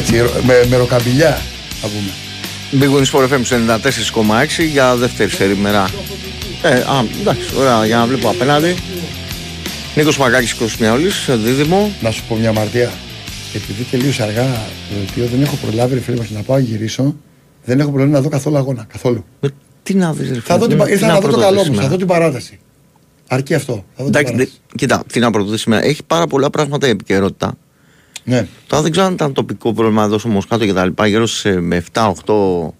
Έτσι, με, με ροκαμπιλιά θα πούμε. Big Wings for FM 94,6 για δεύτερη σερή μέρα. Ε, α, εντάξει, ωραία, για να βλέπω απέναντι. Νίκος Μαγκάκης Κοσμιαόλης, δίδυμο. Να σου πω μια αμαρτία. Επειδή τελείωσε αργά το δελτίο, δεν έχω προλάβει ρε φίλε μας να πάω να γυρίσω. Δεν έχω προλάβει να δω καθόλου αγώνα. Καθόλου. Ε, τι να δεις, ρε Θα δω φίλε, την, τι ήρθα να να δω το πρωτοδείς καλό μου, σήμερα. θα δω την παράταση. Αρκεί αυτό. Θα δω την Εντάξει, παράταση. δε- κοίτα, τι να πρωτοδείς σήμερα. Έχει πάρα πολλά πράγματα η επικαιρότητα. Ναι. Τώρα δεν ξέρω αν ήταν τοπικό πρόβλημα εδώ στο Μοσκάτο και τα λοιπά. Γύρω σε με 7-8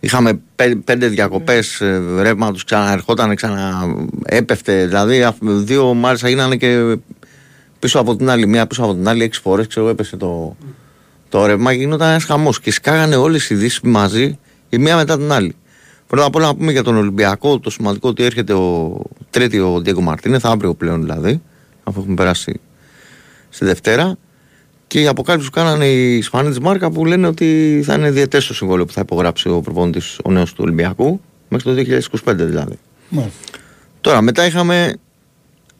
είχαμε πέ- πέντε διακοπές ρεύματος, ξαναερχόταν, ξαναέπεφτε. Δηλαδή αυ- δύο μάλιστα γίνανε και πίσω από την άλλη. Μία πίσω από την άλλη, έξι φορές ξέρω έπεσε το, το ρεύμα. Γινόταν ένας χαμός και σκάγανε όλες οι ειδήσεις μαζί η μία μετά την άλλη. Πρώτα απ' όλα να πούμε για τον Ολυμπιακό το σημαντικό ότι έρχεται ο τρίτη ο Ντίγκο Μαρτίνεθ, αύριο πλέον δηλαδή, αφού έχουμε περάσει στη Δευτέρα. Και η αποκάλυψη που κάνανε οι Ισπανοί της Μάρκα που λένε ότι θα είναι διετές το συμβόλαιο που θα υπογράψει ο προπονητής ο νέος του Ολυμπιακού μέχρι το 2025 δηλαδή. Μάλιστα. Τώρα μετά είχαμε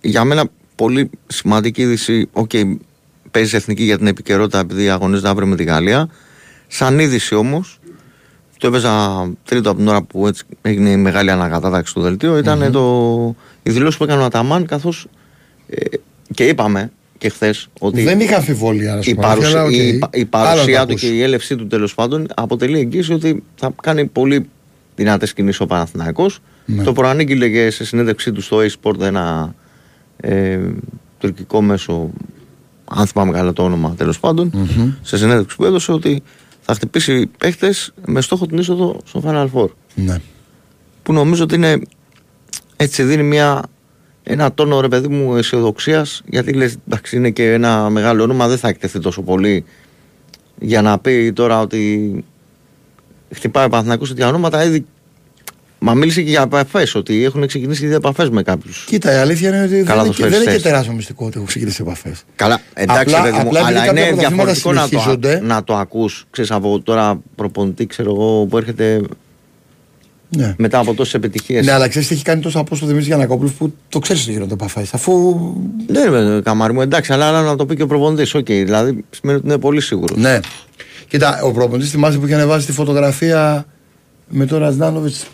για μένα πολύ σημαντική είδηση. Οκ, παίζει εθνική για την επικαιρότητα επειδή αγωνίζεται αύριο με τη Γαλλία. Σαν είδηση όμως, το έπαιζα τρίτο από την ώρα που έτσι έγινε η μεγάλη ανακατάταξη του δελτίου, ήταν το, η δηλώση που έκανε ο Αταμάν καθώς. και είπαμε και χθες ότι Δεν είχα αμφιβολία να σου η, πω. παρουσία, αλλά οκ. η, η Άλλο παρουσία να του ακούς. και η έλευσή του τέλος πάντων αποτελεί εγγύηση ότι θα κάνει πολύ δυνατές κινήσεις ο Παναθηναϊκός. Ναι. Το προανήγγειλε σε συνέντευξή του στο A-Sport ένα ε, τουρκικό μέσο, αν θυμάμαι καλά το όνομα τέλος σε συνέντευξη που έδωσε ότι θα χτυπήσει παίχτες με στόχο την είσοδο στο Final Four. Ναι. Που νομίζω ότι είναι έτσι δίνει μια, ένα τόνο ρε παιδί μου αισιοδοξίας γιατί λες εντάξει είναι και ένα μεγάλο όνομα δεν θα εκτεθεί τόσο πολύ για να πει τώρα ότι χτυπάει ο Παναθηναϊκός τέτοια ονόματα ήδη Μα μίλησε και για επαφές, ότι έχουν ξεκινήσει ήδη επαφές με κάποιους. Κοίτα, η αλήθεια είναι ότι δεν Καλά είναι, το και, φέρεις δεν είναι και θέση. τεράστιο μυστικό ότι έχουν ξεκινήσει επαφές. Καλά, εντάξει, Απλά- ρε παιδί μου, απλά επειδή αλλά κάποια είναι πρωταθλήματα διαφορετικό να το, συνεχίζονται. να το ακούς, ξέρεις, από τώρα προπονητή, ξέρω εγώ, που έρχεται Ναι. μετά από τόσες επιτυχίες. Ναι, αλλά ξέρεις τι έχει κάνει τόσο απόστο Δημήτρης Γιαννακόπουλος που το ξέρεις ότι γίνονται επαφές. Αφού. Δεν είναι καμάρι μου, εντάξει, αλλά άλλο να το πει και ο προπονητής. Οκ, δηλαδή σημαίνει ότι είναι πολύ σίγουρο. Ναι. Κοίτα, ο προπονητής θυμάσαι που είχε ανεβάσει τη φωτογραφία με τον Ραζνάνοβιτς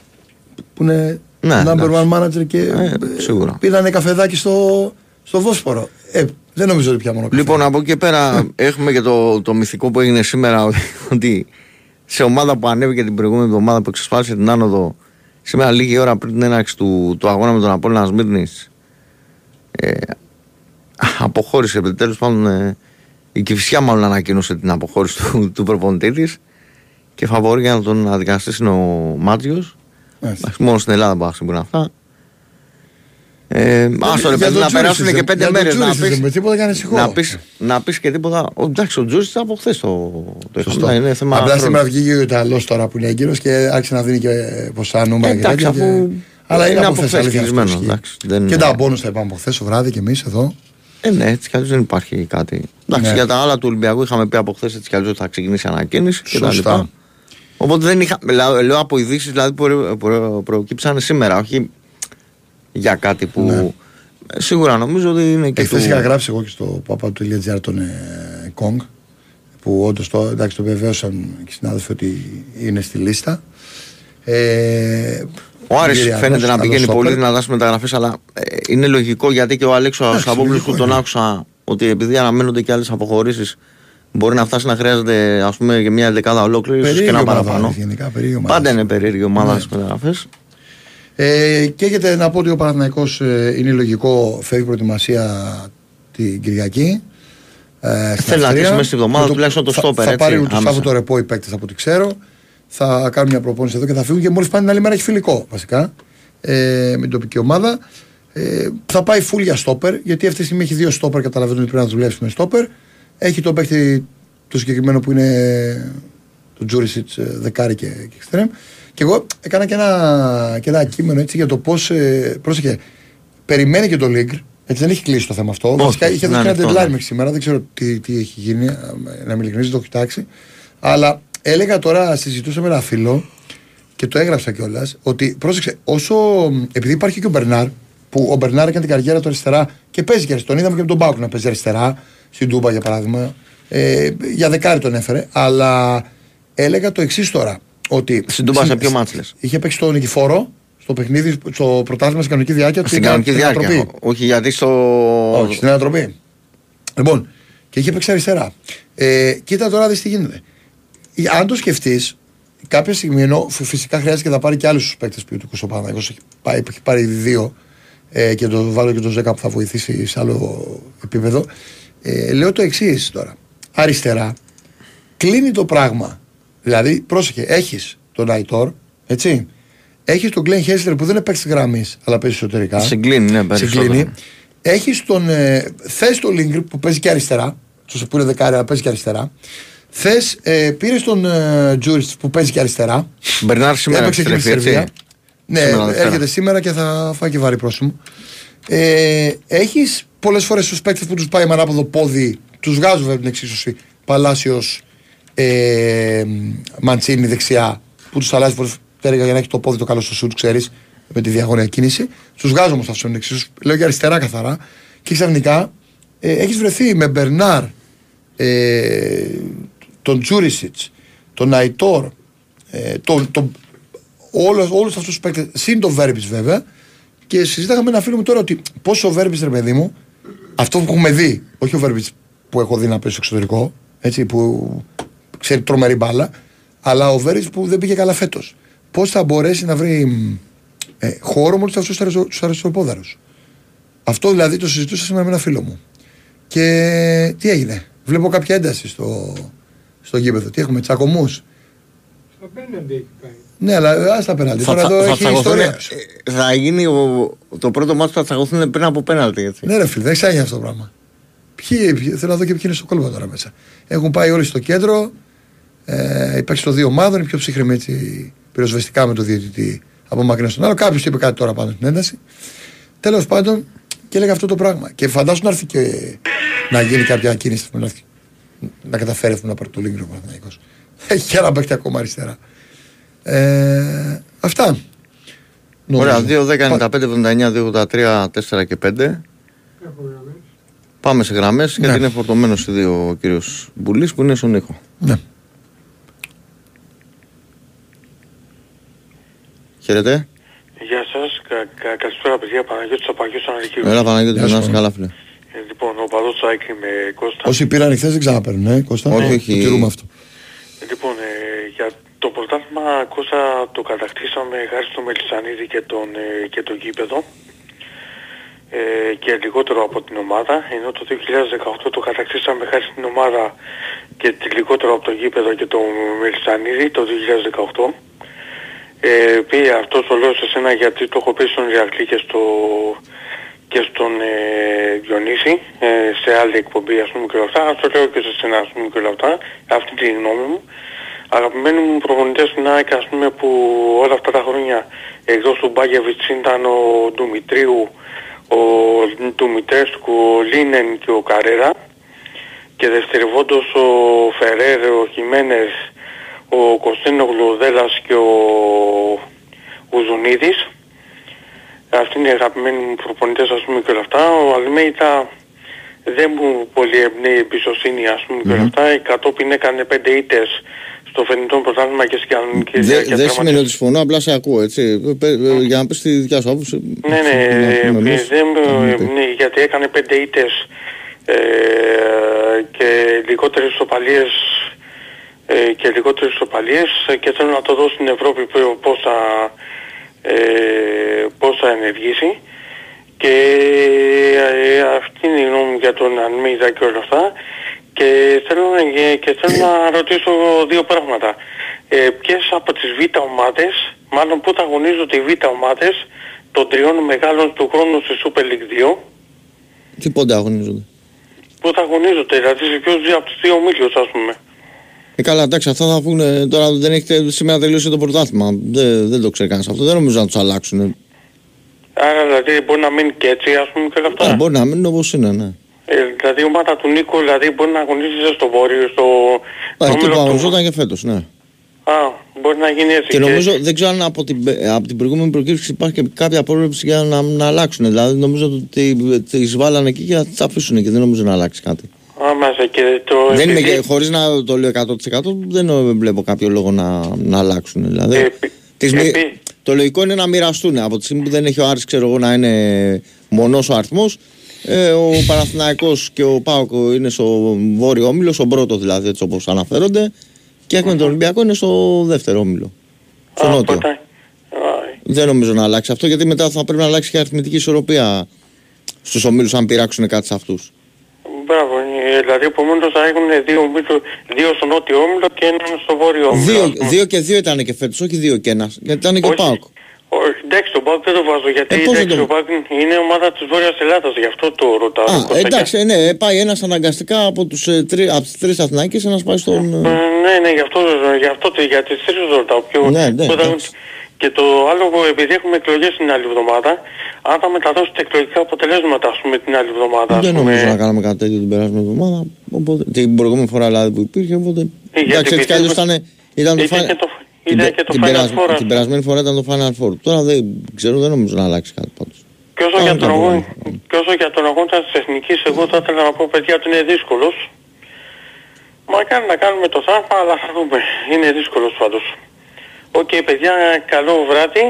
που είναι Ναι, number εντάξει. one manager και Ε, σίγουρα. πήρανε καφεδάκι στο, στο Βόσπορο. Ε, δεν νομίζω ότι πια μόνο καφέ. Λοιπόν, από εκεί και πέρα έχουμε και το, το μυθικό που έγινε σήμερα ότι σε ομάδα που ανέβηκε την προηγούμενη εβδομάδα που εξασφάλισε την άνοδο σήμερα λίγη ώρα πριν την έναρξη του, του αγώνα με τον Απόλλωνα Σμύρνης ε, αποχώρησε τέλος πάντων ε, η Κηφισιά μάλλον ανακοίνωσε την αποχώρηση του, του προπονητή της και φαβορεί για να τον αντικαταστήσει είναι ο Μάτζιος Μάλιστα. Εντάξει, μόνο στην Ελλάδα μπορεί να συμβούν αυτά ε, άστο ρε Για παιδί τον να περάσουν Τζούρισιτς, και πέντε για τον μέρες να Τζούρισιτς, πεις Με τίποτα και ανησυχώ. να πεις, να πεις και τίποτα. Ο, εντάξει, ο Τζούρι από χθες το, το Σωστό. είχαμε. Είναι θέμα Απλά χρόνου. σήμερα βγήκε ο Ιταλός τώρα που είναι έγκυρος και άρχισε να δίνει και ποσά νούμερα. και Εντάξει, τέτοια αφού και- Αλλά είναι, είναι από από χθες χθες αλήθεια. αυτό κλεισμένο, ισχύει. εντάξει, δεν Και είναι- τα μπόνου τα είπαμε από χθες το βράδυ και εμείς εδώ. Ε, ναι, έτσι κι αλλιώς δεν υπάρχει κάτι. Εντάξει, Ναι. για τα άλλα του Ολυμπιακού είχαμε πει από χθες έτσι κι αλλιώς ότι θα ξεκινήσει η ανακαίνιση και τα Σωστά. λοιπά. Οπότε δεν είχα. Λέω, λέω από ειδήσεις δηλαδή, που προ, προ, προκύψανε σήμερα, όχι για κάτι που. Ναι. Ε, Σίγουρα νομίζω ότι είναι και Εχθές του... είχα γράψει εγώ και στο papa.gr τον ε, Κόγκ που όντως το, εντάξει, το βεβαίωσαν και οι συνάδελφοι ότι είναι στη λίστα. Ε, Ο Άρης Νιγηριανός, φαίνεται να καλός πηγαίνει στόπερ. πολύ δυνατά στι μεταγραφές, αλλά ε, είναι λογικό γιατί και ο Αλέξο Εντάξει, Σαββόπουλος λογικό που τον είναι. άκουσα ότι επειδή αναμένονται και άλλες αποχωρήσεις μπορεί να φτάσει να χρειάζεται ας πούμε για μια δεκάδα ολόκληρης ίσως και Περίεργη ένα ομάδα, παραπάνω. γενικά, περίεργη ομάδα. Πάντα είναι περίεργη ομάδα Ναι. στις μεταγραφές. Ε, και έχετε να πω ότι ο Παναθηναϊκός ε, είναι λογικό, φεύγει προετοιμασία την Κυριακή. Ε, στην Θέλει να Αυστρία. αρχίσει μέσα στη εβδομάδα Με τουλάχιστον το θα, στόπερ, Θα έτσι, πάρει το άμεσα. Σάββατο ρεπό οι παίκτες από ό,τι ξέρω. Θα κάνουν μια προπόνηση εδώ και θα φύγουν και μόλις πάνε την άλλη μέρα έχει φιλικό βασικά ε, με την τοπική ομάδα. Ε, θα πάει full για στόπερ γιατί αυτή τη στιγμή έχει δύο στόπερ. Καταλαβαίνω ότι πρέπει να δουλέψει με στόπερ. Έχει τον παίκτη το συγκεκριμένο που είναι το Τζούρισιτς δεκάρι και, και εξτρέμ. Και εγώ έκανα και ένα, και ένα κείμενο έτσι για το πώς. Ε, πρόσεχε, περιμένει και το Λίγκ. Έτσι δεν έχει κλείσει το θέμα αυτό. Όχι, Βασικά είχε να δώσει είναι ένα αυτό, deadline ναι. μέχρι σήμερα. Δεν ξέρω τι, τι έχει γίνει. ε, Να μην ειλικρινή, δεν το έχω κοιτάξει. Αλλά έλεγα τώρα, συζητούσα με ένα φίλο και το έγραψα κιόλας ότι πρόσεξε, όσο. Επειδή υπάρχει και ο Μπερνάρ, που ο Μπερνάρ έκανε την καριέρα του αριστερά και παίζει και αριστερά. Τον είδαμε και με τον Μπάουκ να παίζει αριστερά, στην Τούμπα για παράδειγμα. Ε, για δεκάρι τον έφερε. Αλλά έλεγα το εξής τώρα. Ότι Στην Τούμπα σε ποιο μάτς λες; είχε παίξει τον Νικηφόρο στο παιχνίδι, στο πρωτάθλημα στην κανονική διάρκεια. Στην του κανονική στην διάρκεια. ανατροπή. Όχι γιατί στο. Όχι, στην ανατροπή. Λοιπόν, και είχε παίξει αριστερά. Ε, κοίτα τώρα δεις τι γίνεται. Ε, Αν το σκεφτείς, κάποια στιγμή ενώ φ- φυσικά χρειάζεται και θα πάρει και άλλους παίκτες ποιοτικού ο Παναγιώ. Έχει, πάει- έχει πάρει δύο ε, και το βάλω και το Ζέκα που θα βοηθήσει σε άλλο επίπεδο. Ε, λέω το εξής τώρα. Αριστερά κλείνει το πράγμα. Δηλαδή, πρόσεχε, έχεις τον Αϊτόρ, έτσι. Έχεις τον Γκλέν Χέσλερ που δεν είναι παίκτης γραμμής, αλλά παίζει εσωτερικά. Συγκλίνει, ναι, περισσότερο. Συγκλίνει. Έχεις τον. Ε, Θες τον Λίγκρ που παίζει και αριστερά. Του που είναι δεκάρι, αλλά παίζει και αριστερά. Θες, ε, πήρες τον ε, Τζούριτ που παίζει και αριστερά. Μπερνάρ σήμερα Έπαιξε και με τη επιστρέφει, Σερβία. έτσι. Ναι, Σήμερα Δευτέρα. έρχεται σήμερα και θα φάει και βαρύ πρόσημο. Ε, Έχεις πολλές φορές τους παίκτες που τους πάει με ανάποδο πόδι, τους βγάζουν βέβαια την εξίσωση. Παλάσιο, ε, Μαντσίνη δεξιά, που τους αλλάζει πολλές φορέ για να έχει το πόδι το καλό στο σουτ, ξέρεις, με τη διαγώνια κίνηση. Τους βγάζω όμως αυτούς την εξίσωση. Λέω για αριστερά καθαρά. Και ξαφνικά ε, έχεις βρεθεί με Μπερνάρ, ε, τον Τζούρισιτς, τον Αϊτόρ, ε, τον, τον, όλους, όλους αυτούς τους παίκτες, συν το Βέρμπης βέβαια και συζήταγα με ένα φίλο μου τώρα ότι πόσο ο Βέρμπης ρε παιδί μου αυτό που έχουμε δει, όχι ο Βέρμπης που έχω δει να παίζει στο εξωτερικό έτσι, που ξέρει τρομερή μπάλα αλλά ο Βέρμπης που δεν πήγε καλά φέτος πώς θα μπορέσει να βρει μ, ε, χώρο με όλους αυτούς τους αριστερο- τους αριστεροπόδαρους αυτό δηλαδή το συζητούσα σήμερα με ένα φίλο μου και τι έγινε; Βλέπω κάποια ένταση στο, στο γήπεδο τι έχουμε τσακωμούς; Στο πέναντι έχει πάει. ναι, αλλά ας τα πέναλτι. Θα, Τώρα θα, εδώ θα, έχει τσακωθούν, ιστορία. ε, θα γίνει ο, το πρώτο μάτι που θα τσακωθούν πριν από πέναλτι. Έτσι. Ναι, ρε φίλε, δεν ξάγει αυτό το πράγμα. Ποιοι, ποιοι, θέλω να δω και ποιοι είναι στο κόλπο τώρα μέσα. Έχουν πάει όλοι στο κέντρο. Ε, υπάρχει στο δύο ομάδων, είναι πιο ψύχρεμοι έτσι πυροσβεστικά με το διαιτητή από μακριά στον άλλο. Κάποιος είπε κάτι τώρα πάνω στην ένταση. Τέλος πάντων, και έλεγα αυτό το πράγμα. Και φαντάσου να έρθει και να γίνει κάποια κίνηση να, έρθει, να καταφέρει αυτό να πάρει το Λίγκρο Παναθυναϊκό. Έχει και ένα παίκτη ακόμα αριστερά. Ε, αυτά. Ωραία, Νομίζω. 2, 10, 95, 79, 2, 83, 4 και 5. Έχω γραμμές. Πάμε σε γραμμές Ναι. γιατί είναι φορτωμένος οι δύο ο κύριος Μπουλής που είναι στον ήχο. Ναι. Χαίρετε. Γεια σας. Κα, κα, καλησπέρα, παιδιά. Παναγιώτης Τσαπαγιώτη Αναρχείου. Έλα Παναγιώτη, Γεια σου, να είσαι Παναγιώτη. καλά, φίλε. Ε, λοιπόν, ο παδός Σάικλ με Κώστα. Όσοι πήραν χθες δεν ξαναπαίρνουν, ε, Κώστα. Όχι, Το όχι. τηρούμε αυτό. Ε, λοιπόν, ε, για το πρωτάθλημα Κώστα το κατακτήσαμε χάρη στο Μελισανίδη και τον, ε, και το γήπεδο. Ε, και λιγότερο από την ομάδα, ενώ το 2018 το κατακτήσαμε χάρη στην ομάδα και τη- λιγότερο από το γήπεδο και το Μελισανίδη το 2018. Ε, πήγε αυτός το λέω σε σένα γιατί το έχω πει στον Ηρακλή και, στο, και στον ε, Διονύση ε, σε άλλη εκπομπή ας πούμε και όλα αυτά. Ας το λέω και σε σένα ας πούμε και όλα αυτά. Αυτή τη γνώμη μου. Αγαπημένοι μου προπονητές στην ΑΕΚ ας πούμε που όλα αυτά τα χρόνια εκτός του Μπάγεβιτς ήταν ο Ντουμητρίου, ο Ντουμιτρέσκου, ο Λίνεν και ο Καρέρα και δευτερευόντως ο Φερέρ, ο Χιμένες, ο Κωστίνογλου, ο Δέλλας και ο Ουζουνίδης. Αυτοί είναι οι αγαπημένοι μου προπονητές ας πούμε και όλα αυτά. Ο Αλμέιτα δεν μου πολύ εμπνέει η εμπιστοσύνη ας πούμε και όλα αυτά. Κατόπιν έκανε πέντε ήττες στο φαινιτό πρωτάθλημα και στην κανονική Δεν διάρκεια δεν σημαίνει ότι τερματίσματος. συμφωνώ, απλά σε ακούω έτσι. Ε, ε, Για να πεις τη δικιά σου άποψη. Ναι, ναι, να ε, πούμε εμείς. δεν, Να πούμε ε, πει. ναι, γιατί έκανε πέντε ήττες ε, και λιγότερες ισοπαλίες ε, και λιγότερες ισοπαλίες ε, και θέλω να το δω στην Ευρώπη που- πώς θα, ε, πώς θα ενεργήσει και ε, αυτή είναι η γνώμη μου για τον Ανμίδα και όλα αυτά και θέλω, να, και θέλω να ρωτήσω δύο πράγματα. Ε, ποιες από τις β' ομάδες, μάλλον πού θα αγωνίζονται οι β' ομάδες των τριών μεγάλων του χρόνου στη Super League 2 Τι πότε αγωνίζονται; Πού θα αγωνίζονται, δηλαδή σε ποιους δύο από τους δύο ομίλους ας πούμε. Ε, καλά, εντάξει, αυτά θα βγουν. Τώρα δεν έχετε σήμερα τελείωσε το πρωτάθλημα. Δεν, δεν το ξέρει κανένα αυτό. Δεν νομίζω να τους αλλάξουν. Άρα δηλαδή μπορεί να μείνει και έτσι ας πούμε και όλα αυτά. Ε, μπορεί να μείνουν όπως είναι, ναι. Ε, δηλαδή η ομάδα του Νίκο δηλαδή μπορεί να αγωνίζεται στο βόρειο, στο... Ε, στο εκεί που όμιλο του- αγωνιζόταν και φέτος, ναι. Α, μπορεί να γίνει έτσι. Και νομίζω, δεν ξέρω αν από την, από την προηγούμενη προκήρυξη υπάρχει και κάποια πρόβλεψη για να, να αλλάξουν. Δηλαδή νομίζω ότι τις βάλανε εκεί και θα τις αφήσουν εκεί. Δεν νομίζω να αλλάξει κάτι. Α, ανάμεσα και το... Δεν είναι επειδή- και χωρίς να το λέω 100% δεν βλέπω κάποιο λόγο να, να αλλάξουν. Δηλαδή, Επί- τις μη- επί- το λογικό είναι να μοιραστούν. Από τη στιγμή που δεν έχει ο Άρης ξέρω εγώ να είναι μονός ο αριθμός. Ε, ο Παναθηναϊκός και ο Πάοκ είναι στο βόρειο όμιλο, στον πρώτο δηλαδή, έτσι όπως αναφέρονται. Και έχουμε τον Ολυμπιακό είναι στο δεύτερο όμιλο. Στο Α, νότιο. οπότε- Α, Δεν νομίζω να αλλάξει αυτό γιατί μετά θα πρέπει να αλλάξει και η αριθμητική ισορροπία στους ομίλους αν πειράξουν κάτι σε αυτούς. Μπράβο, ε, δηλαδή επομένως θα έχουν δύο, ομίλου- δύο στο νότιο όμιλο και έναν στο βόρειο όμιλο. Δύο, ας πούμε. δύο και δύο ήταν και φέτος, όχι δύο και ένας. Γιατί ήταν και ο Όχι. Πάοκ. Όχι, εντάξει, τον Πάοκ δεν το βάζω γιατί Ε, πώς δεν εντάξει, το- ο Πάοκ είναι ομάδα της Βόρειας Ελλάδας, γι' αυτό το ρωτάω. Α, Κωστάκη. εντάξει, ε, ναι, ε, πάει ένας αναγκαστικά από, τους, ε, τρι, από τις τρεις Αθηναϊκές, ένας πάει στον... Ε, ε, ναι, ναι, γι' αυτό, γι αυτό το- για τις τρεις το ρωτάω. Πιο, Ναι, ναι, που θα- εντάξει. Και το άλλο, επειδή έχουμε εκλογές την άλλη εβδομάδα, αν θα μεταδώσετε εκλογικά αποτελέσματα, ας πούμε, την άλλη εβδομάδα. ας Δεν πούμε, νομίζω να κάναμε κάτι τέτοιο την περασμένη εβδομάδα. Οπότε, την προηγούμενη φορά δηλαδή που υπήρχε. Οπότε, Ε, γιατί εντάξει, έτσι κι αλλιώς ήταν, πιστεύω- ήταν το ήταν Final- και το- την ήταν πε- και το την Final περασ- Four, ας Την περασμένη φορά ήταν το Final Four. Τώρα δεν ξέρω, δεν νομίζω να αλλάξει κάτι πάντως. Και όσο, Πάμε για τον κάτω, αγώνα, πάμε. και όσο για τον αγώνα της Εθνικής, εγώ θα ήθελα να πω παιδιά ότι είναι δύσκολος. Μακάρι να κάνουμε το θαύμα, αλλά θα δούμε. Είναι δύσκολος πάντως. Οκ παιδιά, καλό βράδυ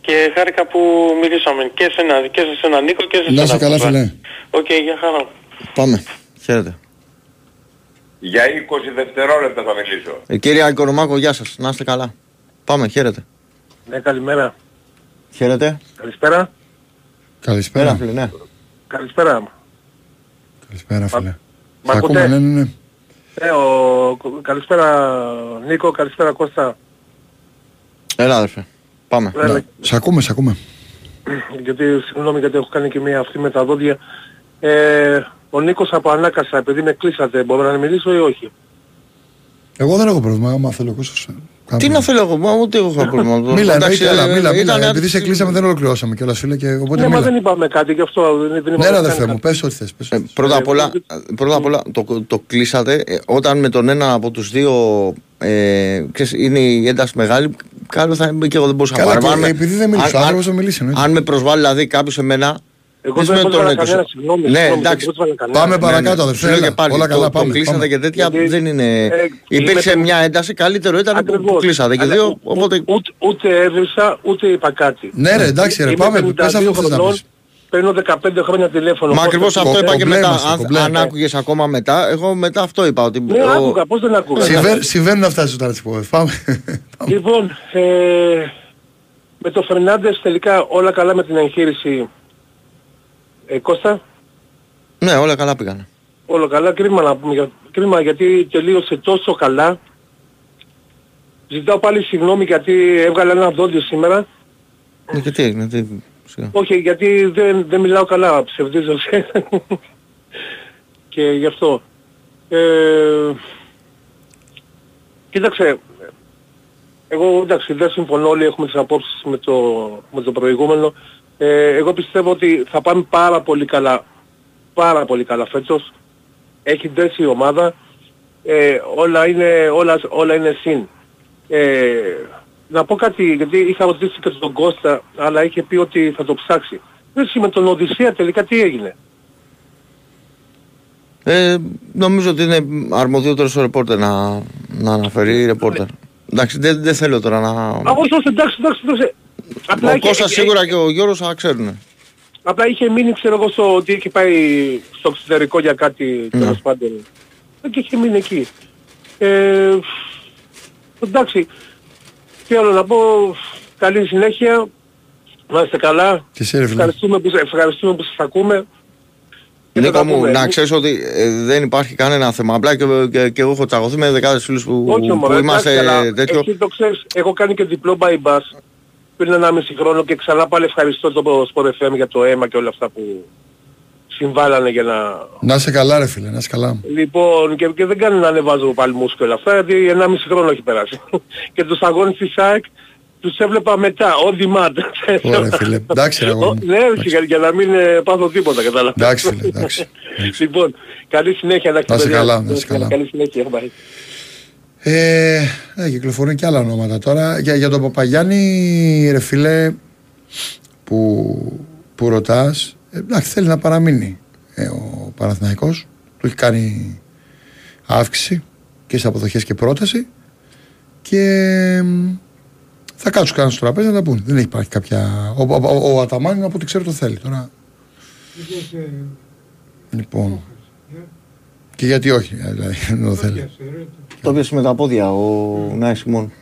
και χάρηκα που μιλήσαμε και σε ένα, και σε ένα Νίκο και σε Να ένα είσαι καλά, Κώστα. φίλε. Οκ, για χαρά. Πάμε. Χαίρετε. Για 20 δευτερόλεπτα θα μιλήσω. Ε, κύριε Οικονομάκο, γεια σας. Να είστε καλά. Πάμε, χαίρετε. Ναι, καλημέρα. Χαίρετε. Καλησπέρα. Καλησπέρα. Πέρα, φίλε, ναι. Καλησπέρα. Καλησπέρα, φίλε. Μ' Θα ακούτε; ακούμε, ναι, ναι, ναι. Ε, ο... Καλησπέρα Νίκο, καλησπέρα Κώστα. Έλα, αδερφέ. Πάμε. Έλα, Ναι. Σ' ακούμε, σ' ακούμε. γιατί συγγνώμη γιατί έχω κάνει και μια αυτή με τα δόντια. Ε, ο Νίκος από Ανάκασα, επειδή με κλείσατε, μπορώ να μιλήσω ή όχι; Εγώ δεν έχω πρόβλημα, άμα θέλω ο Κώστας, ε, κάνω Τι να πρόβλημα. θέλω εγώ, μα ούτε εγώ έχω πρόβλημα. Μίλα, Εντάξει, εννοείται, έλα, ε, μίλα, ήταν μίλα. Επειδή άτυπη- σε κλείσαμε δεν ολοκληρώσαμε κιόλας φίλε και οπότε ναι, μα δεν μίλα. είπαμε κάτι, γι' αυτό δεν, δεν Ναι είπαμε ρε καν αδερφέ κάτι. μου, πες ό,τι θες. πες Ε, ό,τι θες. πρώτα Ε, απ' όλα, ε, πρώτα απ' όλα το, το κλείσατε ε, όταν με τον ένα από τους δύο ε, ξέρεις, είναι η ένταση μεγάλη καλό θα είμαι και εγώ δεν μπορούσα Καλά, να πάρω. και Αν με- επειδή δεν μίλησε ο αν- άνθρωπος, αν- θα μιλήσει, εννοείται. Αν με προσβάλλει δηλαδή κάποιος εμένα Εγώ δεν δεν σημαίνει πρόσβαλα τον έκοψα. κανένα, συγγνώμη, Ναι, συγγνώμη, δεν εντάξει. πρόσβαλα κανένα. Πάμε Ναι, παρακάτω, ναι. αδερφέ, Σου λέω έλα. και πάλι, Όλα το- καλά, το πάμε, κλείσατε πάμε. και τέτοια Γιατί, δεν είναι... ε, Υπήρξε είμαι- μια ένταση, καλύτερο ήταν που- που Ακριβώς. κλείσατε και Αλλά δύο, ου- οπότε... Ούτε, ούτε έβρισα, ούτε είπα κάτι. Ναι ρε, εντάξει ρε, Είμαι πάμε, 52 πες αυτό που θες να χρονών, πεις. Παίρνω 15 χρόνια τηλέφωνο. Μα Πώς ακριβώς το- αυτό είπα και κομπλέ μετά. είμαστε, Αν, κομπλέ. αν άκουγες ακόμα μετά, εγώ μετά αυτό είπα. Ότι Ναι, ο- άκουγα, πώς δεν άκουγα. Συμβαίνουν- Συμβαίνουν αυτά στις τώρα τις πω. Πάμε. Πάμε. Λοιπόν, ε, με το Φερνάντες τελικά όλα καλά με την εγχείρηση. Ε, Κώστα, Ναι, όλα καλά πήγανε. όλα καλά. Κρίμα, να πούμε, για- κρίμα γιατί τελείωσε τόσο καλά. Ζητάω πάλι συγγνώμη γιατί έβγαλα ένα δόντιο σήμερα. Ναι, Και τι έγινε, τι... σιγά. Όχι, γιατί δεν, δεν μιλάω καλά, ψευδίζω. και γι' αυτό. Ε, κοίταξε, εγώ εντάξει δεν συμφωνώ όλοι έχουμε τις απόψεις με το, με το προηγούμενο. Ε, εγώ πιστεύω ότι θα πάμε πάρα πολύ καλά, πάρα πολύ καλά φέτος. Έχει δέσει η ομάδα. Ε, όλα, είναι, όλα, όλα είναι συν. Ε, να πω κάτι, γιατί είχα ρωτήσει και τον Κώστα, αλλά είχε πει ότι θα το ψάξει. Έτσι με τον Οδυσσέα τελικά τι έγινε; Ε, νομίζω ότι είναι αρμοδιότερος ο ρεπόρτερ να, να αναφέρει η ρεπόρτερ. Εντάξει, δεν, δεν θέλω τώρα να... Α, όχι, όχι, εντάξει, εντάξει, εντάξει. Απλά Ο είχε- Κώστας είχε- σίγουρα και ο Γιώργος θα ξέρουν. Απλά είχε μείνει, ξέρω εγώ, στο ότι είχε πάει στο εξωτερικό για κάτι, Ναι. τέλος πάντων. Ε, Και είχε μείνει εκεί. Ε, εντάξει. Τι άλλο να πω, καλή συνέχεια. Να είστε καλά. Και εσύ ρε φίλε. Ευχαριστούμε που, ευχαριστούμε που σας ακούμε. Και θα Νίκο τα μου, πούμε. να ξέρεις ότι ε, δεν υπάρχει κανένα θέμα. Απλά και, και, και εγώ έχω τσακωθεί με δεκάδες φίλους που, Όχι που μωρέ, είμαστε εντάξει, αλλά τέτοιο. Εσύ το ξέρεις, έχω κάνει και διπλό by bus πριν 1,5 χρόνο και ξανά πάλι ευχαριστώ το Sport FM για το αίμα και όλα αυτά που συμβάλλανε για να... Να είσαι καλά ρε φίλε, να είσαι καλά. Λοιπόν, και, και δεν κάνει να ανεβάζω παλμούς και όλα αυτά, γιατί 1,5 χρόνο έχει περάσει. και τους αγώνες της ΑΕΚ τους έβλεπα μετά, on demand. Ωραία φίλε, εντάξει ρε Ο- αγόρι μου. Ναι, για, για να μην ε, πάθω τίποτα, κατάλαβα. Εντάξει φίλε, εντάξει. λοιπόν, καλή συνέχεια, εντάξει, Να είσαι παιδιά. καλά, να είσαι καλά. Καλή συνέχεια, bye. Ε, ε, κυκλοφορούν και άλλα ονόματα τώρα. Για, για τον Παπαγιάννη, ρε φίλε, που, που ρωτάς, ε, εντάξει, θέλει να παραμείνει ε, ο Παναθηναϊκός. Του έχει κάνει αύξηση και σε αποδοχές και πρόταση και μ, θα κάτσουν κανένα στο τραπέζι να τα πούν. Δεν έχει υπάρχει κάποια. Ο, ο, ο, ο Αταμάν από ό,τι ξέρω το θέλει τώρα. Έπιασε, Λοιπόν. Και γιατί όχι, δηλαδή, δεν το θέλει. Έπιασε, ρε. Το έπιασε με τα πόδια ο Νάις Σιμών.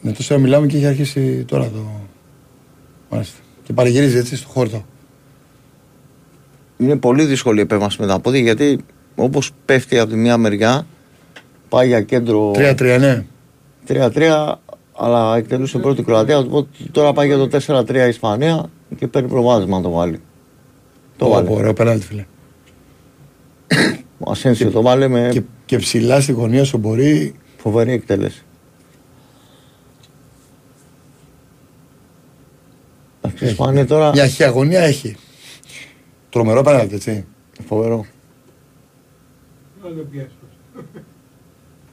Με τόση ώρα μιλάμε και έχει αρχίσει τώρα το. Μάλιστα. Και παρηγυρίζει έτσι στο χόρτο. Είναι πολύ δύσκολη η επέμβαση με τα πόδια γιατί όπως πέφτει από τη μία μεριά πάει για κέντρο 3-3, ναι. 3-3 αλλά εκτελούσε πρώτη Κροατία οπότε τώρα πάει για το 4-3 η Ισπανία και παίρνει προβάδισμα να το βάλει. Το Ω, βάλε. Ωραίο πέναλτι, φίλε. Ο Ασένσιο το βάλε με Και, και ψηλά στη γωνία σου μπορεί. φοβερή εκτέλεση. Εντάξει, η Ισπανία τώρα Μια χι αγωνία έχει. Τρομερό πέναλτι, έτσι. φοβερό. Να το πιάσω.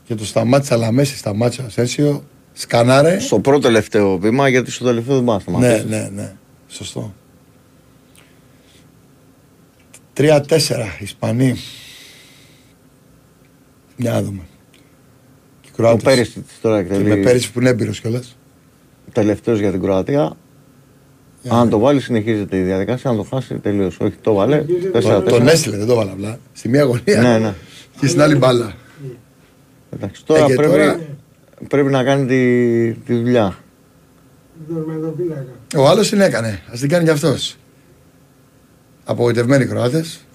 Και το σταμάτησε, αλλά μέσα σταμάτησε ο Ασένσιο. Σκανάρε. Στο πρώτο τελευταίο βήμα γιατί στο τελευταίο δεν μάθαμε. Ναι, ναι, ναι. Σωστό. 3-4 Ισπανοί. Για να δούμε. Και οι Ο Κροάτες. Πέρυσι τώρα Και με εκτελεί πέρυσι που είναι έμπειρος κιόλας. τελευταίος για την Κροατία. Αν το βάλει, συνεχίζεται η διαδικασία. Αν το χάσει, τελείωσε. Όχι, το βάλε. Συνεχίζεται. 4-4. Τον έστειλε, δεν το βάλα απλά. Στη μία γωνία. Ναι, ναι. Και στην άλλη μπάλα. Εντάξει, τώρα, Ε, και πρέπει, τώρα- πρέπει να κάνει τη, τη δουλειά. Δορμεδοπίλακα. Ο άλλος την έκανε. Α την κάνει κι αυτός. Απογοητευμένοι Κροάτες.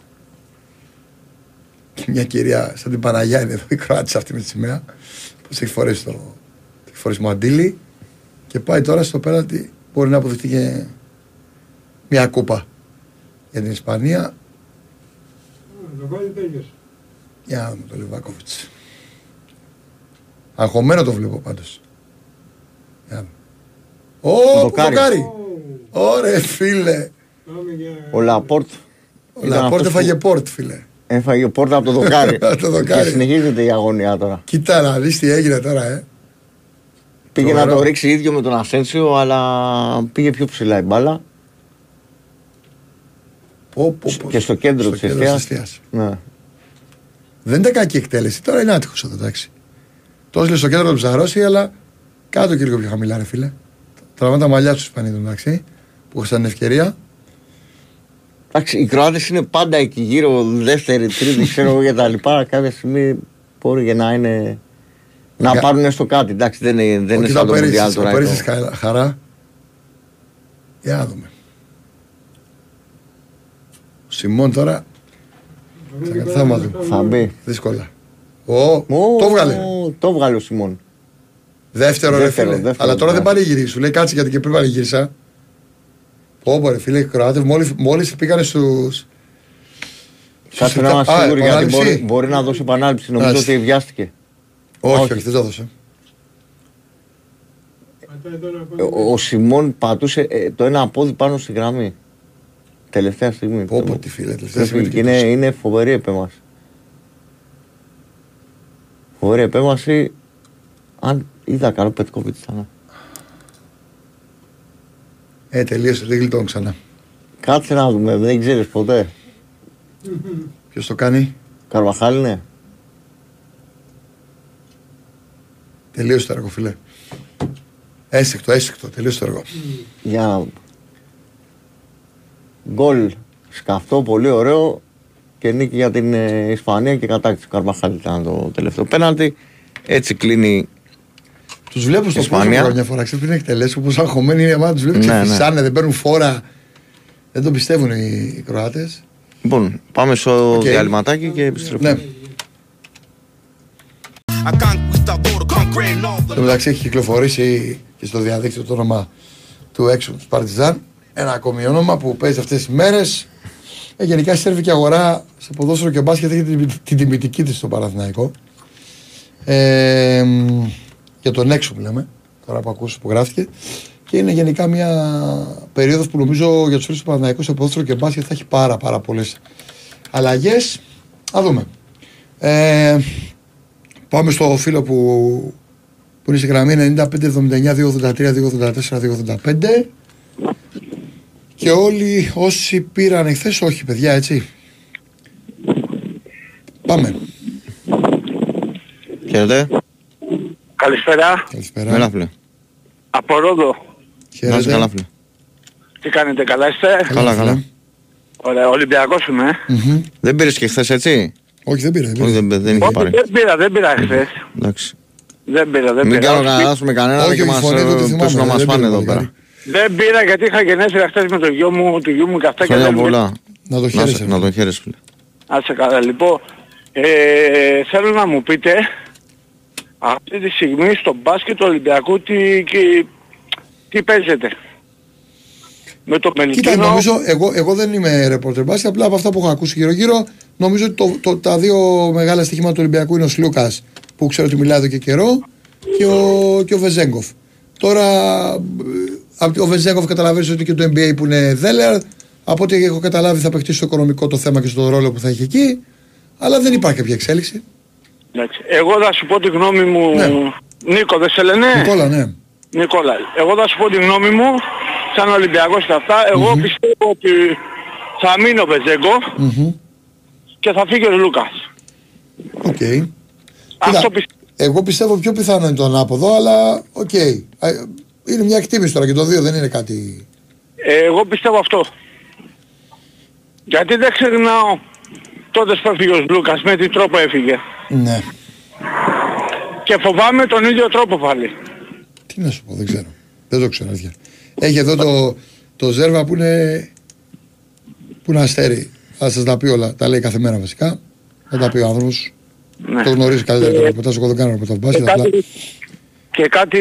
Και μια κυρία σαν την Παναγιά είναι εδώ η Κροάτη αυτή με τη σημαία. Πω έχει φορέσει το. Έχει φορέσει μαντίλι. Και πάει τώρα στο πέναλτι. Μπορεί να αποδειχτεί και μια κούπα για την Ισπανία. Να το βάλει τέλειωσε. Για να δούμε τον Λιβάκοβιτς. Αγχωμένο το βλέπω πάντως. Ω, Δοκάρι. δοκάρι. Ω, Ω ρε φίλε. Πάμε για... Ο Λαπόρτ. Ο ήταν Λαπόρτ αυτός έφαγε που πόρτ, φίλε. Έφαγε πόρτα από το δοκάρι. Από το δοκάρι. Και συνεχίζεται η αγωνία τώρα. Κοίτα να δεις τι έγινε τώρα, ε. Πήγε να Τρομερό. το ρίξει ίδιο με τον Ασένσιο, αλλά πήγε πιο ψηλά η μπάλα. Πω, πω, πω. Και στο κέντρο της κέντρο εστίας. της εστίας. Ναι. Δεν ήταν κακή εκτέλεση, τώρα είναι άτυχος εδώ, εντάξει. Τόσο λέει στο κέντρο τους ψαρώσει, αλλά κάτω και λίγο πιο χαμηλά, ρε φίλε. Τραβά τα μαλλιά τους Ισπανίδου, εντάξει. Που είχαν την ευκαιρία. Εντάξει, οι Κροάτες είναι πάντα εκεί γύρω, δεύτερη, τρίτη, ξέρω εγώ και τα λοιπά. Κάποια στιγμή μπορεί και να είναι. Να Κα- πάρουν έστω κάτι. Εντάξει, δεν είναι, δεν είναι Κοίτα σαν ο το Μουντιάλ Πέρυσι, ο τώρα. Πέρυσι εδώ. χα- χαρά. Για να δούμε. Ο Σιμών τώρα Πάμε θα και μάθω. πάμε. Θα μπει. δύσκολα. Ω, Ω, το βγάλε. Το βγάλε ο Σιμών. Δεύτερο, ρε Δεύτερο, φίλε. δεύτερο, Αλλά τώρα ναι. δεν παρήγγειλε. Σου λέει κάτσε γιατί και πριν παρήγγειρισα. Πω πω ρε φίλε, οι Κροάτες μόλις, μόλις πήγανε στους... Κάτσε στους- να είμαστε Α, σίγουροι γιατί επανάληψη. μπορεί, μπορεί να δώσει επανάληψη. Νομίζω Μάλιστα. ότι βιάστηκε. Όχι, όχι. όχι, δεν το έδωσε. Πατάει τώρα πάνω. Ο, ο Σιμών πατούσε ε, το ένα πόδι πάνω στη γραμμή. Τελευταία στιγμή. Πω πω Το- τι φίλε, τελευταία το στιγμή πήγε. τι είναι, κοιτούσε. είναι φοβερή επέμβαση. Φοβερή επέμβαση. Αν είδα καλό Πετκόβιτς ήταν. Ε, τελείωσε, δεν γλιτώνω ξανά. Κάτσε να δούμε, δεν ξέρεις ποτέ. Ποιος το κάνει, Καρβαχάλ είναι. τελείωσε το έργο φίλε. Έσυκτο, έσυκτο, τελείωσε το έργο. Για να δούμε. Γκολ σκαυτό, πολύ ωραίο και νίκη για την ε, Ισπανία και κατάκτηση του Καρβαχάλ ήταν το τελευταίο πέναλτι. Έτσι κλείνει. Τους βλέπω στο Ισπανία. πρόσωπο μια φορά, ξέρεις πριν εκτελέσει, όπως αγχωμένοι είναι εμάς, τους βλέπω Ναι, και ναι. φυσάνε, δεν παίρνουν φόρα. Δεν το πιστεύουν οι, οι Κροάτες. Λοιπόν, πάμε στο Οκ. διαλυματάκι και επιστρέφουμε. Ναι. I conquista todo concrete law. Στο μεταξύ έχει κυκλοφορήσει και στο διαδίκτυο το όνομα του έξω του Παρτιζάν. Ένα ακόμη όνομα που παίζει αυτές τις μέρες. Ε, γενικά η σερβική αγορά σε ποδόσφαιρο και μπάσκετ έχει την, την τιμητική της στο Παναθηναϊκό. Ε, μ, για τον έξω που λέμε, τώρα που ακούσεις που γράφτηκε. Και είναι γενικά μια περίοδος που νομίζω για τους φίλους του Παναθηναϊκού σε ποδόσφαιρο και μπάσκετ θα έχει πάρα πάρα πολλές αλλαγές. Α δούμε. Ε, πάμε στο φίλο που που είναι στη γραμμή 95-79-283-284-285 και όλοι όσοι πήραν εχθές όχι παιδιά έτσι πάμε Χαίρετε. Καλησπέρα. Καλησπέρα. Έλα φίλε. Από Ρόδο. Να είσαι Χαίρετε. καλά φίλε. Τι κάνετε, καλά είστε; Καλά, φίλε. καλά. Ωραία, Ολυμπιακός είμαι. ε. Μμμ. Δεν πήρες και χθες έτσι; Όχι, δεν πήρε. δεν Όχι πήρε. δεν, δεν είχε Όχι, πάρει. δεν πήρα, δεν πήρα χθες. Εντάξει. Δεν πήρα, δεν Μην πήρα. κάνω Όχι, κανένα με κανέναν Όχι, και όχι, μας φωνή του τη ε, θυμάμαι, πέσουν να μας δεν πάνε πήρε εδώ πολύ πέρα. Δεν πήρα γιατί είχα γενέθλια χθες με το γιο μου, του γιου μου και αυτά και Χρόνια δεν πολλά. Να το Να, χαίρεσαι. σε- να τον χαίρεσαι φίλε. Άσε καλά, λοιπόν. Ε, θέλω να μου πείτε αυτή τη στιγμή στο μπάσκετ του Ολυμπιακού τι, τι, τι παίζεται; Με το Κοίτα, Μελικίνο. νομίζω, εγώ, εγώ δεν είμαι ρεπόρτερ μπάσκετ, απλά από αυτά που έχω ακούσει γύρω-γύρω, νομίζω ότι το, το, τα δύο μεγάλα στοιχήματα του Ολυμπιακού είναι ο Σλούκας, που ξέρω ότι μιλάει εδώ και καιρό, και ο, και ο Βεζέγκοφ. Τώρα, ε, απ' ο Βεζένκοφ καταλαβαίνεις ότι και το NBA που είναι Δέλεαρ, από ό,τι έχω καταλάβει θα παιχτεί στο οικονομικό το θέμα και στον ρόλο που θα έχει εκεί, αλλά δεν υπάρχει κάποια εξέλιξη. Εντάξει. Εγώ θα σου πω τη γνώμη μου. Ναι. Νίκο, δεν σε λένε; Νικόλα, ναι. Νικόλα. Εγώ θα σου πω τη γνώμη μου, σαν Ολυμπιακός και αυτά. Εγώ πιστεύω ότι θα μείνει ο Βεζένκο Μμμ. και θα φύγει ο Λούκας. Οκ. Αυτό Κοίτα, πιστεύω. εγώ πιστεύω πιο πιθανό είναι το ανάποδο, αλλά οκ. Ε, Είναι μια εκτίμηση τώρα και το δύο δεν είναι κάτι. Εγώ πιστεύω αυτό. Γιατί δεν ξεχνάω τότε που έφυγε ο Λούκας, με τι τρόπο έφυγε. Ναι. Και φοβάμαι τον ίδιο τρόπο πάλι. Τι να σου πω, δεν ξέρω. Δεν το ξέρω, αλήθεια. Έχει εδώ το, το Ζέρβα που είναι. που είναι αστέρι. Θα σας τα πει όλα. Τα λέει κάθε μέρα βασικά. Θα τα πει ο άνθρωπος. Ναι. Το γνωρίζει καλύτερα το ρεπορτάζ. Εγώ δεν κάνω ρεπορτάζ Και μπάσκετ. Απλά. κάτι, και κάτι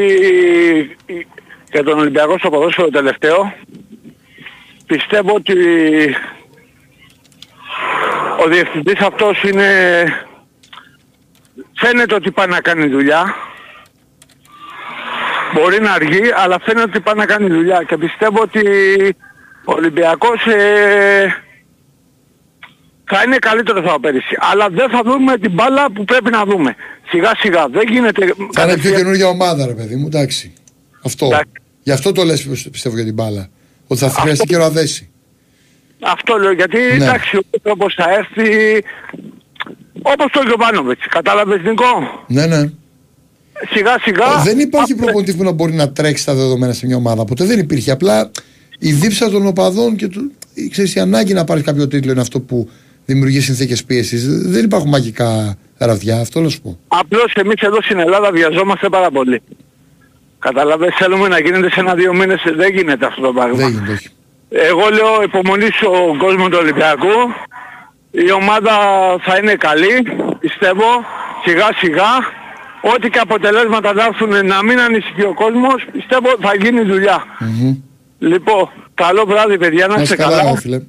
για τον Ολυμπιακό στο ποδόσφαιρο τελευταίο. Πιστεύω ότι ο διευθυντής αυτός είναι... Φαίνεται ότι πάει να κάνει δουλειά. Μπορεί να αργεί, αλλά φαίνεται ότι πάει να κάνει δουλειά. Και πιστεύω ότι ο Ολυμπιακός ε, θα είναι καλύτερος θα πέρυσι. Αλλά δεν θα δούμε την μπάλα που πρέπει να δούμε. Σιγά σιγά. Δεν γίνεται... Θα είναι πιο κατευθείαν- καινούργια ομάδα, ρε παιδί μου. Εντάξει. Αυτό. Εντάξει. Γι' αυτό το λες πιστεύω για την μπάλα. Ότι θα χρειαστεί καιρό να δέσει. Αυτό λέω γιατί Ναι. εντάξει ο τρόπος θα έρθει όπως το Γιωβάνοβιτς. Κατάλαβες Νικό. Ναι, ναι. Σιγά σιγά. δεν υπάρχει αυτό- προπονητής που να μπορεί να τρέξει τα δεδομένα σε μια ομάδα. Ποτέ δεν υπήρχε. Απλά η δίψα των οπαδών και του, η- ξέρεις, η ανάγκη να πάρει κάποιο τίτλο είναι αυτό που δημιουργεί συνθήκες πίεσης. Δεν υπάρχουν μαγικά ραβδιά, αυτό να σου πω. Απλώς εμείς εδώ στην Ελλάδα βιαζόμαστε πάρα πολύ. Κατάλαβες, θέλουμε να γίνεται σε ένα-δύο μήνες, δεν γίνεται αυτό το πράγμα. Δεν γίνεται, όχι. Εγώ λέω υπομονής στον κόσμο του Ολυμπιακού. Η ομάδα θα είναι καλή, πιστεύω, σιγά σιγά. Ό,τι και αποτελέσματα θα έρθουν να μην ανησυχεί ο κόσμος, πιστεύω θα γίνει δουλειά. Μμμ. Λοιπόν, καλό βράδυ παιδιά, να Να είστε είσαι καλά, καλά. ρε φίλε.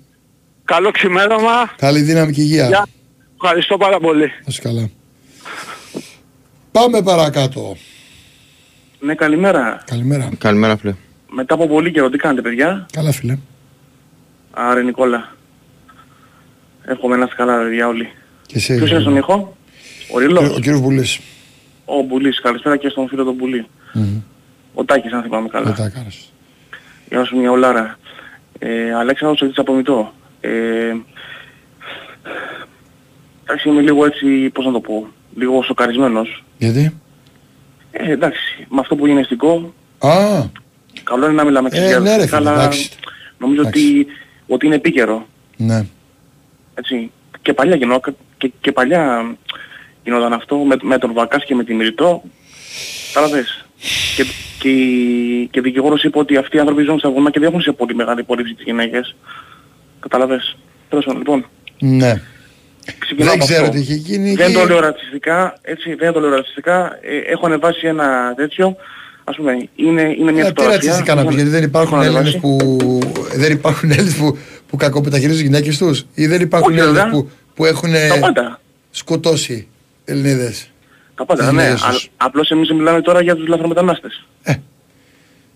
Καλό ξημέρωμα. Καλή δύναμη και υγεία. Γεια. Ευχαριστώ πάρα πολύ. Να είσαι καλά. Πάμε παρακάτω. Ναι, καλημέρα. Καλημέρα. Καλημέρα φίλε. Μετά από πολύ καιρό, τι κάνετε, παιδιά; Καλά, φίλε. Άρε, Νικόλα. Εύχομαι να είστε καλά, παιδιά, όλοι. Και εσύ. Ποιος είναι στον ήχο; Ο Ρίλος; Ο κύριος Μπουλής. Ο Μπουλής. Καλησπέρα και στον φίλο τον Μπουλή. Ο Τάκης, αν θυμάμαι καλά. Δεν τα έκανες. Γεια σου μια ολάρα. Ε, Αλέξανδρος έτσι από μητώ. Ε, εντάξει, είμαι λίγο έτσι, πώς να το πω, λίγο σοκαρισμένος. Γιατί; Ε, εντάξει, με αυτό που γίνεται στην ΚΟ, Α, καλό είναι να μιλάμε Ε, για ναι, ρε φίλε, αλλά εντάξει. νομίζω ότι, ότι είναι επίκαιρο. ναι. Έτσι. Και παλιά γινό, και, και παλιά γινόταν αυτό με, με τον Βακάς και με τη Μυριτό. Κατάλαβες. Και, και, η- και ο δικηγόρος είπε ότι αυτοί οι άνθρωποι ζουν στα βουνά και δεν έχουν σε πολύ μεγάλη υπόλοιψη τις γυναίκες. Κατάλαβες. Τέλος πάντων, λοιπόν. Ναι. Ξεκινάω Δεν από ξέρω αυτό. τι είχε γίνει. Δεν και- το λέω ρατσιστικά, έτσι, δεν το λέω ρατσιστικά. Ε, έχω ανεβάσει ένα τέτοιο. Ας πούμε, είναι, είναι μια Ε, Τι φωτογραφία. ρατσιστικά να πεις, γιατί δεν υπάρχουν Έχω Έλληνες ανεβάσει. που, δεν υπάρχουν Έλληνες που, που κακομεταχειρίζουν τις γυναίκες τους; Ή δεν υπάρχουν Όχι, Έλληνες βέβαια. που, που έχουν Τα πάντα. σκοτώσει Ελληνίδες; Τα πάντα, τις ναι. γυναίκες Α, τους. απλώς εμείς μιλάμε τώρα για τους λαθρομετανάστες.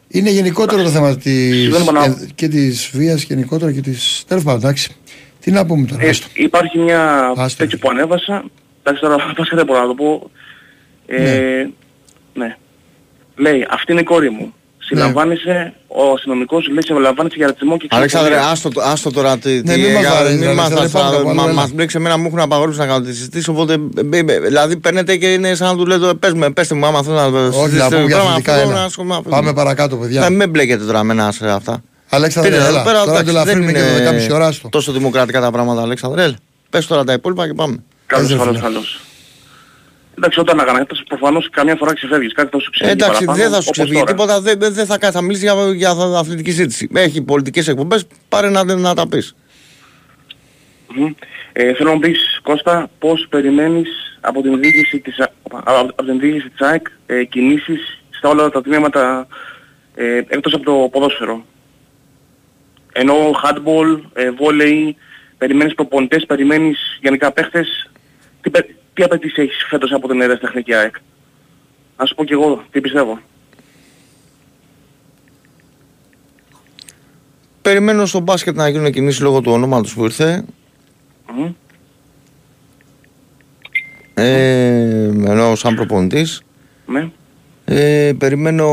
Είναι γενικότερο το θέμα της, Συγγνώμη, Παναγώ. ε, και της βίας γενικότερα και της... Τέλος πάντων, εντάξει. Τι να πούμε τώρα. Ε, άστο. υπάρχει μια Άστο, τέτοιο φίλε. που ανέβασα. Εντάξει τώρα βασικά δεν μπορώ να το πω. Ε, ναι. Λέει, αυτή είναι η κόρη μου. Συλλαμβάνεσαι, ο αστυνομικός λέει συλλαμβάνεσαι για ρατσισμό και Αλέξανδρε, ξενοφοβία. άστο, το- άστο τώρα τι. Ναι, τι- μην μας για- βαρέσεις, μην Αλέξανδρε, μας- πάμε θα- κάπου άλλο, μα- έλα. Μας μπλέξει εμένα, μου έχουν απαγορεύσει να κάνω τη συζήτηση. Οπότε, μπε- μπε- δηλαδή παίρνετε και είναι σαν να του λέτε, πες με, πέστε μου άμα θέλω να Όχι, να συζητήσετε πούμε για πράγμα, αθλητικά, αυτό, έλα. να ασχολούμαι με αυτό. Πάμε παρακάτω, παιδιά. Ε, Μην μπλέκετε τώρα με ένα σε αυτά. Αλέξανδρε, Πείτε, εδώ έλα. πέρα, Τώρα εντάξει, το ελαφρύνουμε δεν και το είναι 10.30 ώρα στο. Τόσο δημοκρατικά τα πράγματα, Αλέξανδρε. Έλα, Πες τώρα τα υπόλοιπα και πάμε. Καλώς, Έζε, καλώς, φίλε. καλώς. Εντάξει, όταν αγανακτάς προφανώς καμιά φορά ξεφεύγεις, κάτι θα σου Ε, ξεφύγει εντάξει, παραπάνω, δεν θα σου όπως ξεφύγει τώρα. τίποτα, δεν δεν- δεν θα, κα- θα μιλήσεις για, για αθλητική συζήτηση. Έχει πολιτικές εκπομπές, πάρε να, να τα πεις. Μμμ. Ε, θέλω να μου πεις, Κώστα, πώς περιμένεις από την διοίκηση της, Α- από, από την διοίκηση της ΑΕΚ ε, κινήσεις στα όλα τα τμήματα ε, εκτός από το ποδόσφαιρο; Ενώ handball, ε, volley, περιμένεις προπονητές, περιμένεις γενικά παίχτες; Τι, πε- τι απαιτήσεις έχεις φέτος από την ερασιτεχνική ΑΕΚ; Να σου πω κι εγώ τι πιστεύω. Περιμένω στο μπάσκετ να γίνουν κινήσεις λόγω του ονόματος που ήρθε. Μμμ. Ε, ενώ σαν προπονητής. Ναι. Ε, περιμένω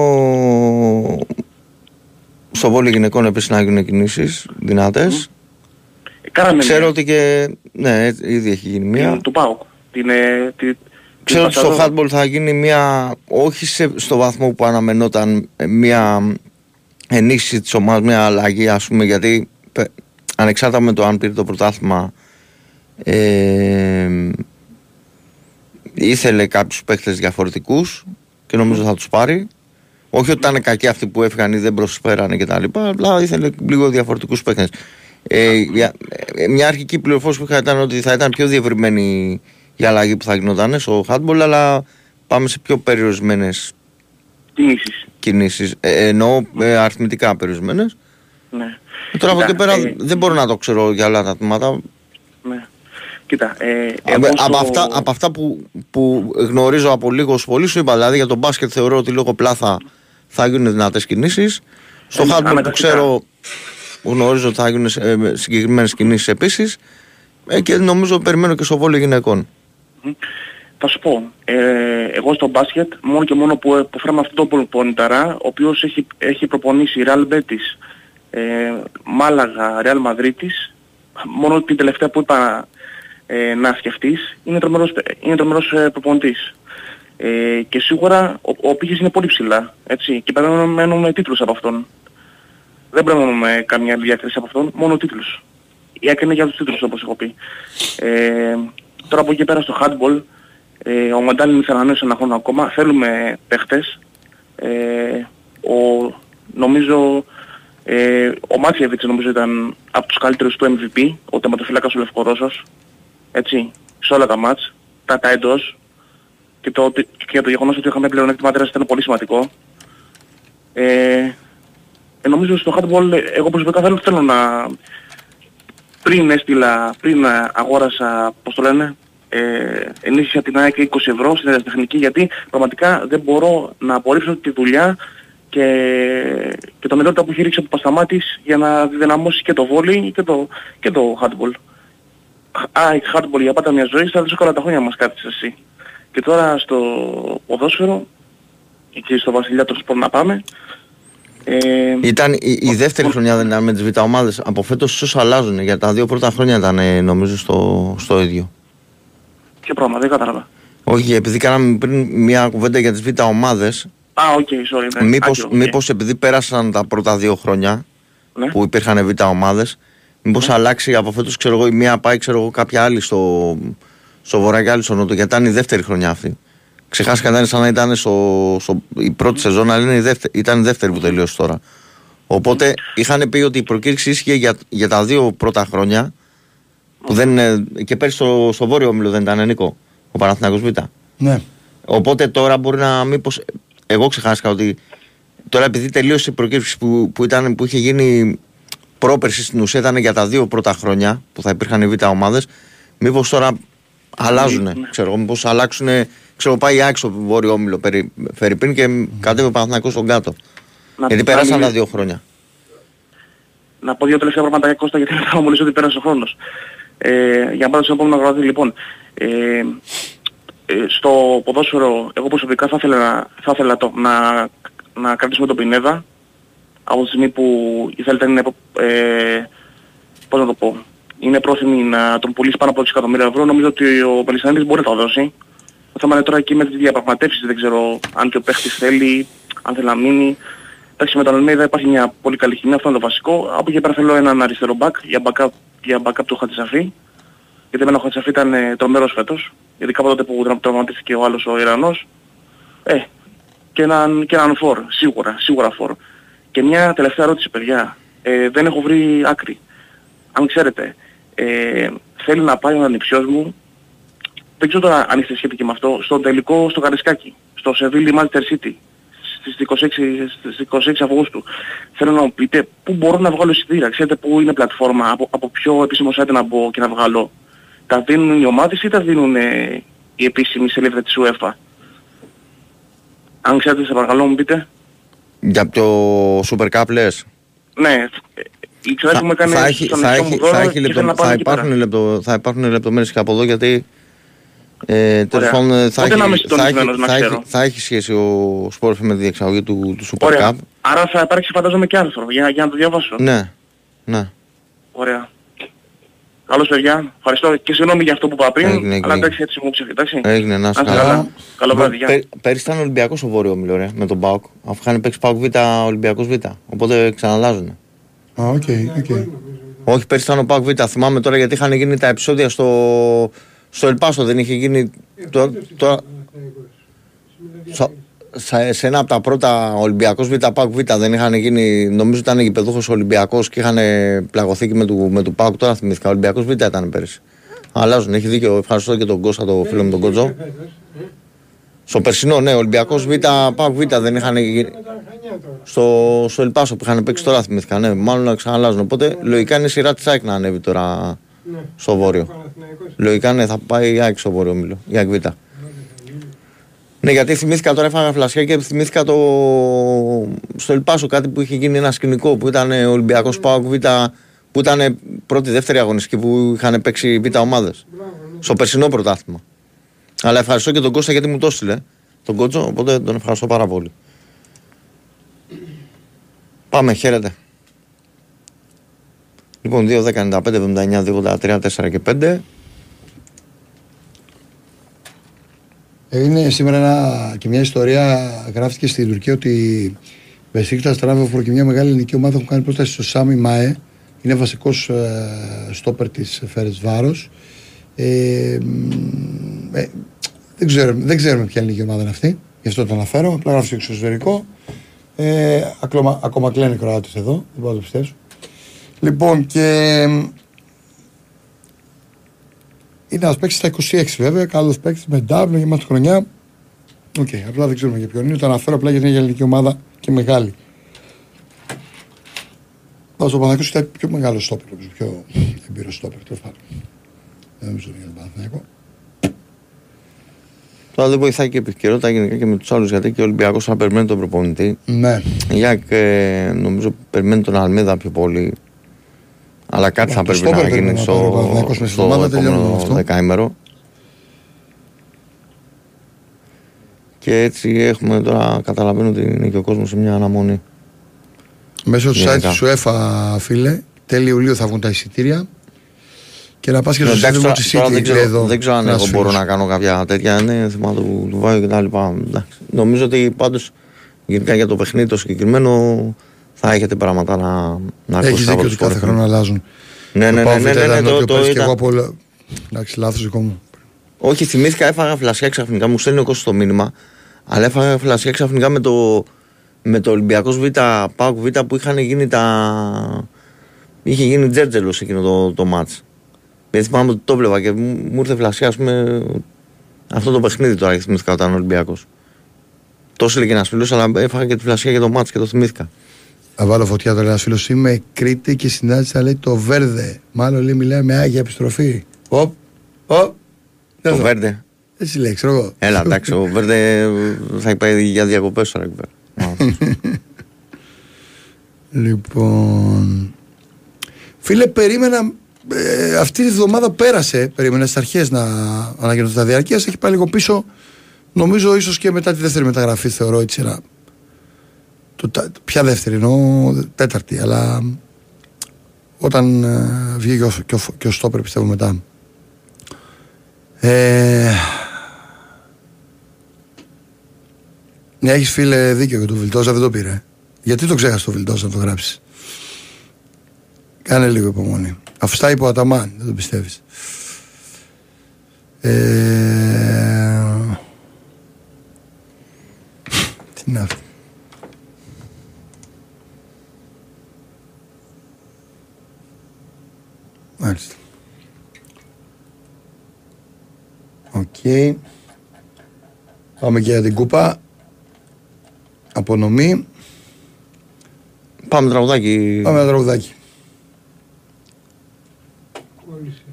στο βόλιο γυναικών επίσης να γίνουν κινήσεις δυνατές. Ε, Κάναμε Ξέρω μια, ότι και. Ναι, ήδη έχει γίνει μία. την, του ΠΑΟΚ. Την, ε, τη, Ξέρω την ότι στο Πασαρό. handball θα γίνει μια, όχι σε, στο βαθμό που αναμενόταν ε, μια ενίσχυση της ομάδας, μια αλλαγή ας πούμε γιατί πε- ανεξάρτητα με το αν πήρε το πρωτάθλημα ε, ήθελε κάποιους παίκτες διαφορετικούς και νομίζω θα τους πάρει. Όχι ότι ήταν κακοί αυτοί που έφυγαν ή δεν προσφέρανε κτλ. Απλά ήθελε λίγο διαφορετικούς παίκτες. Ε, για- ε, μια αρχική πληροφόρηση που είχα ήταν ότι θα ήταν πιο διευρυμένη η αλλαγή που θα γινόταν στο handball, αλλά πάμε σε πιο περιορισμένες Κινήσεις. κινήσεις. Ε, εννοώ ε, αριθμητικά περιορισμένες. Ναι. Ε, Τώρα από Κοίτα, εκεί πέρα ε, δεν μπορώ να το ξέρω για άλλα τα τμήματα. Ναι. Κοίτα, ε, εγώ Από, στο- από αυτά, από αυτά που, που γνωρίζω από λίγο ως πολύ σου είπα, δηλαδή για τον μπάσκετ θεωρώ ότι λόγω πλάθα θα γίνουν δυνατές κινήσεις. Στο Ε, handball που αναγκαστικά. ξέρω που γνωρίζω ότι θα γίνουν ε, συγκεκριμένες κινήσεις επίσης ε, και νομίζω περιμένω και στο βόλιο γυναικών. Θα σου πω, ε, εγώ στο μπάσκετ, μόνο και μόνο που, που φέραμε αυτόν τον προπονηταρά, ο οποίος έχει, έχει προπονήσει Real Betis, ε, Μάλαγα, Real Madridis, μόνο την τελευταία που είπα ε, να σκεφτείς, είναι τρομερός, είναι τρομερός ε, προπονητής. Ε, και σίγουρα ο, ο πύχης είναι πολύ ψηλά, έτσι, και περιμένουμε τίτλους από αυτόν. Δεν περιμένουμε καμία άλλη διακρίση από αυτόν, μόνο τίτλους. Η ΑΕΚ είναι για τους τίτλους όπως έχω πει. Ε, τώρα από εκεί πέρα στο handball, ε, ο Μαντάλιν θα ανανέωσε ένα χρόνο ακόμα. Θέλουμε παίχτες. Ε, ο, νομίζω, ε, ο Μάτσιεβιτς νομίζω ήταν από τους καλύτερους του MVP, ο τερματοφύλακας ο Λευκορώσος. Έτσι, σε όλα τα μάτς, τα, τα εντός. Και το, ότι- και το γεγονός ότι είχαμε πλεονέκτημα έδρας ήταν πολύ σημαντικό. Ε, ε, νομίζω στο handball, ε, εγώ προσωπικά θέλω, θέλω να, πριν έστειλα, πριν α- αγόρασα, πώς το λένε, ε, ενίσχυση από την ΑΕΚ 20 ευρώ στην τεχνική γιατί πραγματικά δεν μπορώ να απορρίψω τη δουλειά και, και το νερότητα που έχει ρίξει από Πασταμάτης για να δυναμώσει και το βόλι και το, και το handball. ΑΕΚ handball για πάντα μια ζωή, στα δύσκολα τα χρόνια μας κάθισε εσύ. Και τώρα στο ποδόσφαιρο και στο Βασιλιά των Σπορ να πάμε. Ε, Ήταν η, η δεύτερη χρονιά δεν ήταν με τις β' ομάδες. Από φέτος ίσως αλλάζουν. Για τα δύο πρώτα χρόνια ήταν ε, νομίζω στο, στο ίδιο. ποιο πράγμα, δεν κατάλαβα. Όχι, επειδή κάναμε πριν μια κουβέντα για τις β' ομάδες, Α, OK, sorry. Ναι. μήπως, Άκυρο, οκ. μήπως επειδή πέρασαν τα πρώτα δύο χρόνια Ναι. που υπήρχαν β' ομάδες, μήπως αλλάξει από φέτος ξέρω εγώ η μία πάει ξέρω εγώ κάποια άλλη στο, στο βορρά και άλλη στο νότο, γιατί ήταν η δεύτερη χρονιά αυτή. Ξεχάστηκα ήταν σαν να ήταν στο, στο, η πρώτη σεζόν, αλλά είναι η δεύτερη, ήταν η δεύτερη που τελείωσε τώρα. Οπότε είχαν πει ότι η προκήρυξη ίσχυε για, για τα δύο πρώτα χρόνια, που δεν είναι, και πέρσι στο, στο βόρειο όμιλο δεν ήταν Νίκο, ο Παναθηναϊκός Β. Ναι. Οπότε τώρα μπορεί να μήπως, εγώ ξεχάστηκα ότι τώρα επειδή τελείωσε η προκήρυξη που, που, ήταν, που είχε γίνει πρόπερση στην ουσία ήταν για τα δύο πρώτα χρόνια που θα υπήρχαν οι β' ομάδες μήπως τώρα αλλάζουν, Ναι. ξέρω εγώ, μήπως αλλάξουν, ξέρω πάει η άξο βόρειο όμιλο περι, Φερρυπίν και κατέβει ο Παναθηναϊκός στον κάτω. Να- Γιατί να πέρασαν μην- τα δύο χρόνια. Να πω δύο τελευταία πράγματα για Κώστα γιατί θα μου λες ότι πέρασε ο χρόνος. Ε, για να πάω στο επόμενο γραφείο λοιπόν. Ε, ε, στο ποδόσφαιρο εγώ προσωπικά θα ήθελα, να, θα ήθελα το, να, να κρατήσουμε τον Πινέδα από τη στιγμή που η Θέλτα είναι, ε, πώς να το πω, είναι πρόθυμη να τον πουλήσει πάνω από 6 εκατομμύρια ευρώ, νομίζω ότι ο Πελισανίδης μπορεί να τα δώσει. Το θέμα είναι τώρα εκεί με τις διαπραγματεύσεις, δεν ξέρω αν και ο παίχτης θέλει, αν θέλει να μείνει. Εντάξει με τον Αλμέιδα υπάρχει μια πολύ καλή χημία, αυτό είναι το βασικό. Από εκεί πέρα θέλω έναν αριστερό back για backup, για backup του Χατζησαφή. Γιατί εμένα ο Χατζησαφή ήταν ε, τρομερός φέτος. Γιατί κάποτε που τρα- τραυματίστηκε ο άλλος ο Ιρανός. Ε, και έναν, και έναν φορ, σίγουρα, σίγουρα φορ. Και μια τελευταία ερώτηση παιδιά. Ε, δεν έχω βρει άκρη. Αν ξέρετε, ε, θέλει να πάει ο ανιψιός μου δεν ξέρω τώρα αν είστε σχετικοί με αυτό, στο τελικό στο Καρισκάκι, στο Σεβίλη Manchester City, στις 26, στις 26 Αυγούστου. Θέλω να μου πείτε πού μπορώ να βγάλω εισιτήρια, ξέρετε πού είναι πλατφόρμα, από, από ποιο επίσημο site να μπω και να βγάλω; Τα δίνουν οι ομάδες ή τα δίνουν ε, η επίσημη σελίδα της UEFA; Αν ξέρετε, σε παρακαλώ μου πείτε. Για το Super Cup λες; Ναι, ε, η ξαδέρφη μου έκανε θα, έχει, στον θα, νησιό μου έχει, δώρο θα, και έχει ήθελα λεπτο, να πάω θα, εκεί πέρα. υπάρχουν λεπτο, θα υπάρχουν λεπτομέρειες και από εδώ γιατί ε, τέλος Ωραία. πάντων, ε, θα, Πότε να είμαι έχει, θα, έχει, συντονισμένος, να θα, έχει, ξέρω. θα έχει σχέση ο Σπόρφ με τη διεξαγωγή του, του Super Ωραία. Cup. Άρα θα υπάρξει φαντάζομαι και άρθρο για, για να το διαβάσω. Ναι, ναι. Ωραία. Καλώς παιδιά. Ευχαριστώ και συγγνώμη για αυτό που είπα πριν. Έγινε, έγινε. Αλλά εντάξει έτσι μου ξεφύγει. Εντάξει. Έγινε, να είσαι Να είστε καλά. καλά. Καλό βράδυ. γεια. Πέ- Πέρυσι ήταν Ολυμπιακός ο Βόρειο Όμιλο, ρε, με τον ΠΑΟΚ. Αφού είχαν παίξει ΠΑΟΚ Β, Ολυμπιακός Β. Οπότε ξαναλλάζουν. Α, OK, OK. Όχι, πέρυσι ήταν ο ΠΑΟΚ Β. Θυμάμαι τώρα γιατί είχαν γίνει τα επεισόδια στο, στο Ελπάσο. Δεν είχε γίνει. Τώρα, τώρα, στο- σε, σε ένα από τα πρώτα Ολυμπιακός Β, Πάουκ Β δεν είχαν γίνει. Νομίζω ήταν γηπεδούχος Ολυμπιακός και είχαν πλαγωθεί και με του, με του Πάουκ. Τώρα θυμήθηκα. Ολυμπιακός Β ήταν πέρυσι. Αλλάζουν, έχει δίκιο. Ευχαριστώ και τον Κώστα, το φίλο μου τον Κότζο. Στο περσινό, ναι, Ολυμπιακός Β, Πάουκ Β δεν είχαν γίνει. Με τα Χανιά τώρα. Στο, στο Ελπάσο που είχαν παίξει τώρα θυμήθηκα, ναι, μάλλον να ξαναλάζουν. Οπότε λογικά είναι η σειρά της ΑΕΚ να ανέβει τώρα Ναι. στο βόρειο. Παναθηναϊκός. Λογικά ναι, θα πάει η ΑΕΚ στο βόρειο μήλο. Η ΑΕΚ Β. Ναι, γιατί θυμήθηκα τώρα, έφαγα φλασιά και θυμήθηκα το. στο Ελπάσο κάτι που είχε γίνει ένα σκηνικό που ήταν Ολυμπιακός Πάοκ Β, που ήταν πρώτη-δεύτερη αγωνιστική που είχαν παίξει Β ομάδες. Μπράβο, ναι. Στο περσινό πρωτάθλημα. Αλλά ευχαριστώ και τον Κώστα γιατί μου το έστειλε. Τον Κότσο, οπότε τον ευχαριστώ πάρα πολύ. Πάμε, χαίρετε. Λοιπόν, 2, 10, 95, 79, 2, 83, 4 και 5. Είναι σήμερα ένα, και μια ιστορία γράφτηκε στην Τουρκία ότι η Βεσίκτα Στράβο και μια μεγάλη ελληνική ομάδα έχουν κάνει πρόταση στο Σάμι Μαέ. Είναι βασικός ε, στόπερ της Φέρετς Βάρος. Ε, μ, ε, δεν, ξέρουμε, δεν ξέρουμε ποια ελληνική ομάδα είναι αυτή. Γι' αυτό το αναφέρω. Απλά γράφει στο εξωτερικό. Ε, ακόμα, ακόμα κλαίνει Κροάτη εδώ. Δεν μπορώ να το πιστέψω. Λοιπόν, και μ, είναι ένας παίκτης στα 26 βέβαια. Καλός παίκτης με νταμπλ, γεμάτη χρονιά. Οκ, απλά δεν ξέρουμε για ποιον είναι. Το αναφέρω απλά γιατί είναι για ελληνική ομάδα και μεγάλη. Βασικά ο Παναθηναϊκός ήταν πιο μεγάλο στόπερ, νομίζω, πιο έμπειρος στόπερ. Τέλος πάντων. Δεν νομίζω ότι είναι για τον Παναθηναϊκό. Τώρα δεν βοηθάει και η επικαιρότητα γενικά και με τους άλλους γιατί και ο Ολυμπιακός θα περιμένει τον προπονητή. Ναι, Η ΑΕΚ ε, νομίζω περιμένει τον Αλμίδα πιο πολύ. Αλλά κάτι Ναι, θα το πρέπει στόπερ να πρέπει γίνει να στο, πάρει ο Παναθηναϊκός μέσα στην στο ομάδα, τελειώνουμε με αυτό. επόμενο δεκαήμερο. Και έτσι έχουμε τώρα, καταλαβαίνω ότι είναι και ο κόσμος σε μια αναμονή. μέσω του site Γενικά. της UEFA, φίλε, τέλη Ιουλίου θα βγουν τα εισιτήρια. Και να πας και στο Εντάξει, σύνδεσμο τώρα, της τώρα City. δεν, ξέρω, εδώ, δεν ξέρω αν ένας εγώ μπορώ φίλος. να κάνω κάποια τέτοια. Είναι θέμα του, του Βάιου και τα λοιπά. Εντάξει. Νομίζω ότι πάντως γενικά για το παιχνίδι το συγκεκριμένο θα έχετε πράγματα να, να Έχεις ακούσετε από δίκιο ότι τους κάθε φορές. χρόνο αλλάζουν. Ναι, ναι, Το ναι, Πάο ναι, Β' ναι, ναι, ήταν το, νότιο το πέρσι και ήταν- εγώ από όλα. Εντάξει, λάθος δικό μου. Όχι, θυμήθηκα, έφαγα φλασιά ξαφνικά, μου στέλνει ο Κώστας το μήνυμα, αλλά έφαγα φλασιά ξαφνικά με το, με το Ολυμπιακός Β, Πάουκ Β που είχαν γίνει τα... Είχε γίνει τζέρτζελος εκείνο το, το μάτς. Γιατί θυμάμαι ότι το έβλεπα και μου, μου ήρθε φλασιά, ας πούμε, αυτό το παιχνίδι τώρα και θυμήθηκα όταν ο Ολυμπιακός. Τόσο έλεγε ένας φίλος, αλλά έφαγα και τη φλασιά για το μάτς και το θυμήθηκα. Θα βάλω φωτιά τώρα ένα φίλος. Είμαι Κρήτη και συνάντησα λέει το Βέρδε. Μάλλον λέει μιλάει με άγια επιστροφή. Οπ, οπ. Το Εδώ. Βέρντε. Έτσι λέει, ξέρω εγώ. Έλα, εντάξει, ο Βέρντε θα πάει για διακοπές τώρα εκεί πέρα. Λοιπόν. Φίλε, περίμενα. ε, αυτή τη βδομάδα πέρασε. Περίμενα στις αρχές να ανακοινωθεί τα διαρκείας. Έχει πάει λίγο πίσω. Νομίζω ίσως και μετά τη δεύτερη μεταγραφή θεωρώ έτσι ένα Το, τα- ποια δεύτερη, εννοώ τέταρτη, αλλά όταν ε, βγήκε ο, και, ο, και ο Στόπερ πιστεύω μετά. Ε, ναι, έχεις φίλε δίκιο για τον Βιλτόζα, δεν το πήρε. Γιατί το ξέχασες το Βιλτόζα να το γράψεις; Κάνε λίγο υπομονή. Αφού στα είπε ο Αταμάν, δεν το πιστεύεις. Ε, τι είναι αυτό. Μάλιστα. Οκ. Πάμε και για την κούπα. Απονομή. Πάμε τραγουδάκι. Πάμε ένα τραγουδάκι. Κόλλησε.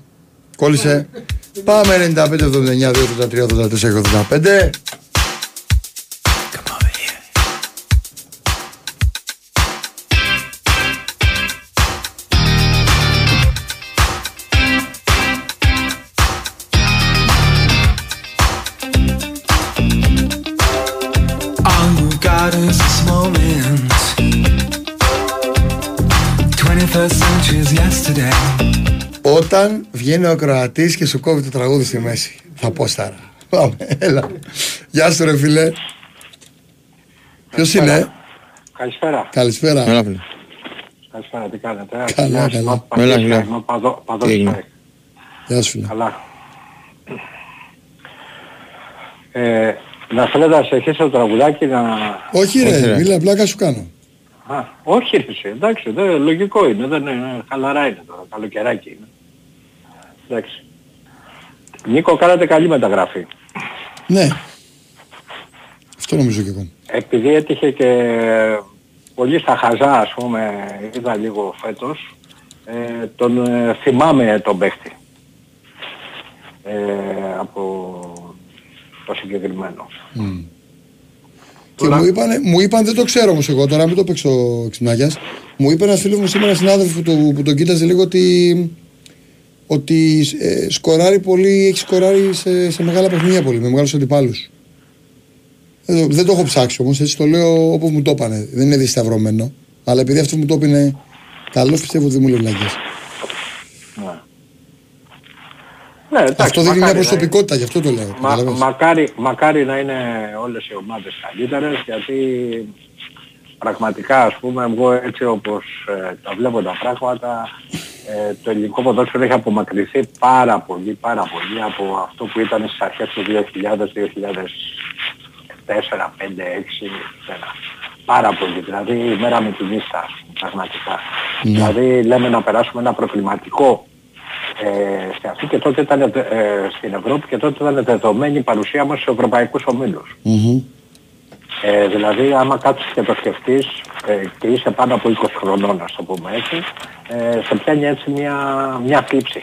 Κόλλησε. Πάμε 95, 79, 2, 83, 84, 85. Βγαίνει ο ακροατή και σου κόβει το τραγούδι στη μέση. Θα πω στάρα. Πάμε, έλα. Γεια σου, ρε φίλε. Ποιος είναι, Καλησπέρα. Καλησπέρα. Έλα, φίλε. Καλησπέρα, τι κάνετε. Καλά, Γεια σας, καλά. είμαι ο Έλα, Παντός, γεια. είμαι ο Παδό- Παδός Τι έγινε; Σάικ. Γεια σου, φίλε. Καλά. Ε, να θέλετε να συνεχίσω το τραγουδάκι να... Όχι, Όχι, ρε, ρε. μίλα, πλάκα σου κάνω. Α, όχι ρε εσύ, εντάξει, δεν, λογικό είναι, δεν είναι, χαλαρά είναι τώρα, καλοκαιράκι είναι. Εντάξει. Νίκο, κάνατε καλή μεταγραφή. Ναι. Αυτό νομίζω και εγώ. Επειδή έτυχε και πολύ στα χαζά, ας πούμε, είδα λίγο φέτος, ε, τον ε, θυμάμαι τον παίχτη. Ε, από το συγκεκριμένο. Μμ. Και μου είπαν, μου είπαν, δεν το ξέρω όμως εγώ τώρα, μην το παίξω ξυπνάκιας. Μου είπε ένας φίλος μου σήμερα, συνάδελφος που, το, που τον κοίταζε λίγο ότι, ότι ε, σκοράρει πολύ, έχει σκοράρει σε, σε μεγάλα παιχνίδια πολύ, με μεγάλους αντιπάλους. Δεν, το- δεν το έχω ψάξει όμως, έτσι το λέω όπως μου το είπανε. Δεν είναι δισταυρωμένο. Αλλά επειδή αυτό μου το είπε είναι καλός, πιστεύω ότι δεν μου λέει βλακίες. Ναι. Ναι, εντάξει, Αυτό δίνει μια μακάρι να είναι- προσωπικότητα, γι' αυτό το λέω. Μα, καταλαβαίνεις. μακάρι, μακάρι να είναι όλες οι ομάδες καλύτερες γιατί πραγματικά ας πούμε εγώ έτσι όπως ε, τα βλέπω τα πράγματα ε, το ελληνικό ποδόσφαιρο έχει απομακρυνθεί πάρα πολύ πάρα πολύ από αυτό που ήταν στις αρχές του 2000, 2004, 5, 6, ένα. Πάρα πολύ, δηλαδή η μέρα με την ίστα, πραγματικά. Δηλαδή λέμε να περάσουμε ένα προκληματικό ε, σε αυτή και τότε ήταν ε, στην Ευρώπη και τότε ήταν δεδομένη η παρουσία μας σε ευρωπαϊκούς ομίλους. Μμμ. Ε, δηλαδή άμα κάτσεις και το σκεφτείς ε, και είσαι πάνω από 20 χρονών ας το πούμε έτσι, ε, σε πιάνει έτσι μια, μια θλίψη.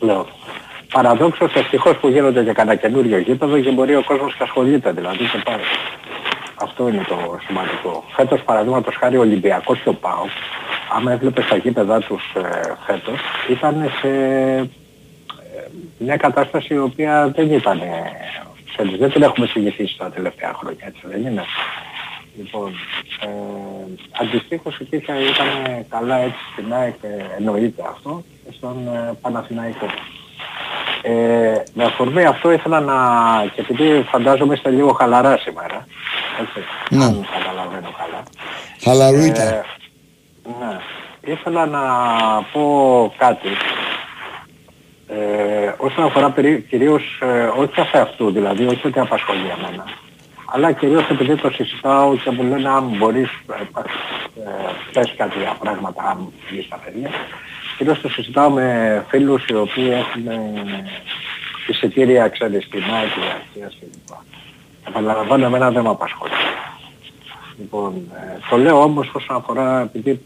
Λέω. Παραδόξως ευτυχώς που γίνονται και κανένα καινούριο γήπεδο και μπορεί ο κόσμος και ασχολείται δηλαδή και πάει. Αυτό είναι το σημαντικό. Φέτος παραδείγματος χάρη ο Ολυμπιακός και ο ΠΑΟΚ, άμα έβλεπες τα γήπεδά τους ε, φέτος, ήταν σε ε, μια κατάσταση η οποία δεν ήταν ε, ξέρεις, δεν την έχουμε συνηθίσει τα τελευταία χρόνια, έτσι δεν είναι. Λοιπόν, ε, αντιστοίχως εκεί θα ήταν καλά έτσι στην ΑΕΚ ε, εννοείται αυτό και στον ε, Παναθηναϊκό. Ε, με αφορμή αυτό ήθελα να, και επειδή φαντάζομαι είστε λίγο χαλαρά σήμερα, έτσι, Ναι. αν καταλαβαίνω καλά. Χαλαρούιτα. Ε, ναι. Ήθελα να πω κάτι ε, όσον αφορά περί, κυρίως ε, όχι σε αυτού, δηλαδή όχι ότι απασχολεί εμένα. Αλλά κυρίως επειδή το συζητάω και μου λένε αν μπορείς ε, ε, πες κάτι για πράγματα αν βγεις στα παιδιά. Κυρίως το συζητάω με φίλους οι οποίοι έχουν ε, εισιτήρια ξέρεις στην ΑΕΚ και αρχές κλπ. Επαναλαμβάνω εμένα δεν με απασχολεί. Λοιπόν, ε, το λέω όμως όσον αφορά, επειδή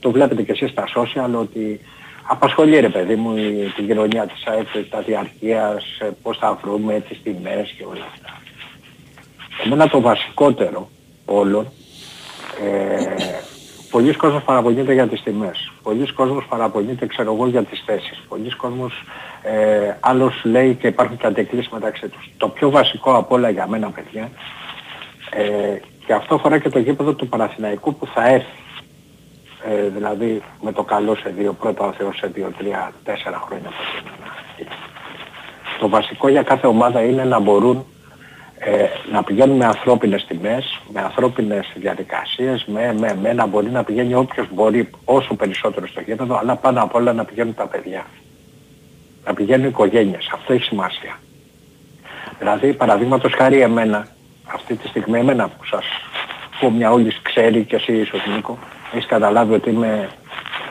το βλέπετε και εσείς στα social, ότι απασχολεί ρε παιδί μου η, την κοινωνία της ΑΕΠ, τα διαρκείας, ε, πώς θα βρούμε τις τιμές και όλα αυτά. Εμένα το βασικότερο όλων, ε, πολλοί κόσμος παραπονιέται για τις τιμές, πολλοί κόσμος παραπονιέται ξέρω εγώ για τις θέσεις, πολλοί κόσμος ε, άλλος λέει και υπάρχουν και αντεκλήσεις μεταξύ τους. Το πιο βασικό από όλα για μένα παιδιά, ε, Και αυτό αφορά και το γήπεδο του Παναθηναϊκού που θα έρθει. Ε, δηλαδή με το καλό σε δύο, πρώτα ο Θεός σε δύο, τρία, τέσσερα χρόνια από σήμερα. Το βασικό για κάθε ομάδα είναι να μπορούν ε, να πηγαίνουν με ανθρώπινες τιμές, με ανθρώπινες διαδικασίες, με, με, με να μπορεί να πηγαίνει όποιος μπορεί όσο περισσότερο στο γήπεδο, αλλά πάνω απ' όλα να πηγαίνουν τα παιδιά. Να πηγαίνουν οι οικογένειες. Αυτό έχει σημασία. Δηλαδή, παραδείγματος χάρη εμένα, αυτή τη στιγμή εμένα που σας πω μια όλης ξέρει και εσύ ίσως Νίκο, έχεις καταλάβει ότι είμαι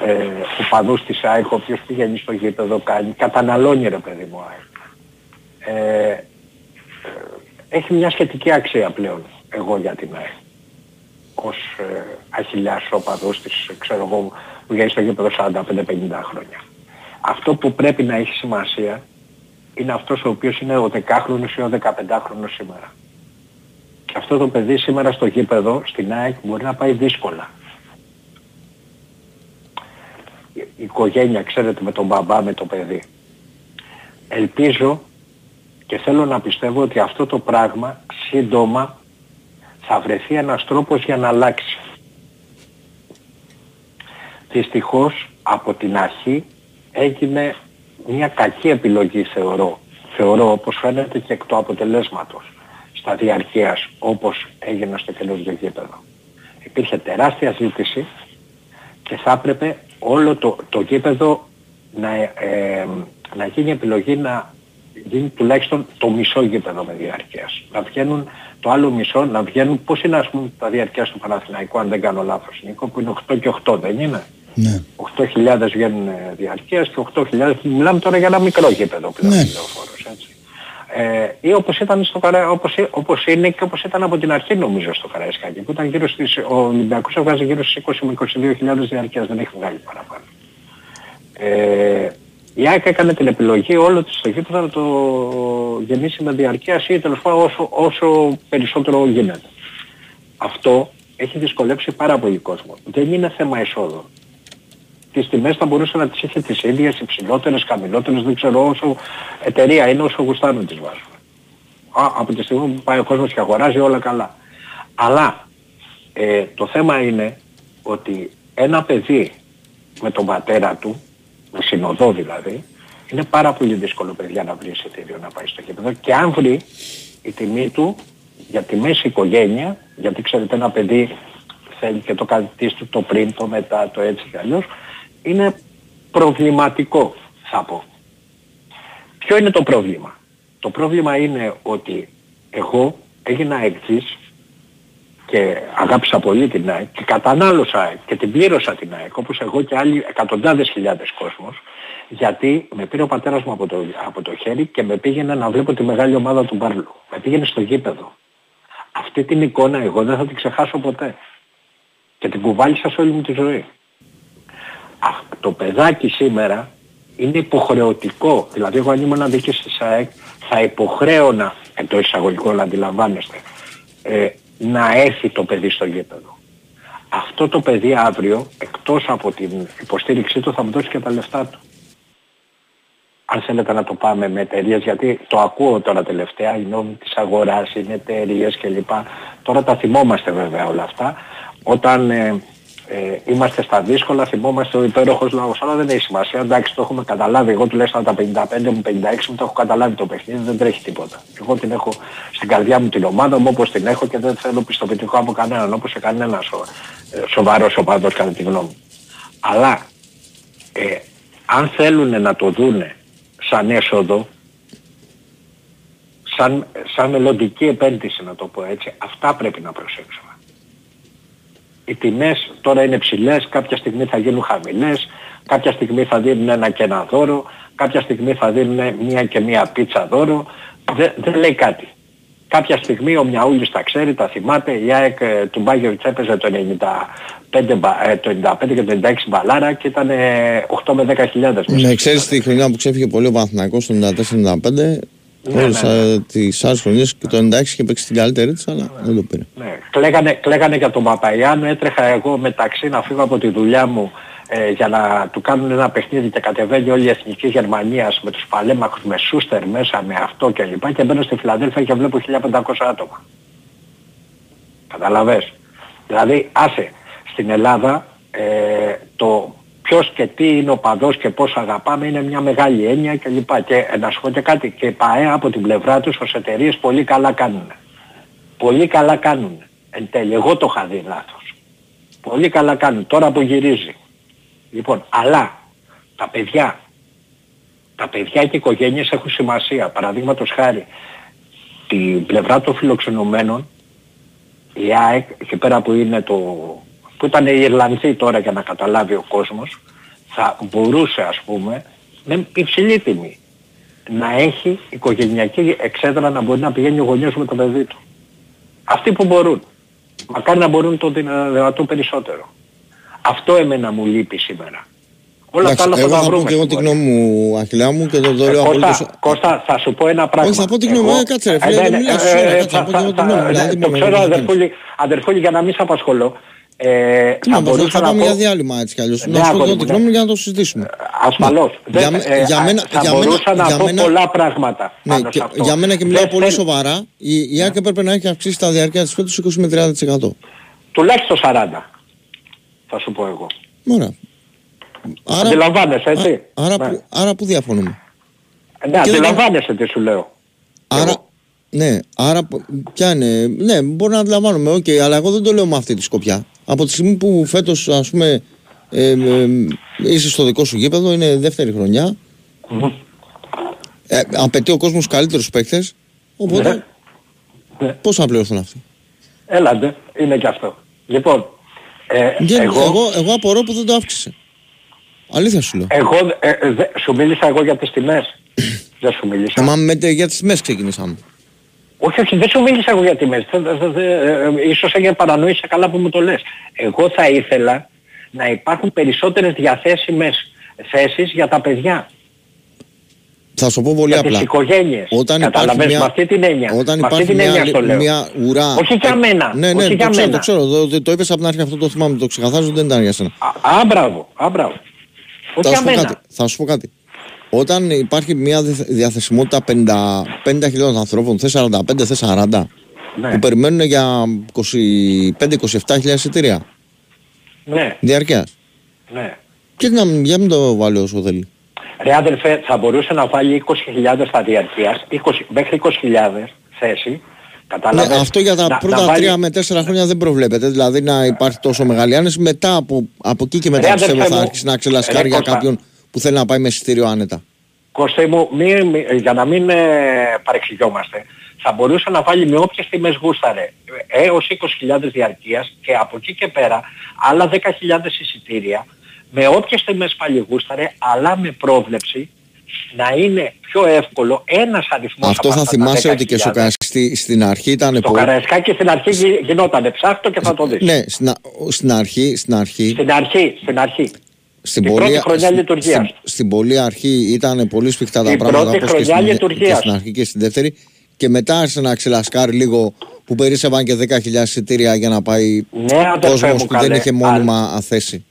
ε, ο παδούς της ΑΕΚ, ο οποίος πηγαίνει στο γήπεδο, κάνει, καταναλώνει ρε παιδί μου ΑΕΚ. Ε, ε, έχει μια σχετική αξία πλέον εγώ για την ΑΕΚ. Ως ε, αχιλιάς οπαδός της, ξέρω εγώ, που πηγαίνει στο γήπεδο 45-50 χρόνια. Αυτό που πρέπει να έχει σημασία είναι αυτός ο οποίος είναι ο 10χρονος ή ο 15χρονος σήμερα. Και αυτό το παιδί σήμερα στο γήπεδο, στην ΑΕΚ, μπορεί να πάει δύσκολα. Η οικογένεια, ξέρετε, με τον μπαμπά, με το παιδί. Ελπίζω και θέλω να πιστεύω ότι αυτό το πράγμα σύντομα θα βρεθεί ένας τρόπος για να αλλάξει. Δυστυχώς από την αρχή έγινε μια κακή επιλογή θεωρώ. Θεωρώ όπως φαίνεται και εκ του αποτελέσματος στα διαρκείας όπως έγινε στο καινούργιο γήπεδο. Υπήρχε τεράστια ζήτηση και θα έπρεπε όλο το, το γήπεδο να, ε, να γίνει επιλογή να γίνει τουλάχιστον το μισό γήπεδο με διαρκείας. Να βγαίνουν το άλλο μισό, να βγαίνουν, πώς είναι ας πούμε τα διαρκείας του Παναθηναϊκού αν δεν κάνω λάθος Νίκο, που είναι 8 και 8 δεν είναι; Ναι. 8.000 βγαίνουν ε, διαρκείας και 8.000, μιλάμε τώρα για ένα μικρό γήπεδο πλέον Ναι. λεωφόρος, έτσι. Ε, ή όπως ήταν στο Καρα... όπως, ε- όπως είναι και όπως ήταν από την αρχή νομίζω στο Καραϊσκάκι που ήταν γύρω στις, ο Ολυμπιακός έβγαζε γύρω στις 20 με 22.000 διαρκείας, δεν έχει βγάλει παραπάνω. Ε, η ΑΕΚ έκανε την επιλογή όλο της στο γήπεδο να το γεννήσει με διαρκείας ή τέλος πάντων όσο, όσο περισσότερο γίνεται. Αυτό έχει δυσκολέψει πάρα πολύ κόσμο. Δεν είναι θέμα εισόδου. Τις τιμές θα μπορούσε να τις είχε τις ίδιες, υψηλότερες, χαμηλότερες, δεν ξέρω όσο εταιρεία είναι, όσο γουστάρουν τις βάζουν. Α, από τη στιγμή που πάει ο κόσμος και αγοράζει όλα καλά. Αλλά ε, το θέμα είναι ότι ένα παιδί με τον πατέρα του, με συνοδό δηλαδή, είναι πάρα πολύ δύσκολο παιδιά να βρει εισιτήριο να πάει στο γήπεδο και αν βρει η τιμή του για τη μέση οικογένεια, γιατί ξέρετε ένα παιδί θέλει και το κάτι του το πριν, το μετά, το έτσι και αλλιώς, είναι προβληματικό θα πω. Ποιο είναι το πρόβλημα; Το πρόβλημα είναι ότι εγώ έγινα εκτής και αγάπησα πολύ την ΑΕΚ και κατανάλωσα ΑΕΚ και την πλήρωσα την ΑΕΚ όπως εγώ και άλλοι εκατοντάδες χιλιάδες κόσμος γιατί με πήρε ο πατέρας μου από το, από το χέρι και με πήγαινε να βλέπω τη μεγάλη ομάδα του Μπάρλου. Με πήγαινε στο γήπεδο. Αυτή την εικόνα εγώ δεν θα την ξεχάσω ποτέ. Και την κουβάλισα σε όλη μου τη ζωή. Α, το παιδάκι σήμερα είναι υποχρεωτικό. Δηλαδή εγώ αν ήμουν δίκης της ΑΕΚ θα υποχρέωνα, εντός εισαγωγικών να αντιλαμβάνεστε, ε, να έρθει το παιδί στο γήπεδο. Αυτό το παιδί αύριο, εκτός από την υποστήριξή του, θα μου δώσει και τα λεφτά του. Αν θέλετε να το πάμε με εταιρείες, γιατί το ακούω τώρα τελευταία, οι νόμοι της αγοράς, είναι εταιρείες κλπ. Τώρα τα θυμόμαστε βέβαια όλα αυτά. Όταν ε, ε, είμαστε στα δύσκολα, θυμόμαστε ο υπέροχος λαός, αλλά δεν έχει σημασία. Εντάξει, το έχουμε καταλάβει. Εγώ τουλάχιστον τα 55 μου, 56 μου το έχω καταλάβει το παιχνίδι, δεν τρέχει τίποτα. Εγώ την έχω στην καρδιά μου την ομάδα μου όπως την έχω και δεν θέλω πιστοποιητικό από κανέναν, όπως σε κανένας σο, ε, σοβαρός οπαδός κατά τη γνώμη μου. Αλλά ε, αν θέλουν να το δούνε σαν έσοδο, σαν, σαν μελλοντική επένδυση να το πω έτσι, αυτά πρέπει να προσέξουμε. Οι τιμές τώρα είναι ψηλές, κάποια στιγμή θα γίνουν χαμηλές, κάποια στιγμή θα δίνουν ένα και ένα δώρο, κάποια στιγμή θα δίνουν μία και μία πίτσα δώρο, δεν, δεν λέει κάτι. Κάποια στιγμή ο Μιαούλης τα ξέρει, τα θυμάται, η ΑΕΚ ε, του Μπάγκερτς έπαιζε το 95, μπα- ε, το 95 και το 96 μπαλάρα και ήταν ε, 8 με 10 χιλιάδες. μέσα. Ναι, ξέρεις τη χρονιά που ξέφυγε πολύ ο Παναθηναϊκός το 94-95, Ναι, όλες ναι, ε, τις άλλες χρονιές και το 96 και παίξει την καλύτερη της, αλλά δεν το πήρε. Ναι, κλαίγανε, κλαίγανε για τον Παπαϊάνο, έτρεχα εγώ μεταξύ να φύγω από τη δουλειά μου ε, για να του κάνουν ένα παιχνίδι και κατεβαίνει όλη η εθνική Γερμανίας με τους παλέμαχους, με Σούστερ μέσα, με αυτό και λοιπά και μπαίνω στη Φιλαδέλφια και βλέπω 1500 άτομα. Καταλαβες. Δηλαδή, άσε, στην Ελλάδα ε, το ποιος και τι είναι ο παδός και πώς αγαπάμε είναι μια μεγάλη έννοια και λοιπά. Και ε, να σου πω και κάτι, και ΠαΕ από την πλευρά τους ως εταιρείες πολύ καλά κάνουν. Πολύ καλά κάνουν. Εν τέλει, εγώ το είχα δει λάθος. Πολύ καλά κάνουν. Τώρα που γυρίζει. Λοιπόν, αλλά τα παιδιά, τα παιδιά και οι οικογένειες έχουν σημασία. Παραδείγματος χάρη, την πλευρά των φιλοξενουμένων, η ΑΕΚ, εκεί πέρα που είναι το, που ήταν οι Ιρλανδοί τώρα για να καταλάβει ο κόσμος, θα μπορούσε ας πούμε με υψηλή τιμή να έχει οικογενειακή εξέδρα να μπορεί να πηγαίνει ο γονιός με το παιδί του. Αυτοί που μπορούν. Μακάρι να μπορούν το δυνατό περισσότερο. Αυτό εμένα μου λείπει σήμερα. Όλα τα άλλα θα εγώ τα θα πω βρούμε. και εγώ την γνώμη μου, Αχιλιά μου, και το το Ε, λέω Κώστα, απολύτως. Κώστα, θα σου πω ένα πράγμα. Όχι, θα πω την γνώμη μου. Εγώ- Ε, κάτσε ρε Ε, φίλε, ναι, δεν ναι, μιλάς ε, τώρα, ε, κάτσε, θα πω και εγώ την γνώμη μου. θα- δηλαδή, Το μόνο ξέρω εγώ δεν αδερφούλη, αδερφούλη για να μην σε απασχολώ. Ε, Τι να θα πω, μπορούσα θα να πάμε πω- για διάλειμμα έτσι κι αλλιώς. Ναι, Να σου πω αγόρι εγώ μου, την ναι. γνώμη μου για να το συζητήσουμε. Ασφαλώς. Για Δεν- με- ε, για α, μένα- θα για μένα- μπορούσα να για πω μένα- πολλά πράγματα Ναι, πάνω και σε αυτό. για μένα και μιλάω Δεν πολύ θέλ- σοβαρά, η, η ΑΕΚ έπρεπε να έχει αυξήσει τα διάρκεια της φέτος 20 με 30%. Τουλάχιστον 40. Θα σου πω εγώ. Ωραία. Άρα, Αντιλαμβάνεσαι, έτσι; α- άρα, Ναι. που, άρα που διαφωνούμε. Ναι, και δεν- αντιλαμβάνεσαι τι σου λέω. Άρα, ναι, άρα π- ποια είναι, ναι, μπορεί να αντιλαμβάνομαι, οκ, αλλά εγώ δεν το λέω με αυτή τη σκοπιά. Από τη στιγμή που φέτος, ας πούμε, ε, ε, είσαι στο δικό σου γήπεδο, είναι δεύτερη χρονιά, ε, απαιτεί ο κόσμος καλύτερους παίκτες, οπότε Ναι. πώς θα πληρωθούν αυτοί; Έλα ντε, είναι και αυτό. Λοιπόν, ε, Και εγώ, εγώ, εγώ απορώ που δεν το αύξησε. Αλήθεια σου λέω. εγώ ε, ε, δε- σου μίλησα εγώ για τις τιμές. δεν σου μίλησα. Ε, μα με, για τις τιμές ξεκινήσαμε. Όχι, όχι, δεν σου μίλησα εγώ για τιμές. Θε- θε- θε- ε, ε, Ίσως έγινε παρανόηση καλά που μου το λες. Εγώ θα ήθελα να υπάρχουν περισσότερες διαθέσιμες θέσεις για τα παιδιά. Θα σου πω πολύ για απλά. τις οικογένειες. Όταν υπάρχει Καταλαβες, μια, με αυτή την έννοια. Όταν με αυτή υπάρχει την μια, έννοια στο λέω. μια ουρά. Όχι για μένα. Ναι, ναι, όχι το για ξέρω, μένα. το ξέρω. Το, το είπες από την αρχή αυτό το θυμάμαι, το ξεκαθάριζω, δεν ήταν για σένα. Α, μπράβο, α, μπράβο. Όχι Θα για σου, πω μένα. κάτι, θα σου πω κάτι. Όταν υπάρχει μια διαθ- διαθεσιμότητα 50 50.000 ανθρώπων, θες 45, θες 40, Ναι. που περιμένουν για 25-27 εισιτήρια Ναι, διαρκεία. ναι. Και να μην, για μην το βάλει όσο θέλει. Ρε αδελφέ, θα μπορούσε να βάλει 20.000 στα διαρκείας, 20, μέχρι 20.000 θέση. Ναι, Κατάλαβες. αυτό για τα Να- πρώτα να βάλει- 3 με 4 χρόνια δεν προβλέπεται. Δηλαδή να υπάρχει τόσο μεγάλη άνεση. Μετά από, από εκεί και μετά Ρε, πιστεύω αδερφέ θα μου, αρχίσει να ξελασκάρει ρε, για Κώστα. κάποιον που θέλει να πάει με εισιτήριο άνετα. Κωστή μου, μη, μη- για να μην ε, παρεξηγιόμαστε, θα μπορούσε να βάλει με όποιες τιμές γούσταρε έως 20.000 διαρκείας και από εκεί και πέρα άλλα 10.000 εισιτήρια με όποιες τιμές πάλι γούσταρε αλλά με πρόβλεψη να είναι πιο εύκολο ένας αριθμός Αυτό από θα αυτά τα θυμάσαι ότι και στο 10.000. Καραϊσκάκι στην αρχή ήταν Το πολύ. Καραϊσκάκι στην αρχή γι- γινότανε ψάχτο και θα το δεις. Ναι, στην, α- στην αρχή, στην αρχή, Στην αρχή, στην αρχή. Στην την πρώτη χρονιά στην- λειτουργίας. Στην, στην πολύ αρχή ήταν πολύ σφιχτά τα Την πράγματα πρώτη όπως και χρονιά στην, και λειτουργίας. στην αρχή και στην δεύτερη. Και μετά άρχισε να ξελασκάρει λίγο που περίσσευαν και 10.000 εισιτήρια για να πάει Ναι, αδερφέ κόσμος μου, που δεν καλέ. είχε μόνιμα θέση.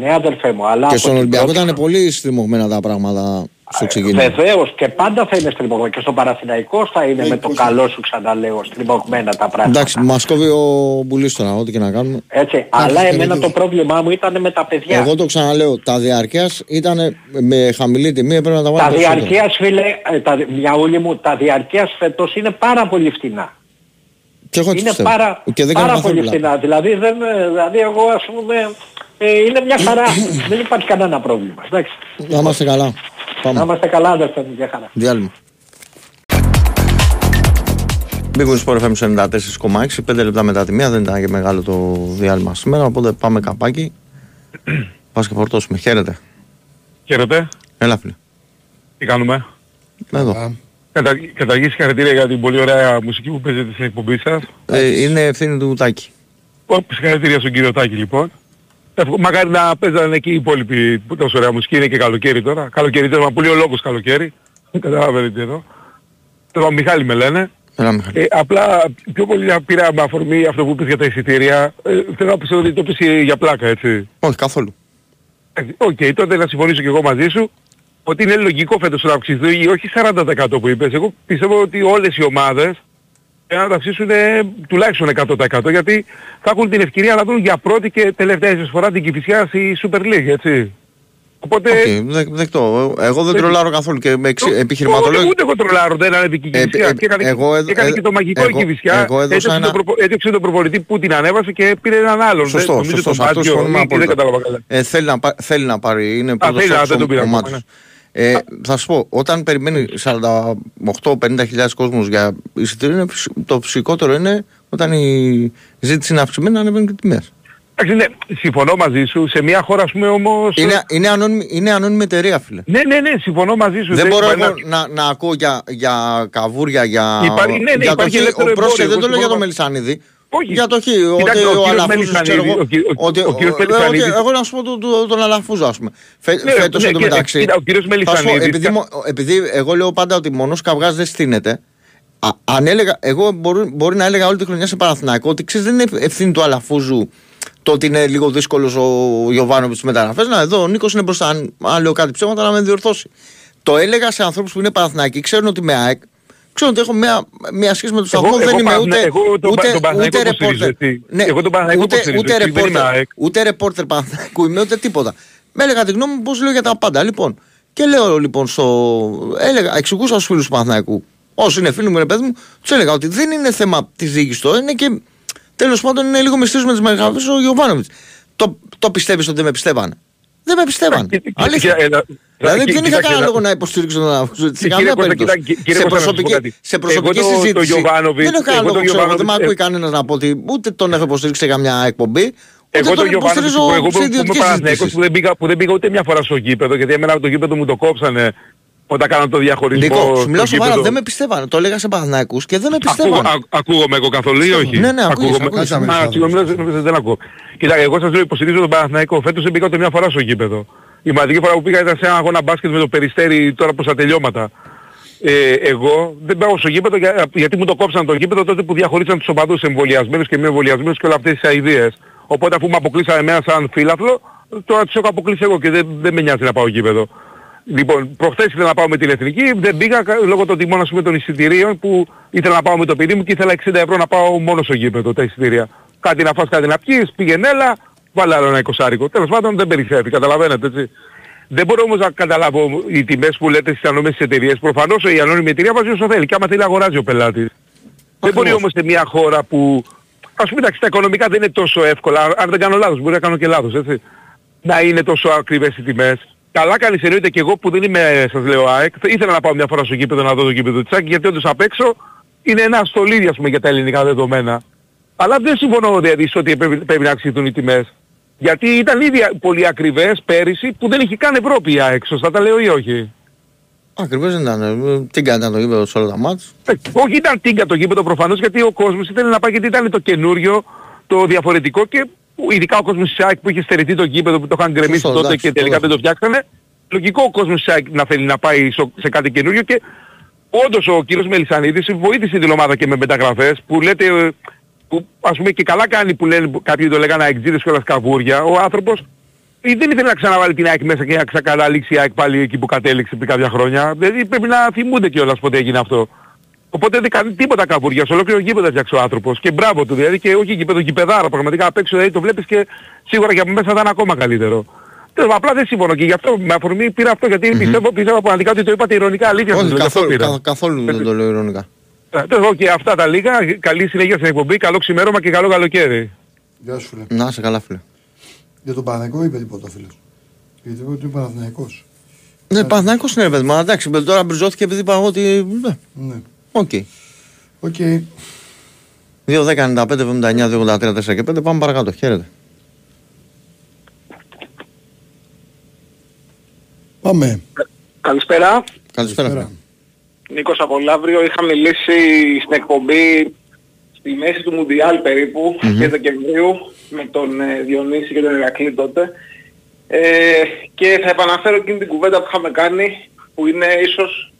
Ναι αδελφέ μου, αλλά... Και από στον την Ολυμπιακό πρώτη ήταν πολύ στριμωγμένα τα πράγματα στο ξεκίνημα. Βεβαίως και πάντα θα είναι στριμωγμένο και στον Παναθηναϊκό θα είναι με το καλό σου ξαναλέω στριμωγμένα τα πράγματα. Εντάξει, μας κόβει ο Μπουλής τώρα, ό,τι και να κάνουμε. Έτσι, αλλά εμένα το πρόβλημά μου ήταν με τα παιδιά. Εγώ το ξαναλέω, τα διαρκείας ήταν με χαμηλή τιμή, έπρεπε να τα βάλει τα περισσότερο. διαρκείας φίλε, ε, τα, Μιαούλη μου, τα διαρκείας φέτος είναι πάρα πολύ φτηνά. Και εγώ έτσι είναι πιστεύω. πάρα, και δεν πάρα κάνω πολύ καθόλου πλάκα. φτηνά. Δηλαδή, δεν, ε, δηλαδή εγώ ας πούμε ε, είναι μια χαρά. δεν υπάρχει κανένα πρόβλημα. Εντάξει. Να είμαστε καλά. Να Πάμε. είμαστε καλά αδερφέ μου, για χαρά. Διάλειμμα. Μπήκαμε στο FM 94,6, 5 λεπτά μετά τη μία, δεν ήταν και μεγάλο το διάλειμμα σήμερα, οπότε πάμε καπάκι. Πας και φορτώσουμε. Χαίρετε. Χαίρετε. Έλα φίλε. Τι κάνουμε; Εδώ. Κατα... Καταρχήν συγχαρητήρια για την πολύ ωραία μουσική που παίζετε στην εκπομπή σας. Ε, είναι ευθύνη του Τάκη. Ω, Συγχαρητήρια στον κύριο Τάκη λοιπόν. Εύχο- Μακάρι να παίζανε εκεί οι υπόλοιποι που τόσο ωραία μουσική είναι και καλοκαίρι τώρα. Καλοκαίρι τώρα, μα πολύ ο λόγος καλοκαίρι. Καταλαβαίνετε τι εδώ. Τώρα Μιχάλη με λένε. Έλα Μιχάλη. Ε, απλά πιο πολύ πήρα με αφορμή αυτό που είπες για τα εισιτήρια. Ε, θέλω να πιστεύω ότι το 'πες για πλάκα έτσι. Όχι καθόλου. Ε, Οκ, τότε να συμφωνήσω και εγώ μαζί σου ότι είναι λογικό φέτος να αυξηθεί όχι 40% που είπες. Εγώ πιστεύω ότι όλες οι ομάδες να τ' αυξήσουν τουλάχιστον 100% γιατί θα έχουν την ευκαιρία να δουν για πρώτη και τελευταία ίσως φορά την Κηφισιά στη Super League, έτσι. Οπότε... Okay, δε, δεκτό. Εγώ δεν τρολάρω καθόλου και με εξι... επιχειρηματολόγιο. Ούτε εγώ τρολάρω, δεν ανέβηκε η Κηφισιά. Ε, ε, και έκανε, εγώ, ε, έκανε και το μαγικό εγώ, η Κηφισιά. Εγώ έδωσα ένα... τον, έδειξε τον προπολιτή που την ανέβασε και πήρε έναν άλλον. Σωστό, δεν, σωστό. Αυτό συμφωνούμε απόλυτα. Ε, θέλει, να, θέλει να πάρει, είναι πρώτος ο ε, θα σου πω, όταν περιμένει 48-50 χιλιάδες κόσμος για εισιτήριο, το φυσικότερο είναι όταν η ζήτηση είναι αυξημένη να ανεβαίνουν και τιμές. Εντάξει, ναι, συμφωνώ μαζί σου. Σε μια χώρα, ας πούμε, όμως... Είναι, είναι, ανώνυμη, είναι ανώνυμη εταιρεία, φίλε. Ναι, ναι, ναι, συμφωνώ μαζί σου. Δεν, δεν μπορώ εγώ να, να, ακούω για, για καβούρια, για... Υπάρχει, ναι, ναι, για υπάρχει το χ, πρόσεχε, δεν το λέω για το Μελισανίδη. Όχι. Για το χ, ότι ο, ο Αλαφούζος, ξέρω εγώ, ότι, εγώ να σου πω τον Αλαφούζο, ας πούμε. Ναι, φέτος ναι, εντωμεταξύ, ο κύριος Μελισανίδης... Επειδή εγώ λέω πάντα ότι μονός καυγάς δεν στείνεται, αν έλεγα, εγώ μπορεί, μπορεί να έλεγα όλη τη χρονιά σε Παναθηναϊκό ότι ξέρεις δεν είναι ευθύνη του Αλαφούζου το ότι είναι λίγο δύσκολος ο Γιωβάνο στι μεταγραφέ. Να, εδώ ο Νίκος είναι μπροστά. Αν, αν λέω κάτι ψέματα, να με διορθώσει. Το έλεγα σε ανθρώπους που είναι Παναθηναϊκοί, ξέρουν ότι με ΑΕΚ. Ξέρουν ότι έχω μια, μια σχέση με τους σταθμό. Δεν είμαι ούτε, εγώ τον, ούτε, τον ούτε ρεπόρτερ. Ναι, εγώ τον ούτε, ούτε, ρεπόρτερ, ούτε ρεπόρτερ Παναθηναϊκού είμαι ούτε τίποτα. Με έλεγα τη γνώμη μου πώς λέω για τα πάντα. Λοιπόν, και λέω λοιπόν στο. Έλεγα, εξηγούσα στους φίλους του Παναθηναϊκού. Όσοι είναι φίλοι μου, είναι παιδί μου, τους έλεγα ότι δεν είναι θέμα της διοίκησης το, είναι και Τέλος πάντων είναι λίγο μυστήριος με τις μεγαλύτερε ο Γιωβάνοβιτς. Το, το πιστεύεις ότι δεν με πιστεύανε; Δεν με πιστεύανε. Αλήθεια. Δηλαδή δεν είχα κανένα λόγο να υποστηρίξω τον Αβούζο. Σε καμία περίπτωση. Σε προσωπική, σε προσωπική συζήτηση. Δεν έχω κανένα λόγο. Ξέρω, δεν με ακούει κανένας να πω ότι ούτε τον έχω υποστηρίξει σε καμιά εκπομπή. Εγώ τον υποστηρίζω εγώ που είμαι που δεν πήγα, που δεν πήγα ούτε μια φορά στο γήπεδο γιατί εμένα το γήπεδο μου το κόψανε όταν κάναν το διαχωρισμό. Νίκο, σου μιλάω σοβαρά, δεν με πιστεύανε. Το έλεγα σε Παναθηναϊκούς και δεν με πιστεύανε. ακούγομαι εγώ καθόλου ή όχι; Ναι, ναι, ακούγομαι. Συγγνώμη, δεν ακούω. Κοίτα, εγώ σας λέω υποστηρίζω τον Παναθηναϊκό. Φέτος δεν πήγα ούτε μια φορά στο γήπεδο. Η μαδική φορά που πήγα ήταν σε ένα αγώνα μπάσκετ με το Περιστέρι τώρα προς τα τελειώματα. Ε, εγώ δεν πάω στο γήπεδο για, γιατί μου το κόψαν το γήπεδο τότε που διαχωρίσαν τους οπαδούς εμβολιασμένους και μη εμβολιασμένους και όλα αυτές τις αηδίες. Οπότε αφού με αποκλείσανε εμένα σαν φύλαθλο, τώρα τους έχω αποκλείσει εγώ και δεν, δεν με νοιάζει να πάω γήπεδο. Λοιπόν, προχθές ήθελα να πάω με την Εθνική, δεν πήγα λόγω των τιμών ας πούμε των εισιτηρίων που ήθελα να πάω με το παιδί μου και ήθελα 60 ευρώ να πάω μόνο στο γήπεδο τα εισιτήρια. Κάτι να φας, κάτι να πιείς, πήγαινε έλα, βάλε άλλο ένα εικοσάρικο. Τέλος πάντων δεν περισσεύει, καταλαβαίνετε έτσι. Δεν μπορώ όμως να καταλάβω οι τιμές που λέτε στις ανώνυμες εταιρείες. Προφανώς η ανώνυμη εταιρεία βάζει όσο θέλει και άμα θέλει αγοράζει ο πελάτης. Δεν μπορεί όμως σε μια χώρα που... Ας πούμε εντάξει τα οικονομικά δεν είναι τόσο εύκολα, αν δεν κάνω λάθος, μπορεί να κάνω και λάθος έτσι. Να είναι τόσο ακριβές οι τιμές. Καλά κάνεις εννοείται και εγώ που δεν είμαι, σας λέω, ΑΕΚ. Ήθελα να πάω μια φορά στο γήπεδο να δω το γήπεδο της ΑΕΚ γιατί όντως απ' έξω είναι ένα στολίδι ας πούμε για τα ελληνικά δεδομένα. Αλλά δεν συμφωνώ δηλαδή ότι πρέπει, πρέπει να αυξηθούν οι τιμές. Γιατί ήταν ήδη πολύ ακριβές πέρυσι που δεν είχε καν Ευρώπη η ΑΕΚ. Σωστά τα λέω ή όχι; Ακριβώς δεν ήταν. Τίγκα ήταν το γήπεδο σε όλα τα μάτς. Ε, όχι ήταν τίγκα το γήπεδο προφανώς γιατί ο κόσμος ήθελε να πάει γιατί ήταν το καινούριο, το διαφορετικό και ειδικά ο κόσμος της ΑΕΚ που είχε στερηθεί το γήπεδο που το είχαν γκρεμίσει τότε εντάξει, και τελικά δεν το φτιάξανε, λογικό ο κόσμος της ΑΕΚ να θέλει να πάει σε κάτι καινούριο και όντως ο κύριος Μελισανίδης βοήθησε την ομάδα και με μεταγραφές που λέτε, που ας πούμε και καλά κάνει που λένε, κάποιοι το λέγανε αεξίδες και όλα σκαβούρια, ο άνθρωπος δεν ήθελε να ξαναβάλει την ΑΕΚ μέσα και να ξανακαταλήξει η ΑΕΚ πάλι εκεί που κατέληξε πριν κάποια χρόνια. Δηλαδή πρέπει να θυμούνται κιόλας πότε έγινε αυτό. Οπότε δεν κάνει τίποτα καβούρια, σε ολόκληρο γήπεδο φτιάξει ο άνθρωπος. Και μπράβο του, δηλαδή και όχι γήπεδο γηπεδάρα, πραγματικά απ' έξω δηλαδή το βλέπεις και σίγουρα για μέσα θα είναι ακόμα καλύτερο. Τέλος, απλά δεν συμφωνώ και γι' αυτό με αφορμή πήρα αυτό γιατί mm-hmm. πιστεύω, πιστεύω πραγματικά ότι το είπατε ηρωνικά αλήθεια. Όχι, καθόλου, καθόλου, καθόλου δεν το λέω ηρωνικά. Ε, τέλος, και αυτά τα λίγα, καλή συνέχεια στην εκπομπή, καλό ξημέρωμα και καλό καλοκαίρι. Γεια σου φίλε. Να σε καλά φίλε. Για τον Παναθηναϊκό είπε τίποτα ο φίλος. Γιατί είπε ότι είναι Παναθηναϊκός. Ναι, Παναθηναϊκός είναι παιδί μου, εντάξει, τώρα μπριζώθηκε επειδή είπα ότι... Ναι. Ναι. OK. Okay. OK. 2, 10, 95, 79, 2, 83, 4 και 5. Πάμε παρακάτω. Χαίρετε. Πάμε. Καλησπέρα. Καλησπέρα. Νίκος από Λαύριο. Είχα μιλήσει στην εκπομπή στη μέση του Μουντιάλ περίπου, mm-hmm. και Δεκεμβρίου, με τον ε, Διονύση και τον Ηρακλή τότε. Ε, και θα επαναφέρω εκείνη την κουβέντα που είχαμε κάνει, που είναι ίσως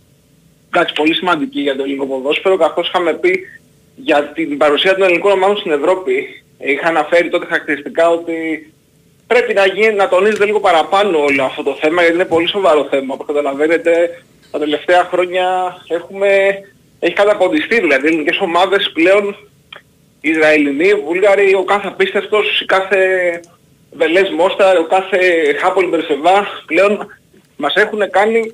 κάτι πολύ σημαντική για το ελληνικό ποδόσφαιρο, καθώς είχαμε πει για την παρουσία των ελληνικών ομάδων στην Ευρώπη. Είχα αναφέρει τότε χαρακτηριστικά ότι πρέπει να, γίνει, να τονίζεται λίγο παραπάνω όλο αυτό το θέμα, γιατί είναι πολύ σοβαρό θέμα. Όπως καταλαβαίνετε, τα τελευταία χρόνια έχουμε έχει καταποντιστεί δηλαδή. Οι ελληνικές ομάδες πλέον, οι Ισραηλινοί, οι Βούλγαροι, ο κάθε απίστευτος, η κάθε Βελές Μόσταρ, ο κάθε Χάπολ Μπερσεβά, πλέον μας έχουν κάνει,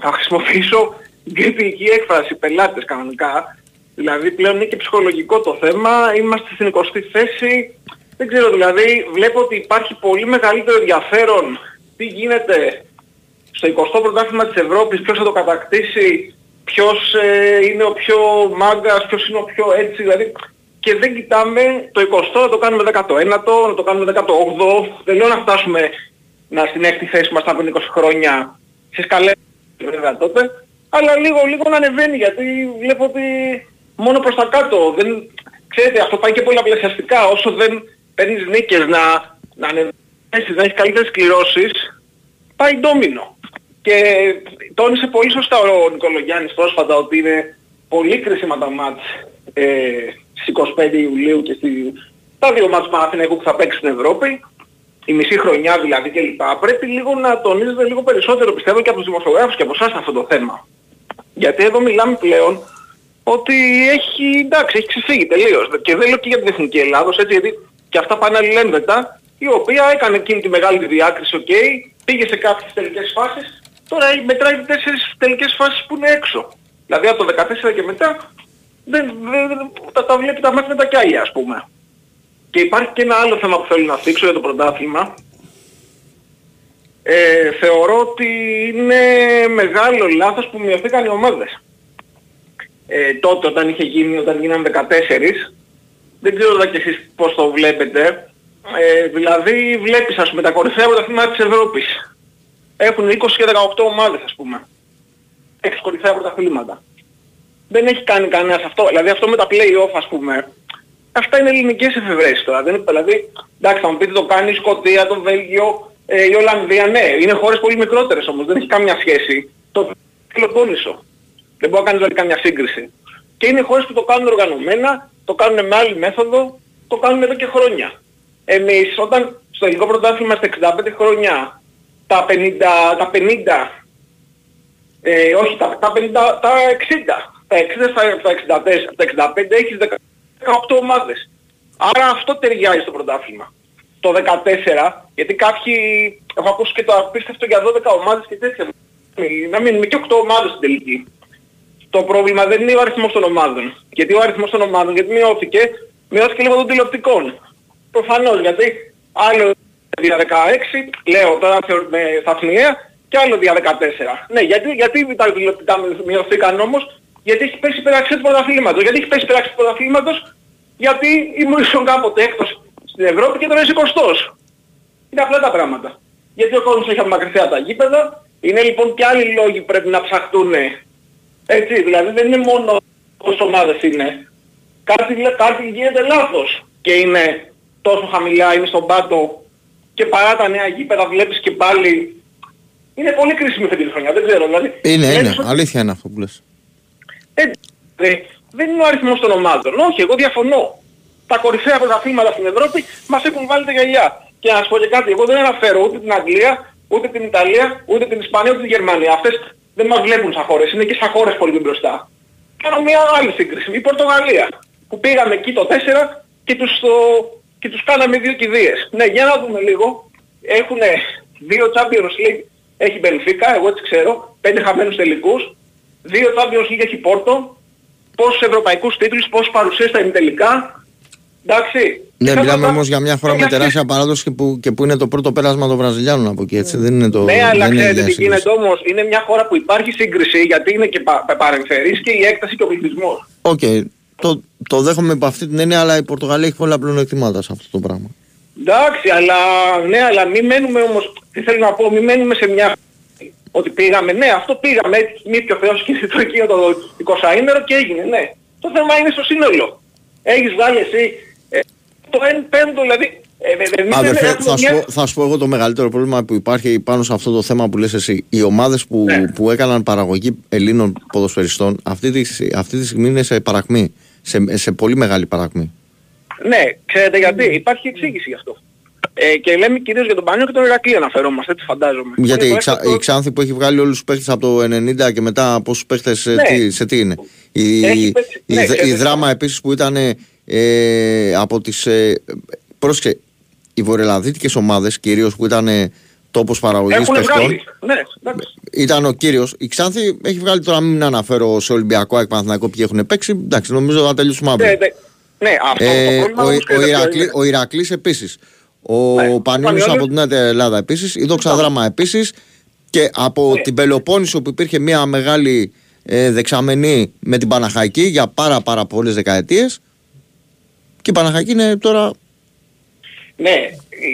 θα χρησιμοποιήσω γκριτική έκφραση, πελάτες κανονικά. Δηλαδή πλέον είναι και ψυχολογικό το θέμα, είμαστε στην 20η θέση, δεν ξέρω δηλαδή, βλέπω ότι υπάρχει πολύ μεγαλύτερο ενδιαφέρον. Τι γίνεται στο 20ο πρωτάθλημα της Ευρώπης, ποιος θα το κατακτήσει, ποιος ε, είναι ο πιο μάγκας, ποιος είναι ο πιο έτσι, δηλαδή. Και δεν κοιτάμε το 20ο να το κάνουμε 19ο, να το κάνουμε 18ο, δεν λέω να φτάσουμε να στην έκτη θέση μας από 20 χρόνια στις καλές βέβαια τότε, αλλά λίγο λίγο να ανεβαίνει γιατί βλέπω ότι μόνο προς τα κάτω, δεν, ξέρετε αυτό πάει και πολλαπλασιαστικά, όσο δεν παίρνεις νίκες να, να ανεβαίνεις, να έχεις καλύτερες κληρώσεις, πάει ντόμινο. Και τόνισε πολύ σωστά ο Νικολογιάννης πρόσφατα ότι είναι πολύ κρίσιμα τα ματς ε, στις 25 Ιουλίου και στη, τα δύο ματς Παναθηναϊκού που θα παίξει στην Ευρώπη, η μισή χρονιά δηλαδή κλπ. Πρέπει λίγο να τονίζετε λίγο περισσότερο πιστεύω και από τους δημοσιογράφους και από εσάς αυτό το θέμα. Γιατί εδώ μιλάμε πλέον ότι έχει, εντάξει, έχει ξεφύγει τελείως. Και δεν λέω και για την Εθνική Ελλάδος, έτσι, γιατί και αυτά πάνε αλληλένδετα, η οποία έκανε εκείνη τη μεγάλη διάκριση, οκ, πήγε σε κάποιες τελικές φάσεις, τώρα μετράει τέσσερις τελικές φάσεις που είναι έξω. Δηλαδή από το 14 και μετά δεν, δεν, τα, τα βλέπει τα μάτια με τα κιάλια ας πούμε. Και υπάρχει και ένα άλλο θέμα που θέλω να θίξω για το πρωτάθλημα. Ε, θεωρώ ότι είναι μεγάλο λάθος που μειωθήκαν οι ομάδες. Ε, τότε όταν είχε γίνει, όταν γίνανε 14, δεν ξέρω εδώ και εσείς πώς το βλέπετε, ε, δηλαδή βλέπεις ας πούμε τα κορυφαία πρωταθλήματα της Ευρώπης. Έχουν 20 και 18 ομάδες ας πούμε. Έχεις κορυφαία πρωταθλήματα δεν έχει κάνει κανένας αυτό. Δηλαδή αυτό με τα play-off ας πούμε, αυτά είναι ελληνικές εφευρέσεις τώρα. Δεν, δηλαδή, εντάξει θα μου πείτε το κάνεις η Σκοτία, το Βέλγιο, ε, η Ολλανδία, ναι. Είναι χώρες πολύ μικρότερες όμως, δεν έχει καμία σχέση. Το Πελοπόννησο. Δεν μπορεί να κάνεις δηλαδή καμιά σύγκριση. Και είναι χώρες που το κάνουν οργανωμένα, το κάνουν με άλλη μέθοδο, το κάνουν εδώ και χρόνια. Εμείς όταν στο ελληνικό πρωτάθλημα στα 65 χρόνια τα 50, τα 50 ε, όχι τα, τα 50, τα 60 τα 60 στα 64, τα 65 έχεις 18 ομάδες. Άρα αυτό ταιριάζει στο πρωτάθλημα. Το 14, γιατί κάποιοι, έχω ακούσει και το απίστευτο για 12 ομάδες και τέτοια, να μείνουμε και 8 ομάδες στην τελική. Το πρόβλημα δεν είναι ο αριθμός των ομάδων. Γιατί ο αριθμός των ομάδων, γιατί μειώθηκε, μειώθηκε λίγο των τηλεοπτικών. Προφανώς, γιατί άλλο δια 16, λέω τώρα με σταθμιαία, και άλλο δια 14. Ναι, γιατί, γιατί τα τηλεοπτικά μειωθήκαν όμως, γιατί έχει πέσει πέραξε του πρωταθλήματος. Γιατί έχει πέσει πέραξε του πρωταθλήματος, γιατί ήμουν κάποτε έκτος στην Ευρώπη και τώρα είσαι κοστός. Είναι απλά τα πράγματα. Γιατί ο κόσμος έχει απομακρυνθεί τα γήπεδα. Είναι λοιπόν και άλλοι λόγοι που πρέπει να ψαχτούν. Έτσι, δηλαδή δεν είναι μόνο πόσες ομάδες είναι. Κάτι, κάτι γίνεται λάθος και είναι τόσο χαμηλά, είναι στον πάτο και παρά τα νέα γήπεδα βλέπεις και πάλι είναι πολύ κρίσιμη αυτή τη χρονιά, δεν ξέρω δηλαδή. Είναι, είναι, αλήθεια είναι αυτό που λες. Ε, δεν είναι ο αριθμός των ομάδων. Όχι, εγώ διαφωνώ. Τα κορυφαία πρωταθλήματα στην Ευρώπη μας έχουν βάλει τα γυαλιά. Και να σας πω και κάτι, εγώ δεν αναφέρω ούτε την Αγγλία, ούτε την Ιταλία, ούτε την Ισπανία, ούτε την Γερμανία. Αυτές δεν μας βλέπουν σαν χώρες, είναι και σαν χώρες πολύ μπροστά. Κάνω μια άλλη σύγκριση, η Πορτογαλία, που πήγαμε εκεί το 4 και τους, το, και τους κάναμε δύο κηδείες. Ναι, για να δούμε λίγο. Έχουν δύο Champions League, έχει Μπενφίκα, εγώ έτσι ξέρω, πέντε χαμένους τελικούς, δύο Champions League έχει Πόρτο, πόσους ευρωπαϊκούς τίτλους, πόσους παρουσίες στα τελικά. Εντάξει. Ναι, μιλάμε όμως για μια χώρα με τεράστια παράδοση και που, και που είναι το πρώτο πέρασμα των Βραζιλιάνων από εκεί, έτσι. Δεν είναι το, ναι, αλλά ξέρετε τι γίνεται όμως. Είναι μια χώρα που υπάρχει σύγκριση γιατί είναι και πα, παρεμφερής και η έκταση και ο πληθυσμός. OK. Okay. Το, το δέχομαι από αυτή την έννοια, αλλά η Πορτογαλία έχει πολλά πλεονεκτήματα σε αυτό το πράγμα. Εντάξει, αλλά ναι, αλλά μην μένουμε όμως, τι θέλω να πω, μην μένουμε σε μια ότι πήγαμε, ναι, αυτό πήγαμε, μη ο Θεός και το εκείνο το 2004 έγινε, ναι. Το θέμα είναι στο σύνολο. Έχεις βγάλει εσύ ε, το 1 πέμπτο, δηλαδή ε, ε, Αδερφέ, θα, σου πω, θα σου πω εγώ το μεγαλύτερο πρόβλημα που υπάρχει πάνω σε αυτό το θέμα που λες εσύ. Οι ομάδες που, ναι. που έκαναν παραγωγή Ελλήνων ποδοσφαιριστών αυτή τη, αυτή τη στιγμή είναι σε παρακμή. Σε, σε πολύ μεγάλη παρακμή. Ναι, ξέρετε γιατί. Υπάρχει εξήγηση γι' αυτό. Ε, και λέμε κυρίως για τον Πανιό και τον Ηρακλή αναφερόμαστε, έτσι φαντάζομαι. Γιατί Είναι η, το Ξα... εύκολο- η Ξάνθη που έχει βγάλει όλους τους παίχτες από το 90 και μετά πόσους παίχτες ε, Ναι. τι, σε τι είναι. Η, Έχει παίξει- η, ναι, δ- η ξέρετε. δράμα επίσης που ήταν ε, από τις... Ε, πρόσεξε, οι βορειολαδίτικες ομάδες κυρίως που ήταν ε, τόπος παραγωγής Έχουν παιχτών βγάλει. Ναι, εντάξει. ήταν ο κύριος. Η Ξάνθη έχει βγάλει τώρα μην αναφέρω σε Ολυμπιακό ΑΕΚ Παναθηναϊκό ποιοι έχουν παίξει. Εντάξει νομίζω θα τελειώσουμε αύριο. Ναι, ναι, ναι, αυτό Ε, το πρόβλημα ο, όμως ο, ξέρετε ποιο Ηρακλή, είναι. ο Ηρακλής επίσης. Ο Ναι, Πανιόνιος ο Πανιόνιος- από την Νέα Ελλάδα επίσης. Η Δόξα Δράμα επίσης. Και από Ναι. την Πελοπόννησο που υπήρχε μια μεγάλη ε, δεξαμενή με την Παναχαϊκή για πάρα πάρα πολλές δεκαετίες. Και η Παναχαϊκή είναι τώρα... Ναι,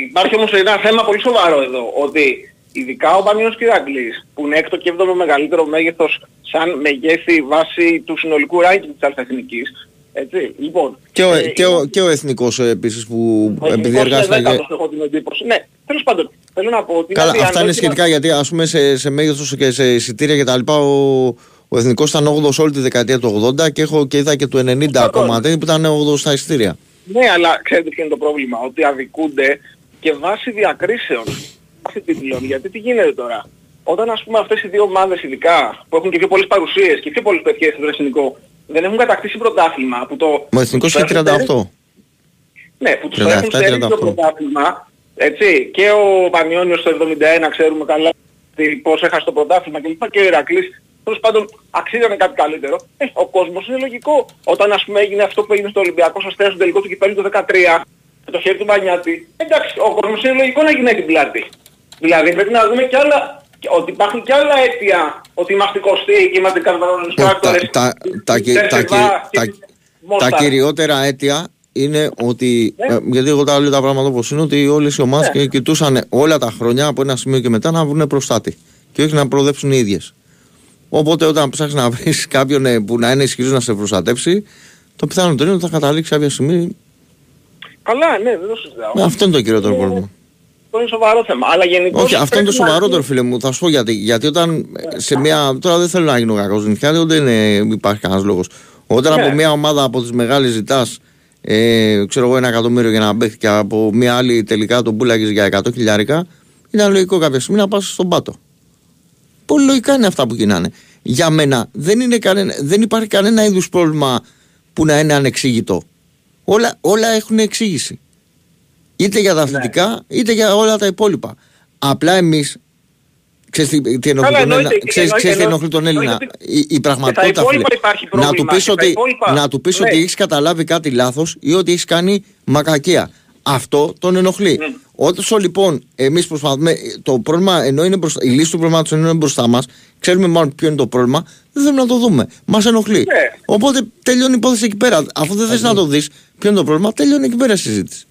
υπάρχει όμως ένα θέμα πολύ σοβαρό εδώ, ότι ειδικά ο Πανιός και ο Ηρακλής, που είναι έκτο και έβδομο μεγαλύτερο μέγεθος σαν μεγέθη βάση του συνολικού ranking της Αλφα-Εθνικής, έτσι, λοιπόν... Και ο, ε, και ο, και ο εθνικός ε, επίσης που ο επειδή εθνικός είναι εργάστηκε... δέκατος, έχω την εντύπωση. Ναι, τέλος πάντων, θέλω να πω ότι... Καλά, είναι αυτά είναι αδιανόητο- σχετικά γιατί ας πούμε σε, σε μέγεθος και σε εισιτήρια και τα λοιπά ο, ο εθνικός ήταν 8 όλη τη δεκαετία του 80 και έχω και είδα και του 90 ακόμα που ήταν 8 στα εισιτήρια. Ναι, αλλά ξέρετε ποιο είναι το πρόβλημα, ότι αδικούνται και βάσει διακρίσεων, βάσει τίτλων, γιατί τι γίνεται τώρα; Όταν ας πούμε αυτές οι δύο ομάδες ειδικά, που έχουν και πιο πολλές παρουσίες και πιο πολλές παιδιές στο εθνικό, δεν έχουν κατακτήσει πρωτάθλημα, που το... Ο εθνικός είχε 38. Ναι, που τους 37, το έχουν στέλνει το 38. πρωτάθλημα, έτσι, και ο Πανιόνιος το 71 ξέρουμε καλά τι- πώς έχασε το πρωτάθλημα κλπ. Και ο Ηρακλής, τέλος πάντων αξίζανε κάτι καλύτερο. Ε, ο κόσμος είναι λογικό. Όταν ας πούμε έγινε αυτό που έγινε στο Ολυμπιακό Αστέρας στο τελικό του κυπέλου το 13, με το χέρι του Μπανιάτη, εντάξει, ο κόσμος είναι λογικό να γυρνάει την πλάτη. Δηλαδή πρέπει να δούμε κι άλλα, ότι υπάρχουν κι άλλα αίτια, ότι είμαστε κοστοί και είμαστε καρβανόμενοι Τα, πράκτορες. τα, τα, και- τα, τα, και- τα, και- τα, Μόσταρα. τα κυριότερα αίτια είναι ότι, Ναι. ε, γιατί εγώ τα λέω τα πράγματα όπως είναι, ότι όλες οι ομάδες και κοιτούσαν όλα τα χρόνια από ένα σημείο και μετά να βρουν προστάτη και όχι να προοδεύσουν οι ίδιες. Οπότε όταν ψάχνεις να βρεις κάποιον ε, που να είναι ισχυρός να σε προστατεύσει, το πιθανότερο είναι ότι θα καταλήξει κάποια στιγμή. Καλά, ναι, δεν το συζητάω. Ναι, αυτό είναι το κυριότερο Ε, πρόβλημα. Αυτό είναι σοβαρό θέμα. Αλλά γενικώς Όχι, αυτό είναι το πρέπει να- σοβαρότερο, φίλε μου. Θα σου πω γιατί. Γιατί όταν ε, σε μια. Τώρα δεν θέλω να γίνω κακός νυχιάτη, δεν είναι, υπάρχει κανένας λόγος. Όταν Ναι. από μια ομάδα από τις μεγάλες ζητάς, ε, ξέρω εγώ, ένα εκατομμύριο για να παίξει και από μια άλλη τελικά τον πουλάγε για 100 χιλιάρικα, ήταν λογικό κάποια στιγμή να πας στον πάτο. Πολύ λογικά είναι αυτά που γίνανε. Για μένα δεν, είναι κανένα, δεν υπάρχει κανένα είδους πρόβλημα που να είναι ανεξήγητο. Όλα, όλα έχουν εξήγηση. Είτε για τα Ναι. αθλητικά, είτε για όλα τα υπόλοιπα. Απλά εμείς. Ξέρεις τι, τι ενοχλεί Καλά, τον Έλληνα, εννοείται, ξέρεις, ξέρεις τι εννοείται, ενοχλεί τον Έλληνα; εννοείται ότι- Η, η Και στα πραγματικότητα, υπόλοιπα φίλε. υπάρχει Να πρόβλημα. του πεις και στα ότι, υπόλοιπα- να του πεις Ναι. ότι έχεις καταλάβει κάτι λάθος ή ότι έχεις κάνει μακακία. Αυτό τον ενοχλεί. Ναι. Όσο λοιπόν εμείς προσπαθούμε, το πρόβλημα ενώ είναι μπροστά, η λύση του προβλήματος ενώ είναι μπροστά μας, ξέρουμε μάλλον ποιο είναι το πρόβλημα, δεν θέλουμε να το δούμε. Μας ενοχλεί. Ναι. Οπότε τελειώνει η υπόθεση εκεί πέρα. Αφού δεν θες να το δεις ποιο είναι το πρόβλημα, τελειώνει εκεί πέρα η συζήτηση.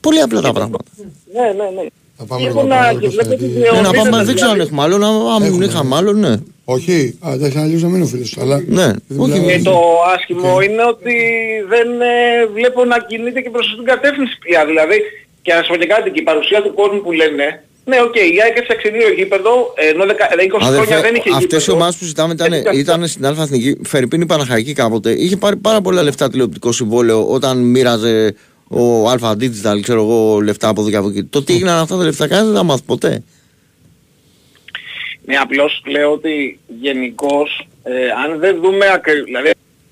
Πολύ απλά τα πράγματα. Ναι, ναι, ναι. Θα πάμε Λίγο λίγο να- παρακάτω, και βλέπετε γιατί- ότι Ναι, να ορίζεται πάμε, δεν ξέρω αν δηλαδή. έχουμε άλλο. Αν αν Έχουμε. είχαμε άλλο, ναι. Όχι, α, εντάξει, αλλιώς να μείνω φίλος σου, αλλά... Ναι, όχι, μιλάω- Και το άσχημο είναι ότι δεν ε, βλέπω να κινείται και προς την κατεύθυνση πια. Δηλαδή, και να σας πω και κάτι, και η παρουσία του κόσμου που λένε, ναι, οκ, η ΑΕΚ έφτιαξε δύο γήπεδο, ενώ δεκα- 20 χρόνια δεν είχε Αυτές οι γήπεδο. ομάδες που ζητάμε ήταν, Έτσι, ήταν στην Άλφα Εθνική. Φερειπείν η Παναχαϊκή κάποτε. Είχε πάρει πάρα πολλά λεφτά τηλεοπτικό συμβόλαιο όταν μοίραζε ο Alpha Digital, ξέρω εγώ, λεφτά από εδώ και από εκεί. Το τι έγιναν αυτά τα λεφτά, κανένας δεν τα μάθει ποτέ. Ναι, απλώς λέω ότι γενικώς, ε, αν δεν δούμε ακριβώς, δηλαδή,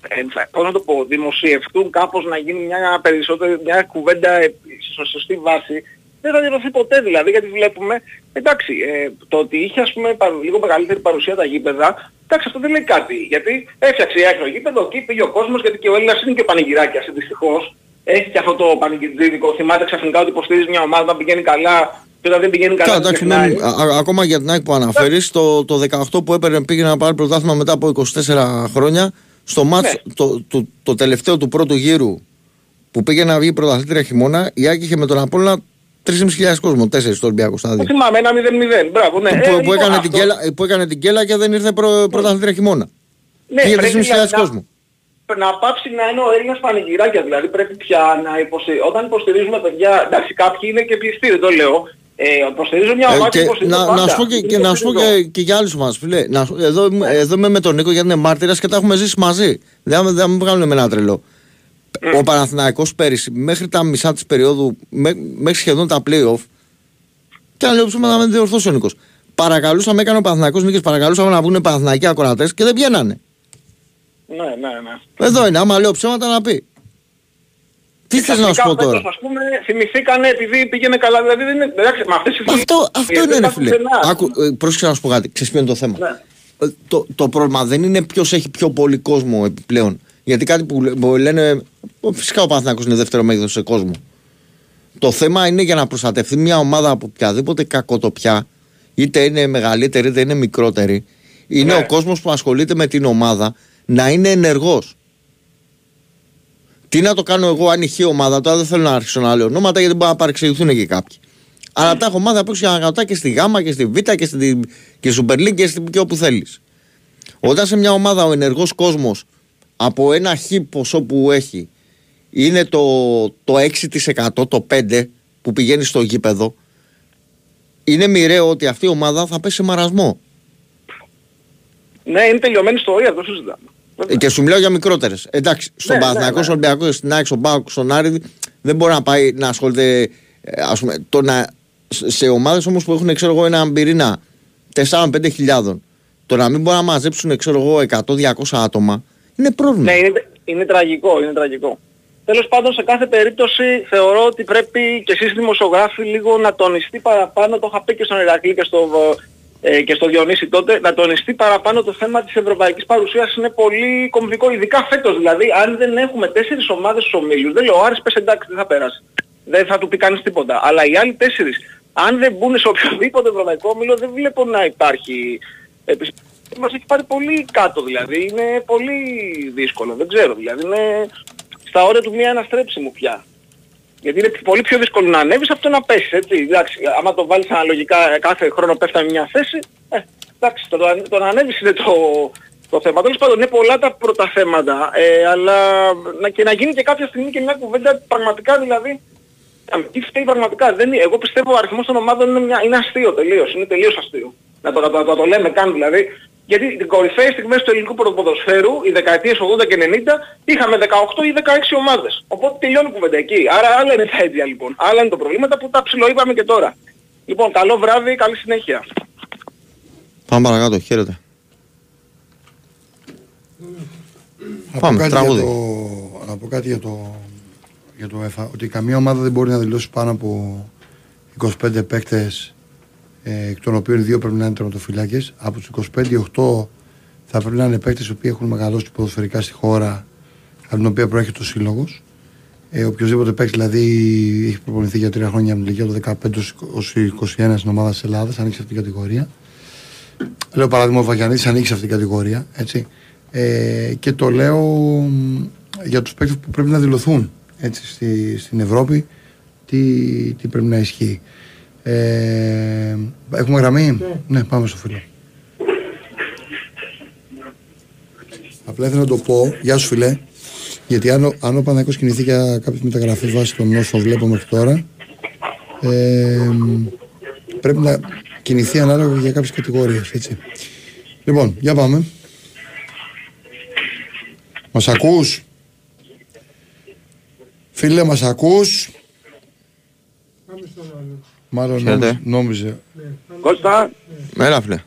ε, θα- πώς να το πω, δημοσιευτούν κάπως να γίνει μια περισσότερη, μια κουβέντα ε, στο σωστή βάση, δεν θα διορθωθεί ποτέ δηλαδή, γιατί βλέπουμε, εντάξει, ε, το ότι είχε ας πούμε παρου- λίγο μεγαλύτερη παρουσία τα γήπεδα, εντάξει αυτό δεν λέει κάτι, γιατί έφτιαξε η άκρη γήπεδο, εκεί πήγε ο κόσμος, γιατί και ο Έλληνας είναι και πανηγυράκιας, δυστυχώς. Έχει και αυτό το πανηγυρίδικο, θυμάται ξαφνικά ότι υποστηρίζεις μια ομάδα όταν πηγαίνει καλά και όταν δεν πηγαίνει καλά. Καλά, δεν εντάξει, ξεχνάει. μένει- α- α- ακόμα για την ΑΕΚ που αναφέρεις, το, το 18 που έπαιρνε πήγε να πάρει πρωτάθλημα μετά από 24 χρόνια, στο μάτς Ναι. το, το, το τελευταίο του πρώτου γύρου που πήγε να βγει πρωταθλήτρια χειμώνα, η ΑΕΚ είχε με τον Απόλλωνα 3.500 κόσμο, 4 στο Ολυμπιακό στάδιο. Το θυμάμαι, ένα 0-0. Μπράβο, ναι. που, Ε, που λοιπόν, έκανε αυτό- την κέλα, που έκανε την κέλα και δεν ήρθε προ, πρωταθλήτρια χειμώνα. Ναι, Πήγε πρέπει 3.500 δηλαδή να- κόσμο. Να πάψει να είναι ο Έλληνας πανηγυράκια, δηλαδή πρέπει πια να υποστηρίζουμε, όταν υποστηρίζουμε παιδιά, εντάξει κάποιοι είναι και πιστοί, δεν το λέω, ε, υποστηρίζω μια Ε, ομάδα και που υποστηρίζω να, πάντα. να σου πω και, Είναι και, να σου πω υποστηρίζω. και, και για άλλους μας φίλε. Να, σου- εδώ, είμαι- εδώ είμαι με τον Νίκο γιατί είναι μάρτυρας και τα έχουμε ζήσει μαζί. Δεν, θα- δεν θα μου βγάλουν με ένα τρελό. Ο Παναθηναϊκός πέρυσι μέχρι τα μισά της περίοδου, μέ- μέχρι σχεδόν τα play-off, και αν λέω ψέματα να με διορθώσει ο Νίκος. Παρακαλούσαμε, έκανε ο Παναθηναϊκός νίκες, παρακαλούσαμε να βγουν Παναθηναϊκοί ακροατές και δεν βγαίνανε. Ναι, ναι, ναι. Εδώ είναι, άμα λέω ψέματα να πει. Τι θες να σου πω Ξαφνικά τώρα; φέτος, Ας πούμε, θυμηθήκανε επειδή πήγαινε καλά, δηλαδή δεν είναι... Εντάξει, με αυτές τις Αυτό, αυτό δεν είναι ρε υπάρχουν φίλε. πουθενά. Άκου, ε, πρόσεξε να σου πω κάτι. Ξέρεις ποιο είναι το θέμα. Ναι. Ε, Το, το πρόβλημα δεν είναι ποιος έχει πιο πολύ κόσμο επιπλέον. Γιατί κάτι που, λέ- που λένε. ο- Φυσικά ο Παναθηναϊκός είναι δεύτερο μέγεθος σε κόσμο. Το θέμα είναι για να προστατευτεί μια ομάδα από οποιαδήποτε κακοτοπιά, είτε είναι μεγαλύτερη είτε είναι μικρότερη, είναι Ναι. ο κόσμος που ασχολείται με την ομάδα να είναι ενεργός. Τι να το κάνω εγώ αν ηχεί ομάδα, τώρα δεν θέλω να αρχίσω να λέω ονόματα γιατί μπορεί να παρεξηγηθούν και κάποιοι. Αλλά τα έχω μάθει απ' έξω για να κρατά και στη Γάμα και στη Β και στη, και στη Super League και, στη, και όπου θέλεις. Όταν σε μια ομάδα ο ενεργός κόσμος από ένα χ ποσό που έχει είναι το, το 6% το 5% που πηγαίνει στο γήπεδο, είναι μοιραίο ότι αυτή η ομάδα θα πέσει σε μαρασμό. Ναι, είναι τελειωμένη ιστορία, αυτό συζητάμε. Ε, Και σου μιλάω για μικρότερες. Εντάξει, στον Ναι, Παναθηναϊκός, ναι, στον Ολυμπιακός, στην ΑΕΚ, στον Πάοκ, στον Άρη δεν μπορεί να πάει να ασχολείται. ε, Ας πούμε, το να, σε- σε ομάδες όμως που έχουν ξέρω εγώ, έναν πυρήνα 4-5 χιλιάδων, το να μην μπορεί να μαζέψουν ξέρω εγώ, 100-200 άτομα είναι πρόβλημα. Ναι, είναι, είναι τραγικό, είναι τραγικό. Τέλος πάντων, σε κάθε περίπτωση θεωρώ ότι πρέπει και εσείς δημοσιογράφοι λίγο να τονιστεί παραπάνω, το είχα πει και στον Ηρακλή και στο, ε, και στο Διονύση τότε, να τονιστεί παραπάνω το θέμα της ευρωπαϊκής παρουσίας είναι πολύ κομβικό, ειδικά φέτος. Δηλαδή, αν δεν έχουμε τέσσερις ομάδες στους ομίλους, δεν λέω ο Άρης πες εντάξει δεν θα πέρασει, δεν θα του πει κανείς τίποτα, αλλά οι άλλοι τέσσερις, αν δεν μπουν σε οποιοδήποτε ευρωπαϊκό όμιλο δεν βλέπω να υπάρχει επισ- μας έχει πάρει πολύ κάτω δηλαδή, είναι πολύ δύσκολο, δεν ξέρω. Δηλαδή, είναι στα όρια του μία αναστρέψιμου πια. Γιατί είναι πολύ πιο δύσκολο να ανέβεις από το να πέσεις, έτσι. Εντάξει, άμα το βάλεις αναλογικά ε, κάθε χρόνο πέφτει μια θέση, ε, εντάξει, το, το, το να ανέβεις είναι το, το θέμα. Τέλος πάντων, είναι πολλά τα πρώτα θέματα, ε, αλλά να, και να γίνει και κάποια στιγμή και μια κουβέντα πραγματικά δηλαδή, ε, τι φταίει πραγματικά. Δεν, είναι- εγώ πιστεύω ο αριθμός των ομάδων είναι, μια, είναι αστείο τελείως, είναι τελείως αστείο. Να το, να το, να το, το λέμε καν δηλαδή. Γιατί οι κορυφαίες στιγμές του ελληνικού ποδοσφαίρου, οι δεκαετίες 80 και 90, είχαμε 18 ή 16 ομάδες. Οπότε τελειώνει η κουβέντα εκεί. Άρα άλλα είναι τα αίτια λοιπόν. Άλλα είναι τα προβλήματα που τα ψιλοείπαμε και τώρα. Λοιπόν, καλό βράδυ, καλή συνέχεια. Πάμε παρακάτω, χαίρετε. Να Πάμε, πω κάτι, για τραγούδι. το, να πω κάτι για το, για το ΕΦΑ. Ότι καμία ομάδα δεν μπορεί να δηλώσει πάνω από 25 παίκτες, ε, εκ των οποίων δύο πρέπει να είναι τερματοφυλάκες. Από τους 25, 8 θα πρέπει να είναι παίκτες οι οποίοι έχουν μεγαλώσει ποδοσφαιρικά στη χώρα από την οποία προέρχεται ο σύλλογος. Ε, οποιοδήποτε παίκτης δηλαδή έχει προπονηθεί για τρία χρόνια από την ηλικία του 15 ως 21 στην ομάδα της Ελλάδας, ανοίξει αυτή την κατηγορία. Λέω παράδειγμα ο Βαγιανίδης ανοίξει αυτή την κατηγορία. Έτσι. Ε, και το λέω μ, για τους παίκτες που πρέπει να δηλωθούν έτσι, στη, στην Ευρώπη τι, τι πρέπει να ισχύει. Ε, έχουμε γραμμή; Ναι. πάμε στο φίλο. Απλά ήθελα να το πω, γεια σου φιλέ, γιατί αν, ο- αν ο Παναγικός κινηθεί για κάποιες μεταγραφές βάσει των όσων βλέπω μέχρι τώρα, ε, μ, πρέπει να κινηθεί ανάλογα για κάποιες κατηγορίες, έτσι. Λοιπόν, για πάμε. Μας ακούς; Φίλε, μας ακούς; Πάμε στον άλλο. Μάλλον Χαίρετε. νόμιζε. νόμιζε. Κώστα, Έλα, φίλε.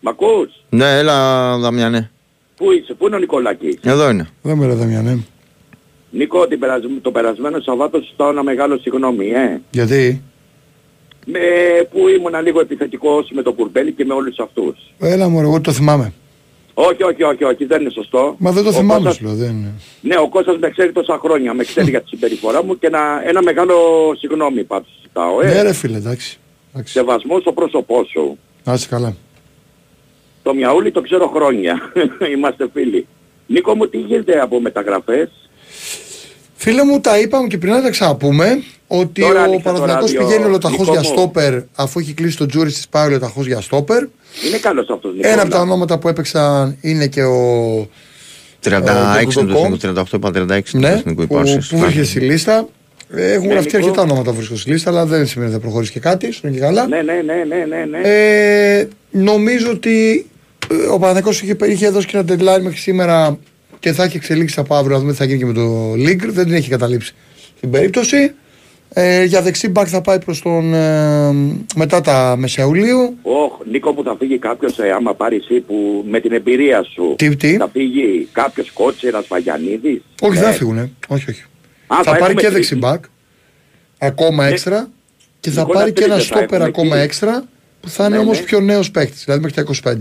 μ' ακούς; Ναι, έλα, Δαμιανέ. Πού είσαι, πού είναι ο Νικολάκης; Εδώ είναι. Δεν με ρε Δαμιανέ. Νίκο, την περασ- το περασμένο Σαββάτο σου στάω ένα μεγάλο συγγνώμη, ε. Γιατί; Με, που ήμουν λίγο επιθετικός με το Κουρμπέλι και με όλους αυτούς. Έλα μου, εγώ το θυμάμαι. Όχι, όχι, όχι, όχι, δεν είναι σωστό. Μα δεν το Ο θυμάμαι Κώστας- σου λέω. Δεν... είναι. Ναι, ο Κώστας με ξέρει τόσα χρόνια, με ξέρει για τη συμπεριφορά μου και ένα, ένα μεγάλο συγγνώμη πάντως ζητάω, ε. Ναι ρε φίλε, εντάξει. εντάξει. Σεβασμός στο πρόσωπό σου. Να είσαι καλά. Το Μιαούλι το ξέρω χρόνια. Είμαστε φίλοι. Νίκο μου, τι γίνεται από μεταγραφές; Φίλε μου, τα είπαμε και πριν να τα ξαναπούμε ότι Τώρα ο άνοιξε το Παναθηναϊκός ράδιο, πηγαίνει ολοταχώς Νίκο για μου. στόπερ αφού έχει κλείσει το τζούρι της πάει ολοταχώς για στόπερ. Είναι καλός αυτός Νίκο. Ένα από τα ονόματα που έπαιξαν είναι και ο 36 Ε, είναι το το εθνικό, 38 είπα 36 είναι το ναι, εθνικό που, υπάρξης. που βρίσκεται στη λίστα. Ε, Έχουν Ναι, γραφτεί Νίκο. αρκετά ονόματα που βρίσκονται στη λίστα, αλλά δεν σημαίνει ότι θα προχωρήσει και κάτι. Στον και καλά. Ναι, ναι, ναι, ναι, ναι, ναι. Ε, νομίζω ότι ε, ο Παναθηναϊκός είχε, είχε δώσει και ένα deadline μέχρι σήμερα και θα έχει εξελίξει από αύριο να δούμε τι θα γίνει και με το Λίγκρ. Δεν την έχει καταλήψει την περίπτωση. Ε, για δεξί μπακ θα πάει προς τον ε, μετά τα Μεσαιουλίου. Όχ, Νίκο μου θα φύγει κάποιος ε, άμα πάρει εσύ που με την εμπειρία σου. Τι, τι; Θα φύγει κάποιος κότσερας Βαγιανίδης. Όχι, Ε, δεν θα φύγουνε. Όχι, όχι. Α, θα θα πάρει έχουμε και τρίτη. δεξί μπακ. Ακόμα έξτρα. Και θα Νικόλα, πάρει και ένα τρίτες θα στόπερ έχουμε ακόμα εκεί. έξτρα που θα είναι Ναι, όμως ναι. πιο νέος παίκτης, δηλαδή μέχρι τα 25.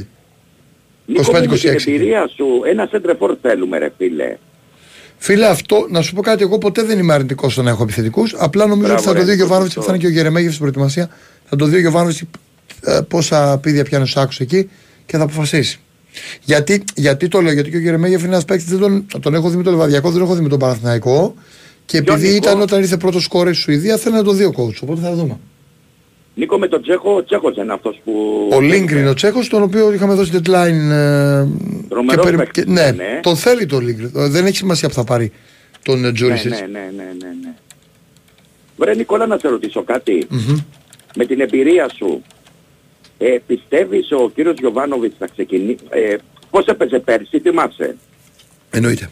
Νίκο μου, με την 25-26. εμπειρία σου ένα σέντρεφόρ θέλουμε ρε φίλε. Φίλε, αυτό να σου πω κάτι, εγώ ποτέ δεν είμαι αρνητικός στο να έχω επιθετικούς. Απλά νομίζω Μπράβο, ότι θα το ρε, δει ο Νίκο, Γιωβάνοβιτς, σωστό. θα είναι και ο Γερεμέγεφ στην προετοιμασία. Θα το δει ο Γιωβάνοβιτς ε, πόσα πίδια πιάνει ο Σάκου εκεί και θα αποφασίσει. Γιατί, γιατί το λέω, γιατί και ο Γερεμέγεφ είναι ένας παίκτης, δεν τον, τον έχω δει με τον Λεβαδιακό, δεν τον έχω δει με τον Παναθηναϊκό. Και Ποιο επειδή Νίκο; ήταν όταν ήρθε πρώτος κόρη στη Σουηδία, θέλει να το δει ο coach. Οπότε θα δούμε. Νίκο με τον Τσέχο, ο Τσέχος είναι αυτός που... Ο Λίγκριν ο Τσέχος, τον οποίο είχαμε δώσει deadline. Ε, Τρομερός περι- παίκτης, και- ναι, ναι. τον θέλει τον Λίγκριν. Ε, Δεν έχει σημασία που θα πάρει τον Ναι, Τζούρισιτ. ναι, ναι, ναι, ναι, ναι. Βρε Νικόλα να σε ρωτήσω κάτι. Με την εμπειρία σου, ε, πιστεύεις ο κύριος Γιωβάνοβιτς θα ξεκινήσει... Ε, πώς έπαιζε πέρσι, θυμάσαι. Εννοείται.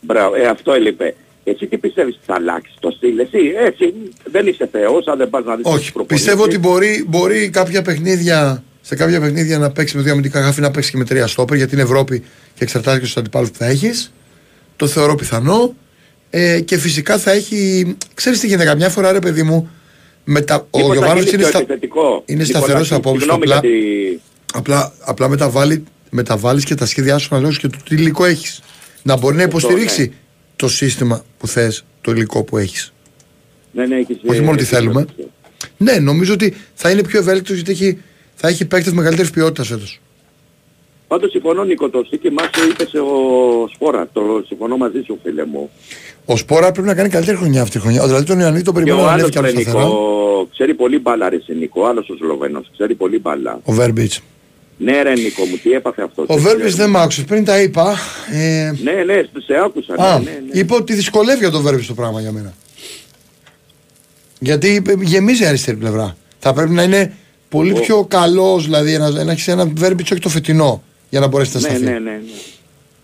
Μπράβο, ε, αυτό έλειπε. Εσύ τι πιστεύεις ότι θα αλλάξει το στυλ, εσύ, έτσι, δεν είσαι θεός, αν δεν πας να δεις τις Όχι. προπονήσεις. Πιστεύω ότι μπορεί, μπορεί κάποια παιχνίδια, σε κάποια παιχνίδια να παίξεις με δύο αμυντικά γάφη, να παίξεις και με τρία στόπερ γιατί είναι Ευρώπη και εξαρτάται και στους αντιπάλους που θα έχεις. Το θεωρώ πιθανό. Ε, και φυσικά θα έχει. Ξέρεις τι γίνεται καμιά φορά, ρε παιδί μου. Με τα, ο Μήπως θα Γιωβάνοβιτς γίνει είναι, πιο στα, επιθετικό. είναι Νικολάκη, σταθερός απόψης. συγγνώμη Απλά, γιατί- απλά, απλά μεταβάλει, μεταβάλεις και τα σχέδιά σου αναλόγως και το τι υλικό έχεις. Να μπορεί να Αυτό, υποστηρίξει ναι. Το σύστημα που θες, το υλικό που έχεις. Ναι, ναι, έχεις, Όχι ε, μόνο τι έχεις θέλουμε. δίκιο. Ναι, νομίζω ότι θα είναι πιο ευέλικτο γιατί έχει, θα έχει παίκτες μεγαλύτερης ποιότητας φέτος. Πάντως συμφωνώ Νίκο, το στοίχημά σου είπες ο Σπόρα, το συμφωνώ μαζί σου φίλε μου. Ο Σπόρα πρέπει να κάνει καλύτερη χρονιά αυτή τη χρονιά. Δηλαδή τον Ιωαννίδη τον Και περιμένω ο να ανέβει άλλος κι άλλο ρε σταθερά. Νίκο, ξέρει πολύ μπάλα ρε σε Νίκο, ο άλλος ο Σλοβαίνος, ξέρει πολύ μπάλα. Ο Βέρμπιτς. Ναι ρε Νίκο μου, τι έπαθε αυτό. Ο Βέρμπιτ δεν μ' άκουσε. Πριν τα είπα. Ε, Ναι, ναι, σε άκουσα. α, ναι, ναι, ναι. είπα ότι δυσκολεύει για τον Βέρμπιτ το πράγμα για μένα. Γιατί ε, γεμίζει η αριστερή πλευρά. Θα πρέπει να είναι πολύ Ο- πιο καλός, δηλαδή να, να έχεις ένα Βέρμπιτ όχι το φετινό για να μπορέσει να Ναι, σταθεί. ναι, ναι, ναι.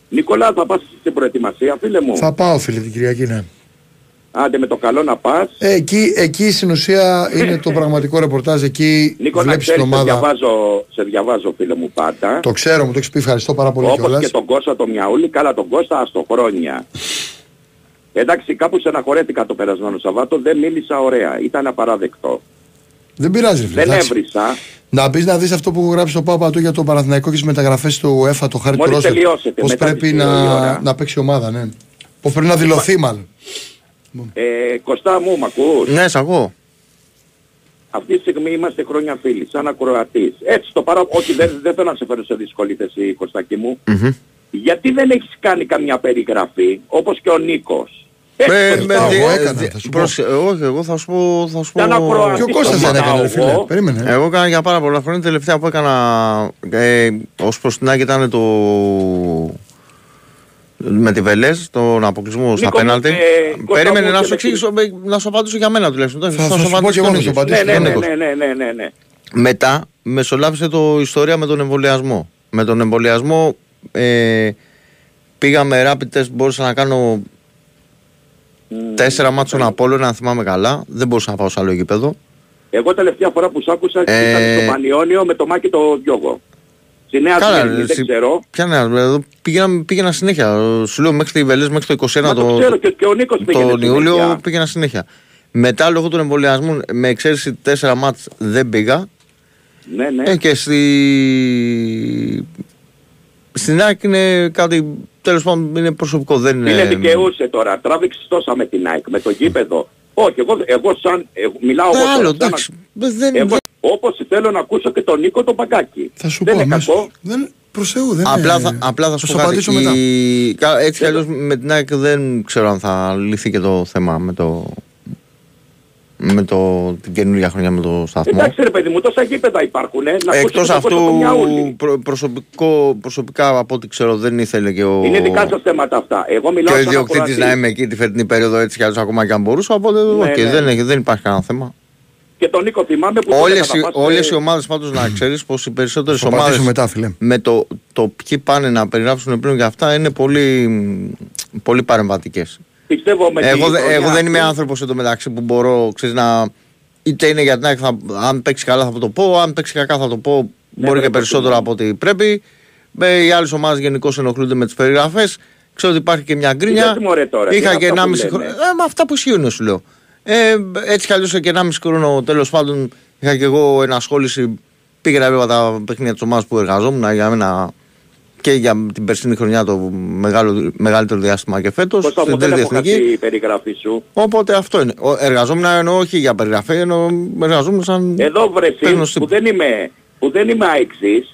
Νικολά θα πας στην προετοιμασία φίλε μου. Θα πάω φίλε την Κυριακή, ναι. Άντε με το καλό να πας. Ε, εκεί, εκεί στην ουσία είναι το πραγματικό ρεπορτάζ. Εκεί Νίκο να βλέπεις την ξέρεις, σε ομάδα. διαβάζω, σε διαβάζω φίλε μου πάντα. Το ξέρω, μου το έχεις πει. Ευχαριστώ πάρα πολύ Όπως κιόλας. και τον Κώστα το Μιαούλη, καλά τον Κώστα αστο χρόνια. Εντάξει, κάπου στεναχωρέθηκα το περασμένο Σαββάτο, δεν μίλησα ωραία, ήταν απαράδεκτο. Δεν πειράζει, ρε φίλε. Δεν εντάξει. έβρισα. Να μπει να δεις αυτό που έχω γράψει στο Πάπα του για το Παναθηναϊκό και τις μεταγραφές του UEFA, το χάρη του Μόλις Ρόστερ. τελειώσετε, Πώς μετά πρέπει τις να, δύο η ώρα. να παίξει η ομάδα, ναι. Πώς πρέπει να δηλωθεί, μάλλον. Ε, Κωστά μου, μ' ακούς; Ναι, σ' ακούω. Αυτή τη στιγμή είμαστε χρόνια φίλοι, σαν ακροατής. Έτσι το παρά... Όχι, δεν, δεν θέλω να σε φέρω σε δύσκολη θέση, Κωστάκη μου. Γιατί δεν έχεις κάνει καμιά περιγραφή, όπως και ο Νίκος; Έτσι, Με- το με ζητάω δι- εγώ. έκανα, δι- θα σου προς- Όχι, εγώ θα σου πω. Θα σου πω... Σαν ακροατής Και ο Κώστας το δεν έκανε, ρε ζητάω φίλε. εγώ. Περίμενε. Εγώ έκανα για πάρα πολλά χρόνια. Τελευταία που έκανα ε, ως προς την Άκη ήταν το. Με τη Βελές, τον αποκλεισμό στα Νίκο, πέναλτι. ε, Κώστα Περίμενε μου, να και σου με εξηγήσω, ε, να σου απαντήσω για μένα τουλάχιστον. Θα- θα σου πω και εγώ να σου απαντήσω. Ναι, ναι, τον ναι, Νίκος. ναι, ναι, ναι, ναι, ναι. Μετά μεσολάβησε το ιστορία με τον εμβολιασμό. Με τον εμβολιασμό ε, πήγαμε rapid test, μπορούσα να κάνω τέσσερα μάτσων Απόλλωνα, αν θυμάμαι καλά. Δεν μπορούσα να πάω σε άλλο γήπεδο. Εγώ τελευταία φορά που σ' άκουσα Ε, ήταν στο Πανιόνιο με το Μάκη το Διώγο. Στη Νέα Καλά, Σμύρνη, ρε, δεν εσύ- ξέρω. Ποια νέα, εδώ πήγαινα, πήγαινα συνέχεια. Σου λέω μέχρι τη Βελές, μέχρι το 21 Μα το ξέρω και, και ο Νίκος πήγαινε τον συνέχεια. Ιούλιο πήγαινα συνέχεια. Μετά λόγω του εμβολιασμού, με εξαίρεση τέσσερα μάτς δεν πήγα. Ναι, ναι. Ε, και στη... στην ΑΕΚ είναι κάτι, τέλος πάντων είναι προσωπικό, δεν είναι... Φίλε δικαιούσε τώρα, τράβηξες τόσα με την ΑΕΚ, με το γήπεδο. Όχι, εγώ, εγώ σαν, εγώ, μιλάω Ε, εγώ τώρα, άλλο, σαν- εντάξει. Δεν, εγώ, όπως θέλω να ακούσω και τον Νίκο τον Παγκάκη. Θα σου δεν πω είναι αμέσως. κακό. Δεν, προς Θεού, δεν Απλά είναι- θα, απλά θα σου σου πω κάτι. απαντήσω μετά. Η- κα- Έτσι κι αλλιώς με την ΑΕΚ δεν ξέρω αν θα λυθεί και το θέμα με το... με το, την καινούργια χρονιά με το σταθμό. Εντάξει ρε παιδί μου, τόσα γήπεδα υπάρχουν, ε, να Εκτός ακούσω αυτού το Μιαούλη. προ- προσωπικό, προσωπικά από ό,τι ξέρω δεν ήθελε και ο, Είναι δικά σας θέματα αυτά. Εγώ και μιλάω ο σαν ιδιοκτήτης ακροατής. να είμαι εκεί τη φετινή περίοδο έτσι κι αλλιώς ακόμα και αν μπορούσα οπότε Ναι, okay, ναι. δεν, έχει- δεν υπάρχει κανένα θέμα. Και τον Νίκο θυμάμαι που Όλες, έλεγα, οι, θα πας, όλες ε, οι ομάδες πάντως να ξέρεις πως οι περισσότερες Θα πατήσω ομάδες μετά, φίλε. με το, το ποιοι πάνε να περιγράψουν πριν και αυτά είναι πολύ, πολύ παρεμβατικές. Πιστεύω με Εγώ, τη δε- χρονιά εγώ δεν είμαι αυτή- άνθρωπος εδώ μεταξύ που μπορώ ξέρεις, να... Είτε είναι για την ΑΕΚ, θα, αν παίξει καλά θα το πω, αν παίξει κακά θα το πω, Ναι, μπορεί βρε, και περισσότερο το από ό,τι πρέπει. Ε, Οι άλλες ομάδες γενικώς ενοχλούνται με τις περιγραφές. Ξέρω ότι υπάρχει και μια γκρίνια. Είδες, μωρέ, τώρα, τι Είχα είναι και αυτά που 1,5 λένε; χρόνο. Ε, με αυτά που ισχύουν σου λέω. Ε, έτσι κι αλλιώς και 1,5 χρόνο τέλος πάντων είχα και εγώ ενασχόληση. Πήγαινα βέβαια τα παιχνίδια της ομάδας που εργαζόμουν για μένα και για την περσίνη χρονιά το μεγάλο, μεγαλύτερο διάστημα και φέτος. Κώστα μου στην δεν τρίτη έχω εθνική. χάσει η περιγραφή σου; Οπότε αυτό είναι. Ο- Εργαζόμουν εννοώ όχι για περιγραφή, εννοώ εργαζόμουν σαν. Εδώ βρε παίρνω εσύ, στην- που δεν είμαι, που δεν είμαι αεξής,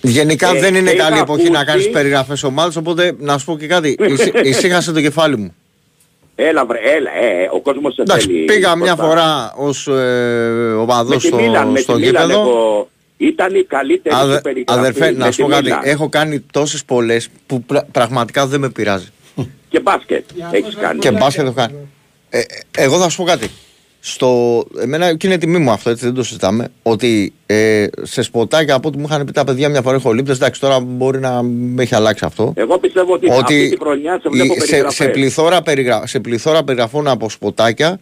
Γενικά Ε, δεν είναι είχα καλή εποχή να ακούσει- κάνεις περιγραφές ομάδες, οπότε να σου πω και κάτι. Ησύ- Ησύχασε το κεφάλι μου. Έλα βρε, έλα, ε, ο κόσμος σε Εντάξει, θέλει. πήγα μια Κώστα. φορά ως ε, με οπαδός τη στο, Μίλαν, με στο τη Μίλαν γήπεδο. εγώ, ήταν η καλύτερη Αδε- σου περιγραφή. αδερφέ, με να σου τη πω κάτι. Μίλαν. Έχω κάνει τόσες πολλές που πρα- πραγματικά δεν με πειράζει. Και μπάσκετ έχεις κάνει. Και μπάσκετ έχω κάνει. Ε, ε, εγώ θα σου πω κάτι. Στο, εμένα και είναι τιμή μου αυτό, έτσι δεν το συζητάμε. Ότι ε, σε σποτάκια από ό,τι μου είχαν πει τα παιδιά μια φορά έχω λήπτες, εντάξει τώρα μπορεί να με έχει αλλάξει αυτό. Εγώ πιστεύω ότι, αυτή τη χρονιά σε βλέπω η- σε, περιγραφές. σε, πληθώρα περιγρα, σε πληθώρα περιγραφών από σποτάκια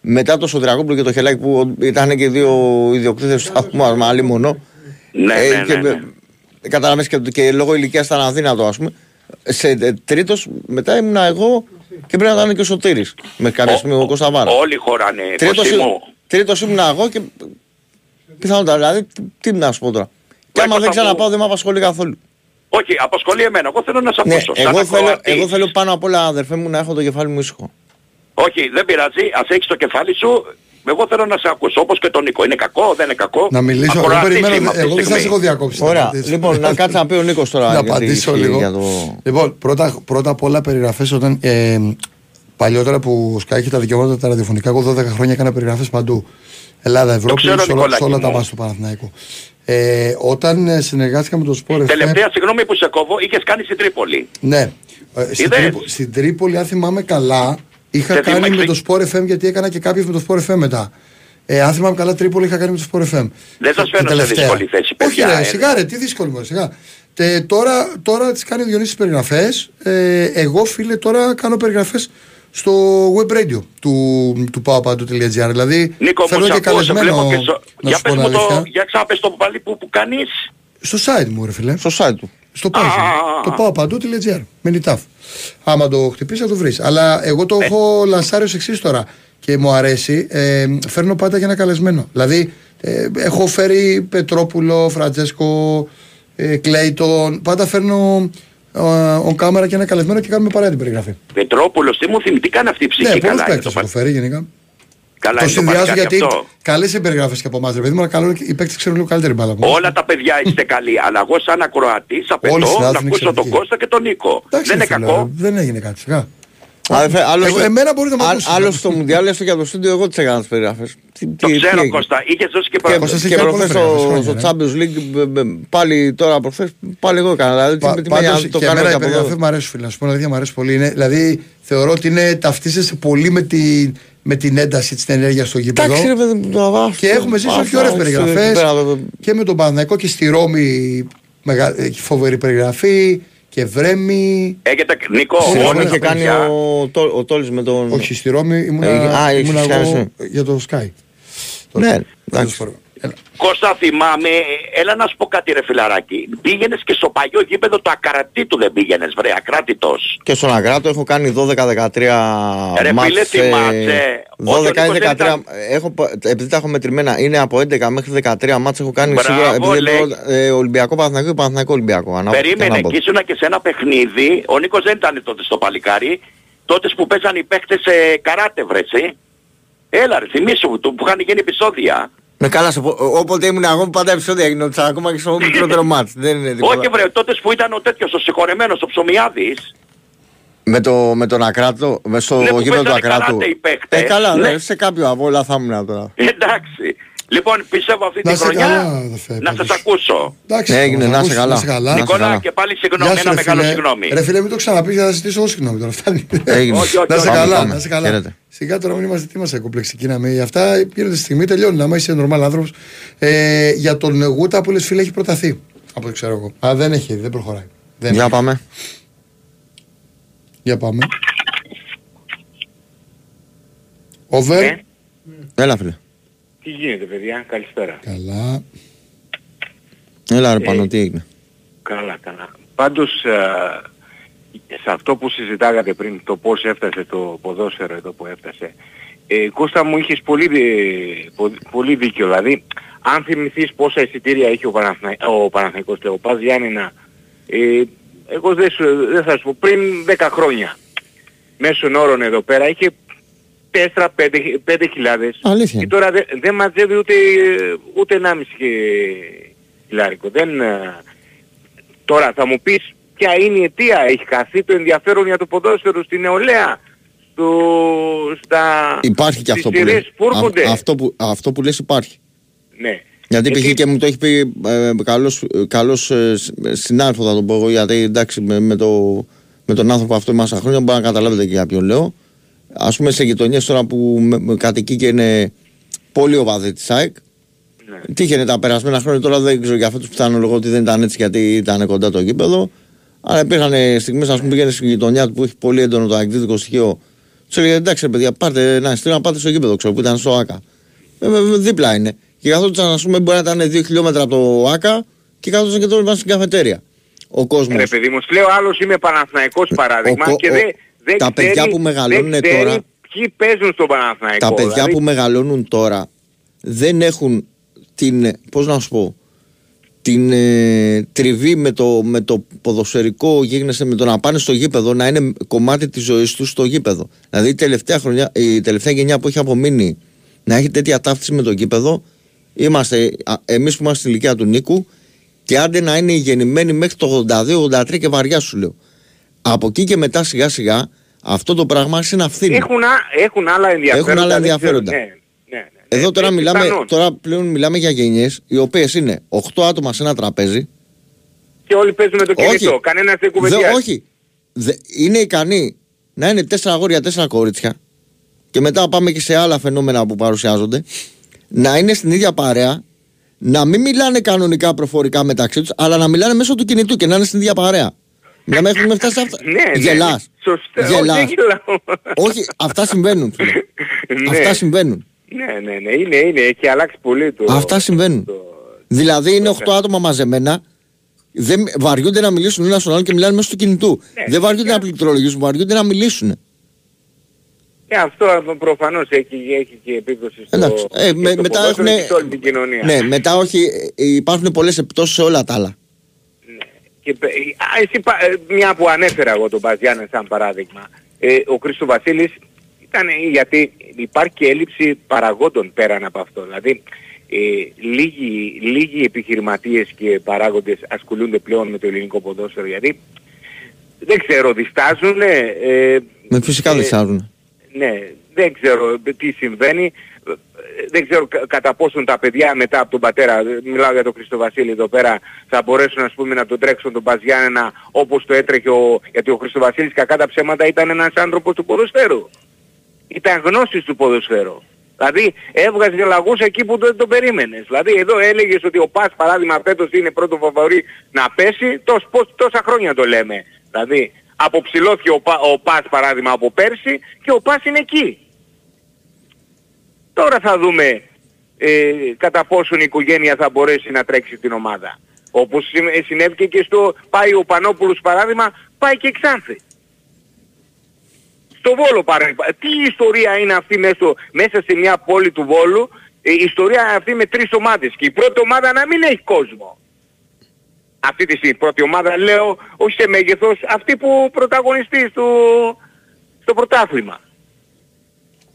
μετά το Σωτριακόπουλο και το Χελάκη που ήταν και οι δύο ιδιοκτήτες του σταθμού μας, άλλη μόνο. Ναι, Ε, ναι, και, ναι, ναι. Καταλαβαίνεις και, και λόγω ηλικίας ήταν αδύνατο ας πούμε. Σε ε, τρίτος μετά ήμουν εγώ και πρέπει να ήταν και ο Σωτήρης με κάποια στιγμή ο Κωνσταβάρας. Όλοι χωράνε, Τρίτος, Κώστη μου. τρίτος ήμουν εγώ και πιθανότατα δηλαδή τι, τι να σου πω τώρα. Και άμα δεν Κώστα μου. ξαναπάω δεν με απασχολεί καθόλου. Όχι, απασχολεί εμένα. Εγώ θέλω να σε Ναι, ακούσω. σαν εγώ, θέλω, ακροατής. εγώ θέλω πάνω απ' όλα αδερφέ μου να έχω το κεφάλι μου ήσυχο. Όχι, δεν πειράζει. Ας έχεις το κεφάλι σου. Εγώ θέλω να σε ακούσω. Όπως και τον Νίκο. Είναι κακό, δεν είναι κακό. Να μιλήσω, εγώ Ακροατής περιμένω, είμαι αυτή τη εγώ δεν σας στιγμή. έχω διακόψει. Ωραία. να απαντήσω. Λοιπόν, να κάτσει να πει ο Νίκος τώρα. Να γιατί απαντήσω ισχύει λίγο. για το... Λοιπόν, πρώτα, πρώτα απ' όλα περιγραφές όταν ε, παλιότερα που σκάει τα δικαιώματα τα ραδιοφωνικά, εγώ 12 χρόνια έκανα περιγραφές παντού. Ελλάδα, Ευρώπη, ξέρω, σε όλα, Νικολάκη σε όλα τα μου. μάτια του Παναθηναϊκού. Ε, όταν ε, συνεργάστηκα με το Sport FM, Τελευταία συγγνώμη που σε κόβω, είχες κάνει στην Τρίπολη. ναι, ε, στην, Είδες; Τρίπο- στην Τρίπολη, αν θυμάμαι καλά, είχα Σε κάνει θυμάμαι- με το Sport FM γιατί έκανα και κάποιες με το Sport FM μετά. Ε, αν θυμάμαι καλά, Τρίπολη είχα κάνει με το Sport FM. Δεν σας Την φέρνω σε τελευταία. δύσκολη θέση, παιδιά. Όχι, ρε, ε. σιγά, ρε, τι δύσκολη μου, σιγά. Τε, τώρα, τώρα τις κάνει ο Διονύσης περιγραφές. Ε, εγώ, φίλε, τώρα κάνω περιγραφές στο web radio του, του paopadu.gr. Δηλαδή, Νίκο, μου φέρνω σε και ακούω, σε καλεσμένο, βλέπω και στο... να Για σου πω πες την μου το... αλήθεια. Για ξαναπες το πάλι που, που κάνεις. Στο site μου, ρε φίλε. Στο site του. Στο Python. Το paopadu.gr. Με νιτάφ. Άμα το χτυπήσεις θα το βρεις. Αλλά εγώ Ε. το έχω λανσάρει ως εξής τώρα. Και μου αρέσει. Ε, φέρνω πάντα και ένα καλεσμένο. Δηλαδή, ε, έχω φέρει Πετρόπουλο, Φραντζέσκο, ε, Κλέιτον. Πάντα φέρνω on κάμερα και ένα καλεσμένο και κάνουμε παρέα την περιγραφή. Πετρόπουλος, τι μου θυμεί, τι κάνει αυτή η ψυχή Ναι, πολλούς καλά. είναι παίκτες το έχω φέρει γενικά. Καλά το είναι το συνδυάζω παλικάρι γιατί αυτό. καλές οι περιγραφέ και από εμάς, ρε παιδί μου, αλλά καλό είναι και οι παίκτες ξέρουν λίγο καλύτερη μπάλα. από εμάς. Όλα τα παιδιά είστε καλοί, αλλά εγώ σαν ακροατής Όλοι οι απαιτώ να συνάδελφοι είναι ακούσω τον εξαιρετικοί. Κώστα και τον Νίκο. Εντάξει, Δεν είναι ρε φίλε, κακό. Δεν έγινε κάτι. Σιγά. Αδερφέ, άλλος, Εγώ- εμένα μπορείτε να μου α- ακούσετε. άλλος στο Μουντιάλ έστω για το στούντιο εγώ τις έκανα τις περιγραφές. Τι- Το τι- τι ξέρω έγινε. Κώστα, είχες δώσει και Και, πράγματα. Κώστας και έχει κάνει προχθές πολλές περιγραφές στο, στο χρόνια, Champions League μπ- μπ- πάλι τώρα προχθές πάλι εγώ έκανα. Δηλαδή Πα- τι- τι με νοιάζει, Πάντως το και κάνω εμένα και η από περιγραφή εδώ. μου αρέσει φίλε, να σου πω αλήθεια μου αρέσει πολύ. Είναι, δηλαδή θεωρώ ότι είναι, ταυτίζεσαι πολύ με, τη, με την ένταση της ενέργειας στο γήπεδο. Εντάξει ρε παιδί μου, το αβάφτω. Και έχουμε ζήσει όχι ωραίες περιγραφές και με τον Παναθηναϊκό και στη Ρώμη μεγα, ε, φοβερή περιγραφή και Βρέμη. Έχετε, Νίκο, Στη όλα Ρώμη τα είχε κάνει παιδιά. ο, Τό- ο Τόλης με τον... Όχι, στη Ρώμη ήμουνα, Ε, α, ήμουνα έχεις εγώ κάνει για το Sky. Ναι, Το εντάξει. Σπορ. Έλα. Κώστα θυμάμαι, έλα να σου πω κάτι ρε φιλαράκι. Πήγαινες και στο παλιό γήπεδο το ακαρατήτου δεν πήγαινες βρε, ακράτητος. Και στον Αγκράτο έχω κάνει 12-13 Ρε μάτς, φίλε, ε, θυμάσαι. Ότι ο 12 ή Νίκος δεν 13, ήταν- έχω, πα- επειδή τα έχω μετρημένα, είναι από 11 μέχρι 13 μάτς έχω κάνει Μπράβο, σίγουρα, επειδή λέει. λέω, ε, Ολυμπιακό Παναθηναϊκό και Παναθηναϊκό Ολυμπιακό. ανάποδα και Περίμενε, ανάποδα. και ήσουν και σε ένα παιχνίδι, ο Νίκος δεν ήταν τότε στο παλικάρι, τότε που παίζαν οι παίχτες σε καράτε βρε, εσύ. Έλα ρε, θυμίσου του που είχαν γίνει επεισόδια. Με καλά σε πω, όποτε ήμουν εγώ πάντα επεισόδια γινόντουσαν ακόμα και στο μικρότερο μάτς. Δεν είναι τίποτα. Όχι βρε, τότε που ήταν ο τέτοιος, ο συγχωρεμένος, ο Ψωμιάδης. Με, το, με τον Ακράτο, με στο Ναι, που γήπεδο του παίζανε Ακράτου. καράτε οι παίκτες. Ε, καλά, Ναι. ναι, σε κάποιο από όλα θα ήμουν τώρα. Εντάξει. Λοιπόν, πιστεύω αυτή Να τη σε χρονιά καλά, αδερφέ, να σας πάντως. ακούσω. Εντάξει, Έγινε, θα να μας είσαι ακούσεις, καλά. Να σε καλά. Να σε Νικόλα καλά. και πάλι συγγνώμη, Γεια σου, ένα ρε μεγάλο φίλε. συγγνώμη. Ρε φίλε, μην το ξαναπείς, θα ζητήσω εγώ συγγνώμη τώρα. Φτάνει. Έγινε. Όχι, όχι, Να σε όχι. καλά, πάμε. να σε καλά. Χαίρετε. Σιγά τώρα μην είμαστε τι μας κομπλεξικοί να με. Αυτά γίνονται στη στιγμή, τελειώνουν. Άμα είσαι νορμάλ άνθρωπος. Ε, για τον Γούτα που λες φίλε έχει προταθεί. Από ό,τι ξέρω εγώ. Α, δεν έχει, δεν προχωράει. Δεν Για έχει. πάμε. Για πάμε. Over. Ναι. Έλα φίλε. Τι γίνεται παιδιά, καλησπέρα. Καλά. Έλα ρε Ε, πάνω, τι έγινε; Καλά, καλά. Πάντως ε, σε αυτό που συζητάγατε πριν, το πώς έφτασε το ποδόσφαιρο εδώ που έφτασε, ε, Κώστα μου είχες πολύ, ε, πο- πολύ δίκιο. Δηλαδή, αν θυμηθείς πόσα εισιτήρια έχει ο, Παναθηνα... ο Παναθηναϊκός και ο Πας Γιάννηνα, ε, εγώ δεν, σου- δεν θα σου πω, πριν 10 χρόνια, μέσων όρων εδώ πέρα, είχε 4-5 χιλιάδες Αλήθεια. και τώρα δεν δεν μαζεύει ούτε, ούτε 1,5 χιλιάρικο. Δεν, ε, τώρα θα μου πεις ποια είναι η αιτία. Έχει χαθεί το ενδιαφέρον για το ποδόσφαιρο στην νεολαία. Στο, στα, Υπάρχει και στις αυτό που σειρές λες. που έρχονται. Α- Αυτό που, αυτό που λες υπάρχει. Ναι. Γιατί Γιατί- π.χ. και μου το έχει πει ε, καλός, καλός ε, σ- συνάδελφο θα το πω εγώ γιατί εντάξει με, με, το, με τον άνθρωπο αυτό είμαστε χρόνια μπορεί να καταλάβετε και για ποιον λέω. Ας πούμε σε γειτονιές τώρα που με, με κατοικεί και είναι πολύ οπαδοί της ΑΕΚ Ναι. Τύχαινε τα περασμένα χρόνια, τώρα δεν ξέρω για φέτος πιθανολογώ ότι δεν ήταν έτσι γιατί ήταν κοντά το γήπεδο. Αλλά υπήρχαν στιγμές, ας πούμε, πήγαινε στη γειτονιά του που έχει πολύ έντονο το αγγλικό στοιχείο. Του έλεγε εντάξει, ρε παιδιά, πάρτε ένα ειστήριο να πάτε στο γήπεδο, ξέρω που ήταν στο ΑΚΑ. Ε, ε, ε, δίπλα είναι. Και καθόντουσαν, ας πούμε, μπορεί να ήταν 2 χιλιόμετρα από το ΑΚΑ και καθόντουσαν και τώρα στην καφετέρια. Ο κόσμος. Ρε παιδί μου, σου λέω άλλος είμαι Παναθηναϊκός παράδειγμα ο- και ο- δεν δεν τα παιδιά ξέρει- που μεγαλώνουν δεν ξέρει τώρα- Ποιοι παίζουν στον Παναθηναϊκό. Τα παιδιά δηλαδή. που μεγαλώνουν τώρα δεν έχουν την, πώς να σου πω, την ε, τριβή με το, με το ποδοσφαιρικό γίγνεσθε με το να πάνε στο γήπεδο να είναι κομμάτι της ζωής τους στο γήπεδο. Δηλαδή η τελευταία, χρονιά, η τελευταία γενιά που έχει απομείνει να έχει τέτοια ταύτιση με το γήπεδο είμαστε α, εμείς που είμαστε στην ηλικία του Νίκου και άντε να είναι γεννημένοι μέχρι το 82-83 και βαριά σου λέω. Από εκεί και μετά σιγά σιγά αυτό το πράγμα άρχισε να φθήνει. Έχουν, α- έχουν άλλα ενδιαφέροντα. Έχουν άλλα δεν ξέρω, ενδιαφέροντα. Ναι, ναι, ναι. Εδώ τώρα, Ε, μιλάμε, πιθανόν. τώρα πλέον μιλάμε για γενιές οι οποίες είναι 8 άτομα σε ένα τραπέζι. Και όλοι παίζουν με το Όχι. κινητό. Κανένας δεν Δε, κουβεντιάζει. όχι. Δε, είναι ικανοί να είναι 4 αγόρια, 4 κορίτσια και μετά πάμε και σε άλλα φαινόμενα που παρουσιάζονται να είναι στην ίδια παρέα να μην μιλάνε κανονικά προφορικά μεταξύ τους αλλά να μιλάνε μέσω του κινητού και να είναι στην ίδια παρέα. Μιλάμε έχουμε φτάσει σε αυτά. Ναι, ναι. Γελάς. Σωστά. Γελάς. Όχι, δεν γελάω. Όχι, αυτά συμβαίνουν. φίλε. Ναι. Αυτά συμβαίνουν. Ναι, ναι, ναι. Είναι, είναι. Έχει αλλάξει πολύ το... Αυτά συμβαίνουν. Δηλαδή είναι 8 άτομα μαζεμένα, δεν βαριούνται να μιλήσουν ένα στον άλλο και μιλάνε μέσω του κινητού. Ναι, δεν βαριούνται να πληκτρολογήσουν, βαριούνται να μιλήσουν. Και αυτό προφανώς έχει, έχει και επίπτωση στο, Εντάξει. Ε, και με- στο μετά ποδόσφαιρο έχουνε- και σε όλη την κοινωνία. Ναι, μετά όχι, ε, υπάρχουν πολλές επιπτώσεις σε όλα τα άλλα. Και, πε- α, εσύ, πα- ε, μια που ανέφερα εγώ τον Μπαζιάννη σαν παράδειγμα, ε, ο Χρήστος Βασίλης ήταν ε, γιατί υπάρχει και έλλειψη παραγόντων πέραν από αυτό. Δηλαδή ε, λίγοι, λίγοι επιχειρηματίες και παράγοντες ασχολούνται πλέον με το ελληνικό ποδόσφαιρο γιατί δεν ξέρω, διστάζουν. Ε, Με φυσικά ε, δεν ξέρουν. ναι, δεν ξέρω τι συμβαίνει. Ε, Δεν ξέρω κα- κατά πόσον τα παιδιά μετά από τον πατέρα, ε, μιλάω για τον Χριστοβασίλη εδώ πέρα, θα μπορέσουν ας πούμε να τον τρέξουν τον Παζιάννενα όπως το έτρεχε ο... Γιατί ο Χριστοβασίλης κακά τα ψέματα ήταν ένας άνθρωπος του ποδοσφαίρου. Ήταν γνώστης του ποδοσφαίρου. Δηλαδή έβγαζε λαγούς εκεί που δεν τον περίμενες. Δηλαδή εδώ έλεγες ότι ο Πας παράδειγμα φέτος είναι πρώτο φαβορή να πέσει, τόσ, πώς, τόσα χρόνια το λέμε. Δηλαδή αποψηλώθηκε ο, Πα- ο Πας παράδειγμα από πέρσι και ο Πας είναι εκεί. Τώρα θα δούμε ε, κατά πόσον η οικογένεια θα μπορέσει να τρέξει την ομάδα. Όπως συμ- συνέβη και στο πάει ο Πανόπουλος παράδειγμα, πάει και εξάνθη. Στο Βόλο παράδειγμα. Τι ιστορία είναι αυτή μέσα, στο- μέσα σε μια πόλη του Βόλου, ε, η ιστορία αυτή με τρεις ομάδες και η πρώτη ομάδα να μην έχει κόσμο. Αυτή τη στιγμή, η πρώτη ομάδα λέω, όχι σε μέγεθος, αυτή που πρωταγωνιστεί στο, στο πρωτάθλημα.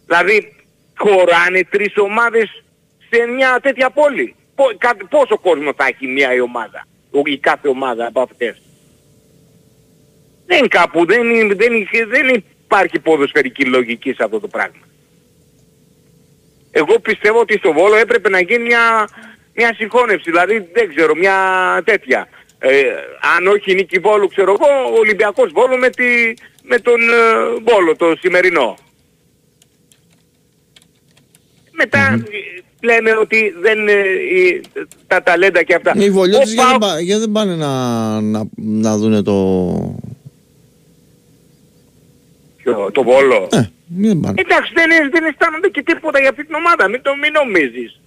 Δηλαδή χωράνε τρεις ομάδες σε μια τέτοια πόλη. Πο- κα- Πόσο κόσμο θα έχει μια η ομάδα, ο- η κάθε ομάδα από αυτές; Δεν κάπου, δεν, είναι- δεν, είχε- δεν υπάρχει ποδοσφαιρική λογική σε αυτό το πράγμα. Εγώ πιστεύω ότι στο Βόλο έπρεπε να γίνει μια, μια συγχώνευση, δηλαδή δεν ξέρω, μια τέτοια. Ε, αν όχι νίκη Βόλου, ξέρω εγώ, ο Ολυμπιακός Βόλου με, τη, με τον ε, Βόλο, το σημερινό. Μετά ε, λέμε ότι δεν, ε, ε, τα ταλέντα και αυτά. Οι Ο βολιώτες γιατί, δεν Πάο- πά- γιατί δεν πάνε να, να, να δούνε το... Ποιο, το Βόλο; Ε, δεν πάνε. Εντάξει δεν, είναι- δεν αισθάνονται και τίποτα για αυτή την ομάδα, μην το μην νομίζεις.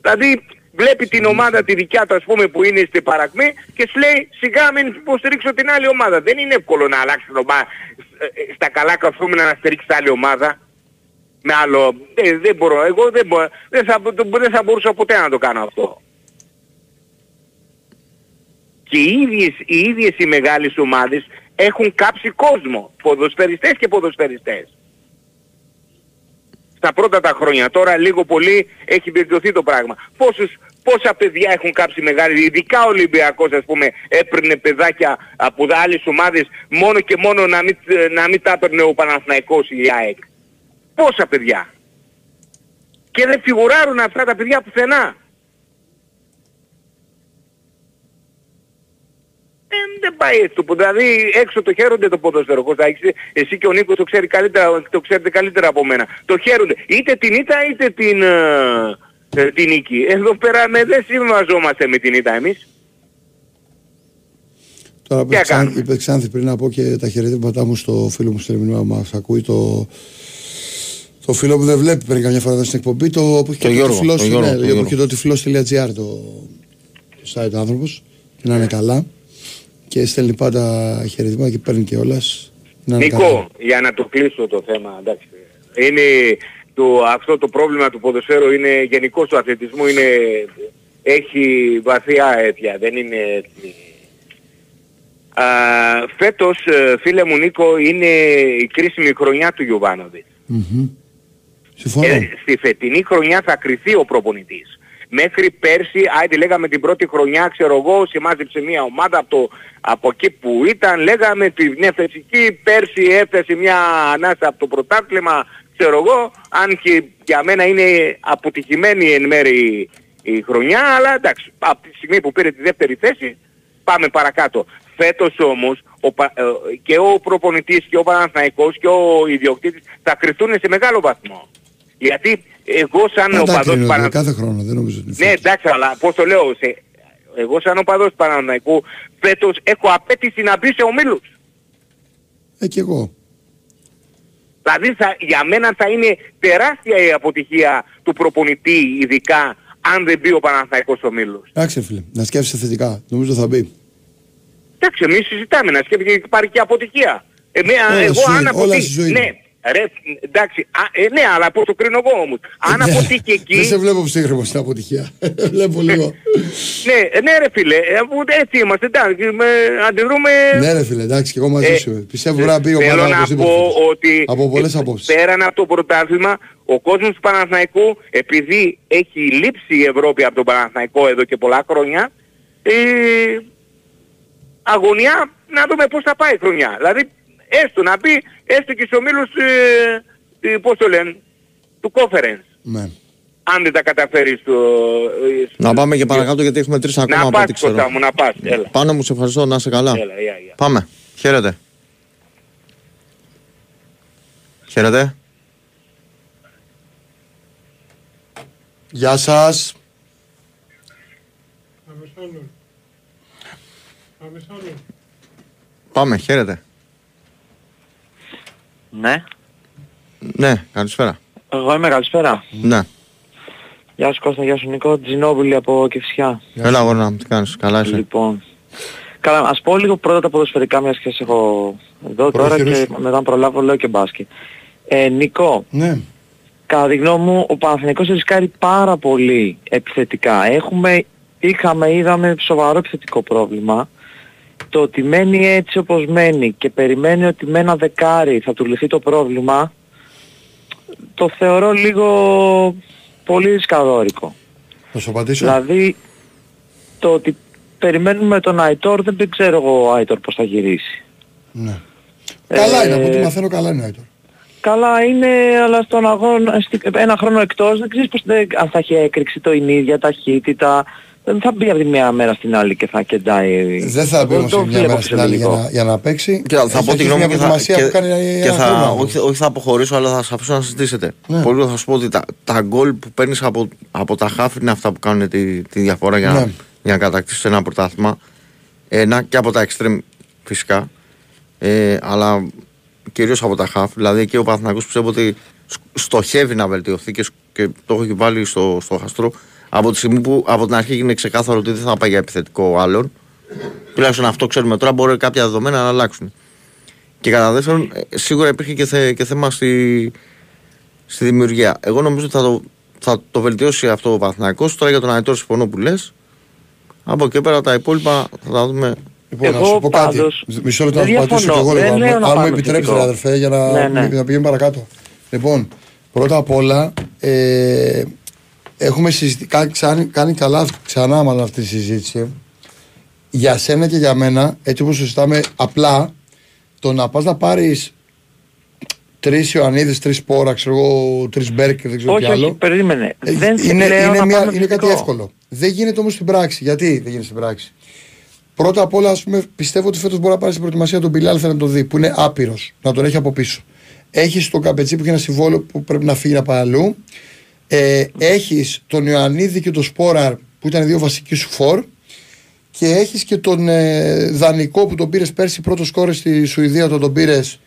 Δηλαδή βλέπει την ομάδα τη δικιά του ας πούμε που είναι στην παρακμή και σου λέει σιγά μην υποστηρίξω την άλλη ομάδα. Δεν είναι εύκολο να αλλάξει την ομάδα ε, στα καλά καθούμενα να στηρίξεις άλλη ομάδα. Με άλλο, δεν, δεν μπορώ, εγώ δεν, μπορώ, δεν, θα, δεν θα μπορούσα ποτέ να το κάνω αυτό. Και οι ίδιες, οι ίδιες οι μεγάλες ομάδες έχουν κάψει κόσμο, ποδοσφαιριστές και ποδοσφαιριστές στα πρώτα τα χρόνια. Τώρα λίγο πολύ έχει βελτιωθεί το πράγμα. Πόσους, πόσα παιδιά έχουν κάψει μεγάλη, ειδικά ο Ολυμπιακός ας πούμε έπαιρνε παιδάκια από άλλες ομάδες μόνο και μόνο να μην, να μην τα έπαιρνε ο Παναθηναϊκός ή η ΑΕΚ. Πόσα παιδιά. Και δεν φιγουράρουν αυτά τα παιδιά πουθενά. Ε, δεν πάει έτσι το ποδο- Δηλαδή έξω το χαίρονται το ποδόσφαιρο. Κώστα, έχεις- εσύ και ο Νίκος το, ξέρει καλύτερα, το ξέρετε καλύτερα από μένα. Το χαίρονται. Είτε την ήττα είτε την, ε, ε, την νίκη. Εδώ πέρα με, δεν συμβαζόμαστε με την ήττα εμείς. Τώρα Τι να είπε, Ξάν, κάνουμε; είπε Ξάνθη πριν να πω και τα χαιρετήματά μου στο φίλο μου στο μήνυμα μας ακούει το, το φίλο που δεν βλέπει παίρνει καμιά φορά εδώ στην εκπομπή το που έχει Το και Γιώργο, τυφλός, το Γιώργο, ναι, το που Γιώργο. έχει το τυφλός.gr το, το site ο άνθρωπος και να είναι καλά και στέλνει πάντα χαιρετήματα και παίρνει και όλας να είναι καλά. Νίκο, για να το κλείσω το θέμα, εντάξει. Είναι το, αυτό το πρόβλημα του ποδοσφαίρου είναι γενικό του αθλητισμού είναι, έχει βαθιά αίτια, δεν είναι έτσι. Α, φέτος, ε, φίλε μου Νίκο, είναι η κρίσιμη χρονιά του Γιωβάνοβιτς. Μμμ. Συμφωνώ. Ε, στη φετινή χρονιά θα κριθεί ο προπονητής. Μέχρι πέρσι, άιντε λέγαμε την πρώτη χρονιά, ξέρω εγώ, σημάζεψε μια ομάδα από, το, από εκεί που ήταν, λέγαμε την έφτασε εκεί, πέρσι έφτασε μια ανάσα από το πρωτάθλημα, ξέρω εγώ, αν και για μένα είναι αποτυχημένη εν μέρη η χρονιά, αλλά εντάξει, από τη στιγμή που πήρε τη δεύτερη θέση, πάμε παρακάτω. Φέτος όμως ο, Πα- ε, και ο προπονητής και ο Παναθηναϊκός και ο ιδιοκτήτης θα κρυφτούν σε μεγάλο βαθμό. Γιατί εγώ σαν Να τα οπαδός κρίνονται Πανα... κάθε χρόνο, δεν νομίζω ότι είναι Ναι εντάξει αλλά πώς το λέω, σε... εγώ σαν οπαδός Παναθηναϊκού φέτος έχω απέτηση να μπει σε ομίλους. Ε, και εγώ. Δηλαδή θα, για μένα θα είναι τεράστια η αποτυχία του προπονητή ειδικά αν δεν μπει ο Παναθηναϊκός ομίλους. Εντάξει, φίλε, να σκέφτεσαι θετικά. Νομίζω θα μπει. Εντάξει, εμείς συζητάμε να σκέφτεται και υπάρχει και αποτυχία. Εμένα, Όλα εγώ στη ζωή- αν όλα στη αποτύχει, ζωή ναι, είναι. Ρε, εντάξει, α, ε, ναι, αλλά πώς το κρίνω εγώ όμως. Αν αποτύχει Δεν εκεί, σε βλέπω ψύχρεμο στην αποτυχία. βλέπω λίγο. ναι, ε, ναι ρε φίλε, ε, αφού έτσι είμαστε, εντάξει, με, αντιδρούμε... ναι, ρε φίλε, εντάξει, και εγώ μαζί Ε, σου. είμαι. Πιστεύω πρέπει να πει ο Θέλω να Παναγιώτης πω ότι Από πολλές ε, απόψεις. πέραν από το πρωτάθλημα, ο κόσμος του Παναθηναϊκού, επειδή έχει λείψει η Ευρώπη από τον Παναθηναϊκό εδώ και πολλά χρόνια, ε, αγωνιά να δούμε πώς θα πάει η χρονιά. Δηλαδή, έστω να πει, έστω και στους ομίλους, ε, ε, πώς το λένε, του conference. Ναι. Αν δεν τα καταφέρει στο... ε, Να πάμε και παρακάτω γιατί έχουμε τρεις ακόμα Να από ό,τι πας ξέρω. Κώστα μου, να πας. Έλα. Πάνω μου σε ευχαριστώ, να είσαι καλά. Έλα, γεια, γεια. Πάμε. Χαίρετε. Χαίρετε. Γεια σας. Αμεσάνων. Αμεσάνων. Πάμε, χαίρετε. Ναι, Ναι, καλησπέρα. εγώ είμαι καλησπέρα. Ναι. Γεια σου Κώστα, γεια σου Νίκο, Τζινόβουλη από Κεφσιά. Έλα αγόρνα μου, τι κάνεις, καλά είσαι; Λοιπόν, καλά, ας πω λίγο πρώτα τα ποδοσφαιρικά μιας και σε έχω εδώ τώρα Προχειρήσου. και μετά αν προλάβω λέω και μπάσκετ. Ε, Νίκο, Ναι. κατά τη γνώμη μου ο Παναθηναϊκός ρισκάρει πάρα πολύ επιθετικά. Έχουμε, είχαμε, είδαμε σοβαρό επιθετικό πρόβλημα. Το ότι μένει έτσι όπως μένει και περιμένει ότι με ένα δεκάρι θα του λυθεί το πρόβλημα, το θεωρώ λίγο πολύ ρισκαδόρικο. Θα σου απαντήσω. Δηλαδή το ότι περιμένουμε τον Αϊτόρ δεν ξέρω εγώ ο Αϊτόρ πώς θα γυρίσει. Ναι. Καλά είναι, από ό,τι Ε, μαθαίνω καλά είναι ο Άιτορ. Καλά είναι, αλλά στον αγώνα, στη- ένα χρόνο εκτός, δεν ξέρεις πώς, δεν, αν θα έχει έκρηξη το η ίδια ταχύτητα. Δεν θα μπει από τη μία μέρα στην άλλη και θα κεντάει. Δεν θα μπει Εγώ όμως το η μια βλέπω μέρα στην άλλη για φυσιολογικό. να, για να παίξει. Και θα Έχει πω τη αρχίσει γνώμη μια μου και θα, προετοιμασία και, που κάνει και ένα θα, χρόνο. όχι, όχι θα αποχωρήσω, αλλά θα σα αφήσω να συζητήσετε. Ναι. Πολύ θα σου πω ότι τα, τα γκολ που παίρνεις από, από τα χάφ είναι αυτά που κάνουν τη, τη διαφορά για, Ναι. να, για να κατακτήσεις ένα πρωτάθλημα. Ένα και από τα extreme φυσικά. Ε, αλλά κυρίως από τα χάφ. Δηλαδή εκεί ο Παναθηναϊκός πιστεύω ότι σκ- στοχεύει να βελτιωθεί και, σκ- και το έχω και βάλει στο, στο χαστρό. Από τη στιγμή που από την αρχή είναι ξεκάθαρο ότι δεν θα πάει για επιθετικό άλλον. Τουλάχιστον αυτό ξέρουμε τώρα. Μπορεί κάποια δεδομένα να αλλάξουν. Και κατά δεύτερον, ε, σίγουρα υπήρχε και, θε, και θέμα στη, στη δημιουργία. Εγώ νομίζω ότι θα το, θα το βελτιώσει αυτό ο Παναθηναϊκός. Τώρα για τον Αϊτόρ συμφωνώ που λες. Από εκεί πέρα τα υπόλοιπα θα τα δούμε. Λοιπόν, να Εγώ σου πω κάτι. πάντως Μισό λεπτό να δεν σου πατήσω και διαφωνώ. εγώ λίγο. Δεν λέω Αν- να Αν μου πάμε επιτρέψει, θετικό. αδερφέ, για να, Ναι, ναι. να πηγαίνουμε παρακάτω. Λοιπόν, πρώτα απ' όλα, ε, έχουμε συζητή, κάνει, κάνει, κάνει καλά ξανά μάλλον αυτή τη συζήτηση. Για σένα και για μένα, έτσι όπως συζητάμε απλά, το να πας να πάρεις τρεις Ιωαννίδες, τρεις Πόρα, ξέρω εγώ, τρεις Μπέρκ, δεν ξέρω Όχι, τι άλλο. όχι, περίμενε. Ε, δεν είναι, λέω είναι, να μια, πάμε είναι κάτι θετικό. εύκολο. Δεν γίνεται όμως στην πράξη. Γιατί δεν γίνεται στην πράξη; Πρώτα απ' όλα, ας πούμε, πιστεύω ότι φέτος μπορεί να πάρει στην προετοιμασία τον Μπιλάλ, θέλει να τον δει, που είναι άπειρος, να τον έχει από πίσω. Έχεις τον Καπετσί που έχει ένα συμβόλαιο που πρέπει να φύγει να πάει αλλού. Ε, έχεις τον Ιωαννίδη και τον Σπόραρ που ήταν οι δύο βασικοί σου φορ. Και έχεις και τον ε, Δανικό που τον πήρες πέρσι πρώτο σκόρε στη Σουηδία, όταν τον πήρες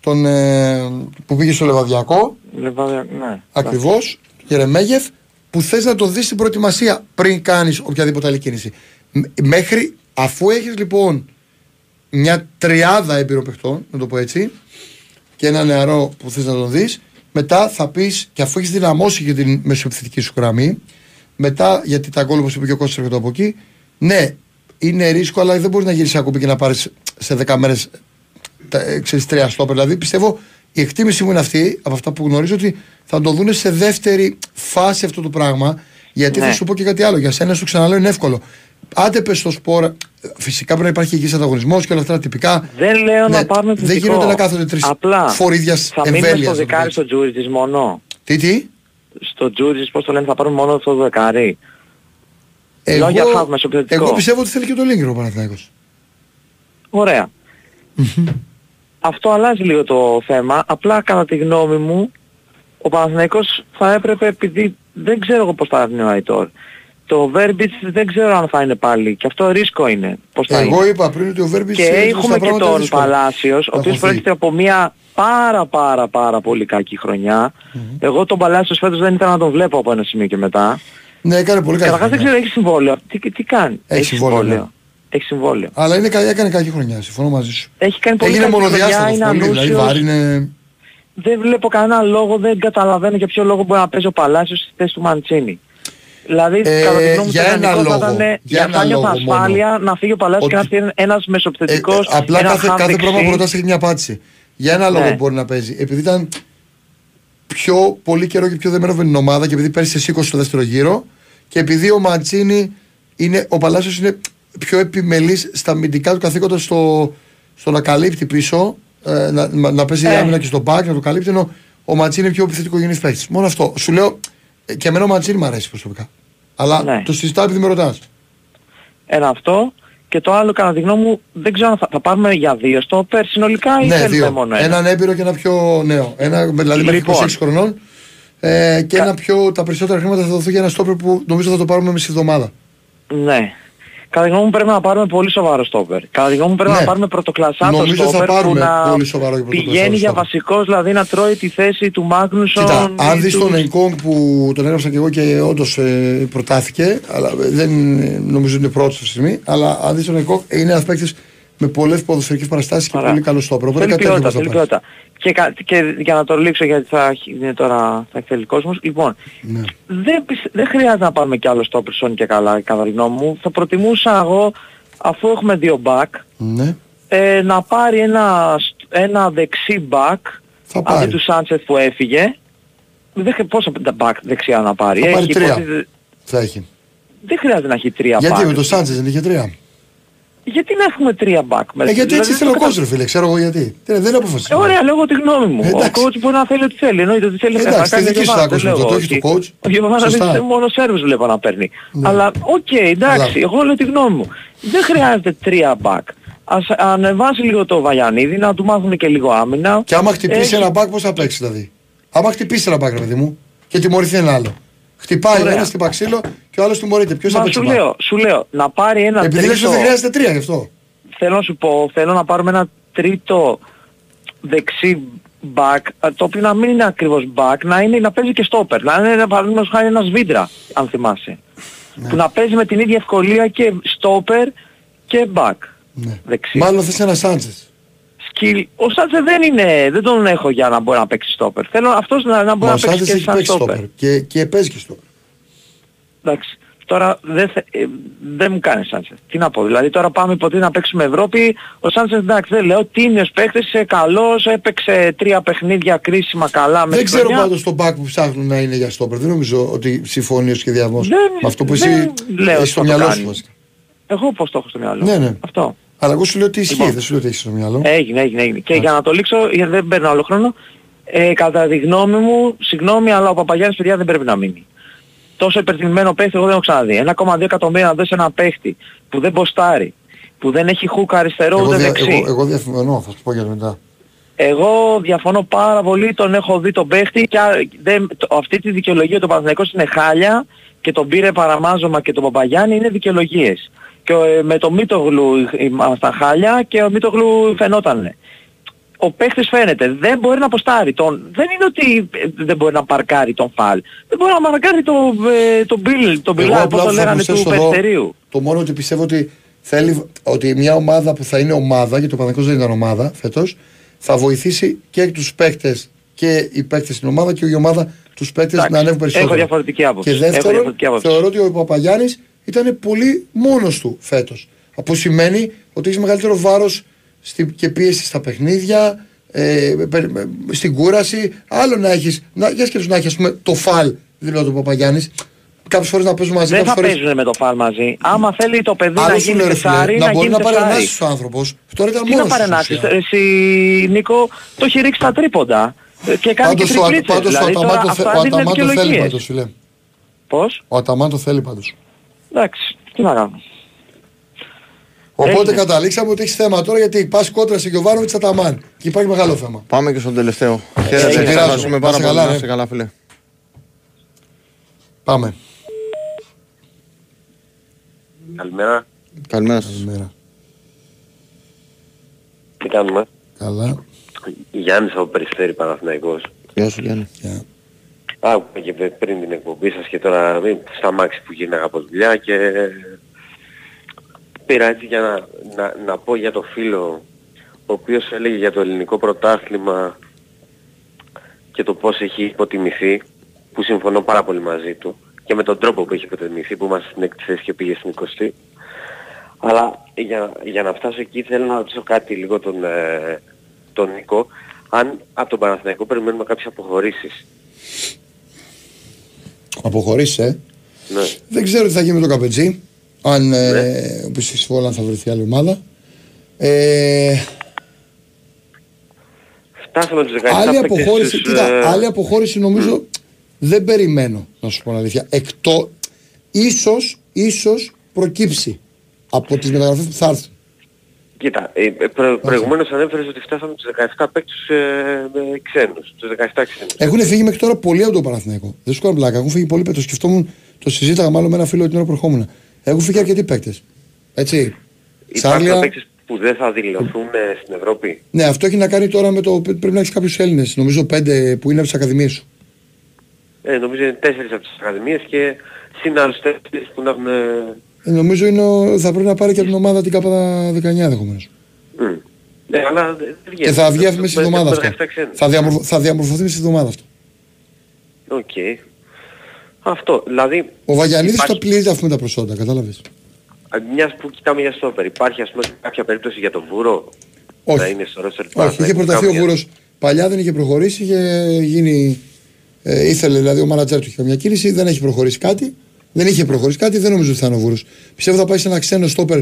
τον, ε, που πήγε στο Λεβαδιακό. Λεβάδια, ναι. Ακριβώς, Γερεμέγεφ, που θες να το δεις στην προετοιμασία πριν κάνεις οποιαδήποτε άλλη κίνηση. Μ- Μέχρι, αφού έχεις λοιπόν μια τριάδα εμπειροπαιχτών, να το πω έτσι, και ένα νεαρό που θες να τον δεις, μετά θα πεις, και αφού έχεις δυναμώσει και την μεσοεπιθετική σου γραμμή, μετά γιατί τα γκολ όπως είπε και ο Κώστας έρχεται από εκεί, ναι, είναι ρίσκο, αλλά δεν μπορεί να γυρίσεις ακόμη και να πάρεις σε 10 μέρες ξέρεις, τρία στόπερ. Δηλαδή πιστεύω η εκτίμηση μου είναι αυτή, από αυτά που γνωρίζω, ότι θα το δουν σε δεύτερη φάση αυτό το πράγμα. Γιατί Ναι. θα σου πω και κάτι άλλο. Για σένα σου ξαναλέω είναι εύκολο. Άντε πες στο σπορ, φυσικά πρέπει να υπάρχει υγιής ανταγωνισμός και όλα αυτά τα τυπικά. Δεν λέω Ναι, να πάρουμε δεν θετικό. γίνονται να κάθονται τρεις Απλά φορίδιας θα μείνουμε εμβέλειας, στο να το πω δεκάρι έτσι. στο Τζούριτζης μόνο. Τι, τι; Στο Τζούριτζης πώς το λένε θα πάρουμε μόνο το δεκάρι. Μιλάω για χαφ μεσοπαιδευτικό. εγώ πιστεύω ότι θέλει και το Λίγκρο ο Παναθηναϊκός. Ωραία. Αυτό αλλάζει λίγο το θέμα. Απλά κατά τη γνώμη μου ο Παναθηναϊκός θα έπρεπε επειδή δεν ξέρω εγώ πώς θα είναι ο Αϊτόρ. Το Βέρμπιτς δεν ξέρω αν θα είναι πάλι και αυτό ρίσκο είναι. Πώς θα Εγώ είναι. είπα πριν ότι ο Βέρμπης Και ε, στα έχουμε και πράγματα είναι τον δύσκολο. Παλάσιος, ο Θα οποίος χωθεί. προέρχεται από μια πάρα πάρα πάρα πολύ κακή χρονιά. Εγώ τον Παλάσιος φέτος δεν ήθελα να τον βλέπω από ένα σημείο και μετά. Ναι, έκανε πολύ καλή. Καταρχάς δεν χρονιά. ξέρω, έχει συμβόλαιο. Τι, τι κάνει; Έχει συμβόλαιο, ναι. Έχει συμβόλαιο. Αλλά είναι, κα- έκανε κακή χρονιά, συμφωνώ μαζί σου. Έχει κάνει πολύ Έγινε καλή χρονιά, μονοδιάστατο είναι πολύ, δηλαδή ανούσιος. βάρη είναι... Δεν βλέπω κανένα λόγο, δεν καταλαβαίνω για ποιο λόγο μπορεί να παίζει ο Παλάσιος στη θέση του Μαντσίνη. Δηλαδή, Ε, κατά τη γνώμη μου, για το ένα ιδανικό θα λόγο, ήταν για για ένα να νιώθω λόγο μόνο. ασφάλεια να φύγει ο Παλάσιος και να Ότι- έρθει ένας μεσοπαιδευτικός, Ε, απλά ένας κάθε, χαφ κάθε δεξί. πράγμα που ρωτάς έχει μια απάντηση. Για ένα λόγο Ναι. μπορεί να παίζει. Επειδή ήταν πιο πολύ καιρό και πιο δεμένο με την ομάδα και επειδή πέρυσι σε σήκωσε στο δεύτερο γύρο και επειδή ο Ματσίνη είναι, ο Παλάσιος είναι πιο επιμελής στα αμυντικά του καθήκοντα στο, στο να καλύπτει πίσω, ε, να, να, να παίζει Ε. άμυνα και στο back, να το καλύπτει, ενώ ο Ματσίνη είναι πιο επιθετικό γενής παίκτης. Μόνο αυτό. Σου λέω, ε, και εμένα ο Ματσίνη μου αρέσει προσωπικά. Αλλά Ναι. το συζητάω επειδή με ρωτάς. Ένα αυτό. Και το άλλο, κατά τη γνώμη μου, δεν ξέρω αν θα, θα πάρουμε για δύο στο πέρ συνολικά ή Ναι, θέλουμε δύο. μόνο ένα; Έναν έμπειρο και ένα πιο νέο. Ένα, δηλαδή μέχρι Λοιπόν. 26 χρονών. Ε, και ένα πιο, τα περισσότερα χρήματα θα δοθούν για ένα στόπερ που νομίζω θα το πάρουμε εμείς τη εβδομάδα. Ναι. Κατά τη γνώμη μου πρέπει να πάρουμε πολύ σοβαρό στόπερ. Κατά τη γνώμη μου πρέπει Ναι. να πάρουμε πρωτοκλασσάτο Νομίζω θα στόπερ που πάρουμε να πολύ σοβαρό και πρωτοκλασσάτο πηγαίνει για στόπερ. βασικός, δηλαδή να τρώει τη θέση του Μάγνουσον. Κοίτα, αν ή δεις του- τον Ενκόγκ που τον έγραψα και εγώ και όντως ε, προτάθηκε, αλλά δεν ε, νομίζω ότι είναι πρώτος αυτή τη στιγμή, αλλά αν δεις τον Ενκόγκ είναι ένας παίκτης με πολλές ποδοσφαιρικές παραστάσεις και Ωραία. πολύ καλό στόπερ. Οπότε Θέλει κάτι τέτοιο ποιότητα, θα θέλει πάρει. ποιότητα. Και, κα- και για να το λήξω γιατί θα έχει- είναι τώρα θα θέλει κόσμος. Λοιπόν, Ναι. δεν, πισε- δεν χρειάζεται να πάρουμε κι άλλο στόπερ σόν και καλά κατά τη γνώμη μου. Θα προτιμούσα εγώ αφού έχουμε δύο back Ναι. ε, να πάρει ένα, σ- ένα δεξί back Θα αντί πάρει. του Σάντσες που έφυγε. Δεν, χρει- πόσα back δεξιά να πάρει. Θα πάρει Έχει τρία. υπόθεση- Θα έχει. δεν χρειάζεται να έχει τρία Γιατί back. με τον Σάντσες δεν είχε τρία; Γιατί να έχουμε τρία back Ε, γιατί έτσι θέλει ο coach, ρε φίλε, ξέρω εγώ γιατί. Δεν δεν είναι αποφασισμένο. Ε, Ωραία, λέγω τη γνώμη μου. Ο Εντάξει. coach μπορεί να θέλει ό,τι θέλει. Εννοείται ότι θέλει Εντάξει, να τη κάνει δική σου και θα βάρο, ακούσουμε δεν το, λέω, όχι του όχι. coach. Ο Γιοβάνοβιτς Σωστά. μόνο Σέρβους βλέπω να παίρνει. Ναι. Αλλά οκ, εντάξει, Αλλά- εγώ λέω τη γνώμη μου. Δεν χρειάζεται τρία back. Ας ανεβάσει λίγο το Βαγιανίδη, να του μάθουν και λίγο άμυνα. Και άμα χτυπήσει Έχει- ένα μπακ, πώς θα παίξει δηλαδή; Άμα χτυπήσει ένα μπακ, ρε παιδί μου, και τιμωρηθεί ένα άλλο. Χτυπάει ο Ωραία. ένας χτυπά ξύλο και ο άλλος τιμωρείται. Ποιος θα Μα παίξει σου μπακ; λέω, σου λέω, να πάρει ένα Επειδή λες τρίτο... ότι δεν χρειάζεται τρία γι' αυτό. Θέλω να σου πω, θέλω να πάρουμε ένα τρίτο δεξί back, ε, το οποίο να μην είναι ακριβώς back, να, είναι, να παίζει και stopper. Να είναι παραδείγματος χάρη ένας βίντρα, αν θυμάσαι. Ναι. Που να παίζει με την ίδια ευκολία και stopper και back. Δεξί. Ναι. Μάλλον θες ένα Σάντσες. Skill. Ο Σάτσε δεν είναι, δεν τον έχω για να μπορεί να παίξει stopper. Θέλω αυτός να, να μπορεί Μα ο να παίξει Σάντσες και έχει σαν παίξει stopper. στόπερ. Και, και παίζει και στόπερ. Εντάξει. Τώρα δεν, θε- ε, δεν μου κάνει Σάντσες. Τι να πω. Δηλαδή τώρα πάμε ποτέ να παίξουμε Ευρώπη. Ο Σάντσες εντάξει δεν λέω. Τίμιος παίκτης, είσαι καλός, έπαιξε τρία παιχνίδια κρίσιμα καλά με Δεν την ξέρω χρονιά. πάντως το back που ψάχνουν να είναι για στόπερ. Δεν νομίζω ότι συμφωνεί ο σχεδιασμός Δεν- με αυτό που δεν εσύ λέω έχεις στο ότι θα το μυαλό σου. κάνει. βασικά. Εγώ πώς το έχω στο μυαλό. Ναι, ναι. Αυτό. Αλλά εγώ σου λέω ότι ισχύει, Λοιπόν. δεν σου λέω ότι έχεις στο μυαλό. Έγινε, έγινε, έγινε. Και για να το λήξω, γιατί δεν παίρνω άλλο χρόνο, ε, κατά τη γνώμη μου, συγγνώμη, αλλά ο Παπαγιάννης παιδιά δεν πρέπει να μείνει. Τόσο υπερτιμημένο παίχτη εγώ δεν έχω ξαναδεί. 1,2 εκατομμύρια να δώσει ένα παίχτη που δεν μποστάρει, που δεν έχει χούκα αριστερό Εγώ, ούτε δια, δεξί. εγώ, εγώ διαφωνώ, θα σου πω για μετά. Εγώ διαφωνώ πάρα πολύ, τον έχω δει τον παίχτη και α- δεν, το- αυτή τη δικαιολογία του Παναθηναϊκός είναι χάλια και τον πήρε παραμάζωμα και τον Παπαγιάννη είναι δικαιολογίες. Και ε, με τον Μίτογλου ήμασταν χάλια και ο Μίτογλου φαινότανε. Ο παίχτης φαίνεται, δεν μπορεί να αποστάρει τον. Δεν είναι ότι ε, δεν μπορεί να παρκάρει τον Φαλ. Δεν μπορεί να παρκάρει τον ε, τον Μπιλ, τον Εγώ Μπιλά, απλά πώς το θα λέγανε του προσθέσω εδώ Περιστερίου. Το μόνο ότι πιστεύω ότι θέλει ότι μια ομάδα που θα είναι ομάδα, γιατί ο Παναγικός δεν ήταν ομάδα φέτος, θα βοηθήσει και τους παίκτες και οι παίκτες στην ομάδα και η ομάδα τους παίκτες Εντάξει, να ανέβουν περισσότερο. έχω διαφορετική άποψη. Και Έχω δεύτερον, διαφορετική άποψη. θεωρώ ότι ο Παπαγιάννης ήταν πολύ μόνος του φέτος. Από σημαίνει ότι έχεις μεγαλύτερο βάρος στη, και πίεση στα παιχνίδια, ε, περι- με- στην κούραση. Άλλο να έχεις, να, για σκέψου να έχεις ας πούμε, το φαλ, δηλαδή ο Παπαγιάννης, κάποιες φορές να παίζουν μαζί, Δεν κάποιες θα φορές... παίζουν με το Φαλ μαζί. Άμα θέλει το παιδί να Άλλο σου γίνει λέω ρε φίλε, τεσάρι, να να μπορεί γίνει να πάρει τεσάρι. ανάσεις ο άνθρωπος. Τώρα ήταν Τι να μόνος του. παρενάσεις, στην ουσία. εσύ Νίκο, το έχει ρίξει τα τρίποντα. Ε, Και κάνει Πάντως και ο- τριπλίτσες. πάντως ο Δηλαδή τώρα Αταμάν το θε- αυτά ο δίνουν Αταμάν το θέλει δικαιολογίες. πάντως φίλε. Πώς; Ο Αταμάν το θέλει πάντως. Εντάξει, τι να κάνω. Οπότε Έγινε. καταλήξαμε ότι έχεις θέμα τώρα γιατί πας κόντρα σε Γιωβάνοβιτς Αταμάν. Και υπάρχει μεγάλο θέμα. Πάμε και στον τελευταίο. Έγινε. Χαίρετε, Σε πειράζω. ευχαριστούμε Να πάρα είσαι πολύ. καλά, Να ρε. είστε καλά, φίλε. Πάμε. Καλημέρα. Καλημέρα σας. Καλημέρα. Τι κάνουμε; Καλά. Γιάννης από Περιστέρη Παναθηναϊκός. Γεια σου Γιάννη. Άκουγα και πε- πριν την εκπομπή σας και τώρα μην στα μάξι που γίναγα από δουλειά και πήρα έτσι για να, να, να πω για το φίλο ο οποίος έλεγε για το ελληνικό πρωτάθλημα και το πώς έχει υποτιμηθεί που συμφωνώ πάρα πολύ μαζί του και με τον τρόπο που έχει υποτιμηθεί που είμαστε στην έκτη θέση και πήγε στην 20η αλλά για, για να φτάσω εκεί θέλω να ρωτήσω κάτι λίγο τον, ε, τον Νίκο. Αν από τον Παναθηναϊκό περιμένουμε κάποιες αποχωρήσεις Αποχωρήσει, ε. ναι. Δεν ξέρω τι θα γίνει με τον Καπετζή. Αν Ναι. ε, όπως στη Σφόλα θα βρεθεί άλλη ομάδα. Ε, Φτάσαμε τους 17 άλλη παίκτες αποχώρηση, στους, κοίτα, ε, άλλη αποχώρηση νομίζω δεν περιμένω να σου πω την αλήθεια. Εκτό, ίσως, ίσως προκύψει από τις μεταγραφές που θα έρθουν. Κοίτα, ε, ε, προ, προηγουμένως ανέφερες ότι φτάσαμε τους 17 παίκτες ε, με ξένους, τους 17 ξένους. Έχουν φύγει μέχρι τώρα πολλοί από το Παναθηναϊκό. Δεν σου κάνω πλάκα. Έχουν φύγει πολλοί παίκτες. Το σκεφτόμουν, το συζήταγα μάλλον με ένα φίλο την ώρα που ερχόμουν. Έχουν φύγει αρκετοί παίκτες. Έτσι. Υπάρχουν Σάρλια. παίκτες που δεν θα δηλωθούν ε, στην Ευρώπη; Ναι, αυτό έχει να κάνει τώρα με το. Πρέπει να έχεις κάποιους Έλληνες. Νομίζω πέντε που είναι από τις ακαδημίες σου. Ε, νομίζω είναι τέσσερις από τις ακαδημίες και συν άλλους τέσσερις που να έχουν... ε, Ε, νομίζω είναι, ο- θα πρέπει να πάρει και από την ομάδα την Κάπα 19 ενδεχομένως. μ. Ναι, αλλά δεν βγαίνει. Και θα βγει μέσα στη Με- εβδομάδα με αυτό. 17 ξένους. Θα, διαμορφω, θα διαμορφωθεί μέσα στη εβδομάδα αυτό. Οκ. Αυτό, δηλαδή... Ο Βαγιανίδης υπάρχει- θα πληρεί αφού με τα προσόντα, κατάλαβες; Α, Μιας που κοιτάμε για στόπερ, υπάρχει ας πούμε κάποια περίπτωση για τον Βούρο; Όχι. να είναι στο ρόστερ του Όχι, είχε Παναθηναϊκού, προταθεί ο κάμια- Βούρος. Παλιά δεν είχε προχωρήσει, είχε γίνει. Ε, ήθελε δηλαδή ο μάνατζερ του είχε μια κίνηση, δεν έχει προχωρήσει κάτι. Δεν είχε προχωρήσει κάτι, δεν νομίζω ότι θα είναι ο Βούρος. Πιστεύω θα πάει σε ένα ξένο στόπερ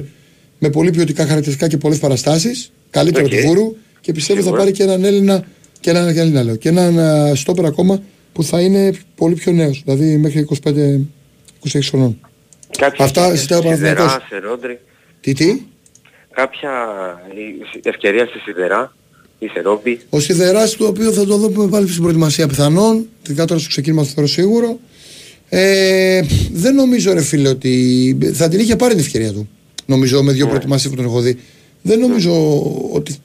με πολύ ποιοτικά χαρακτηριστικά και πολλές παραστάσεις. Καλύτερο Οκ. του Βούρου και πιστεύω θα Σίγουρα. πάρει και έναν Έλληνα και έναν Έλληνα λέω. Και έναν α, στόπερ ακόμα που θα είναι πολύ πιο νέος. Δηλαδή μέχρι 25-26 χρονών. Κάποια Αυτά ζητάει ο σιδερά, Παναθηναϊκός. σε Ρόντρι. Τι, τι; Κάποια ε, ευκαιρία στη Σιδερά ή σε Ρόμπι. Ο Σιδεράς, το οποίο θα το δούμε πάλι στην προετοιμασία πιθανόν, ειδικά τώρα στο ξεκίνημα το θεωρώ σίγουρο. Ε, δεν νομίζω, ρε φίλε, ότι θα την είχε πάρει την ευκαιρία του. Νομίζω με δύο προετοιμασίες που τον έχω δει. Δεν νομίζω ότι,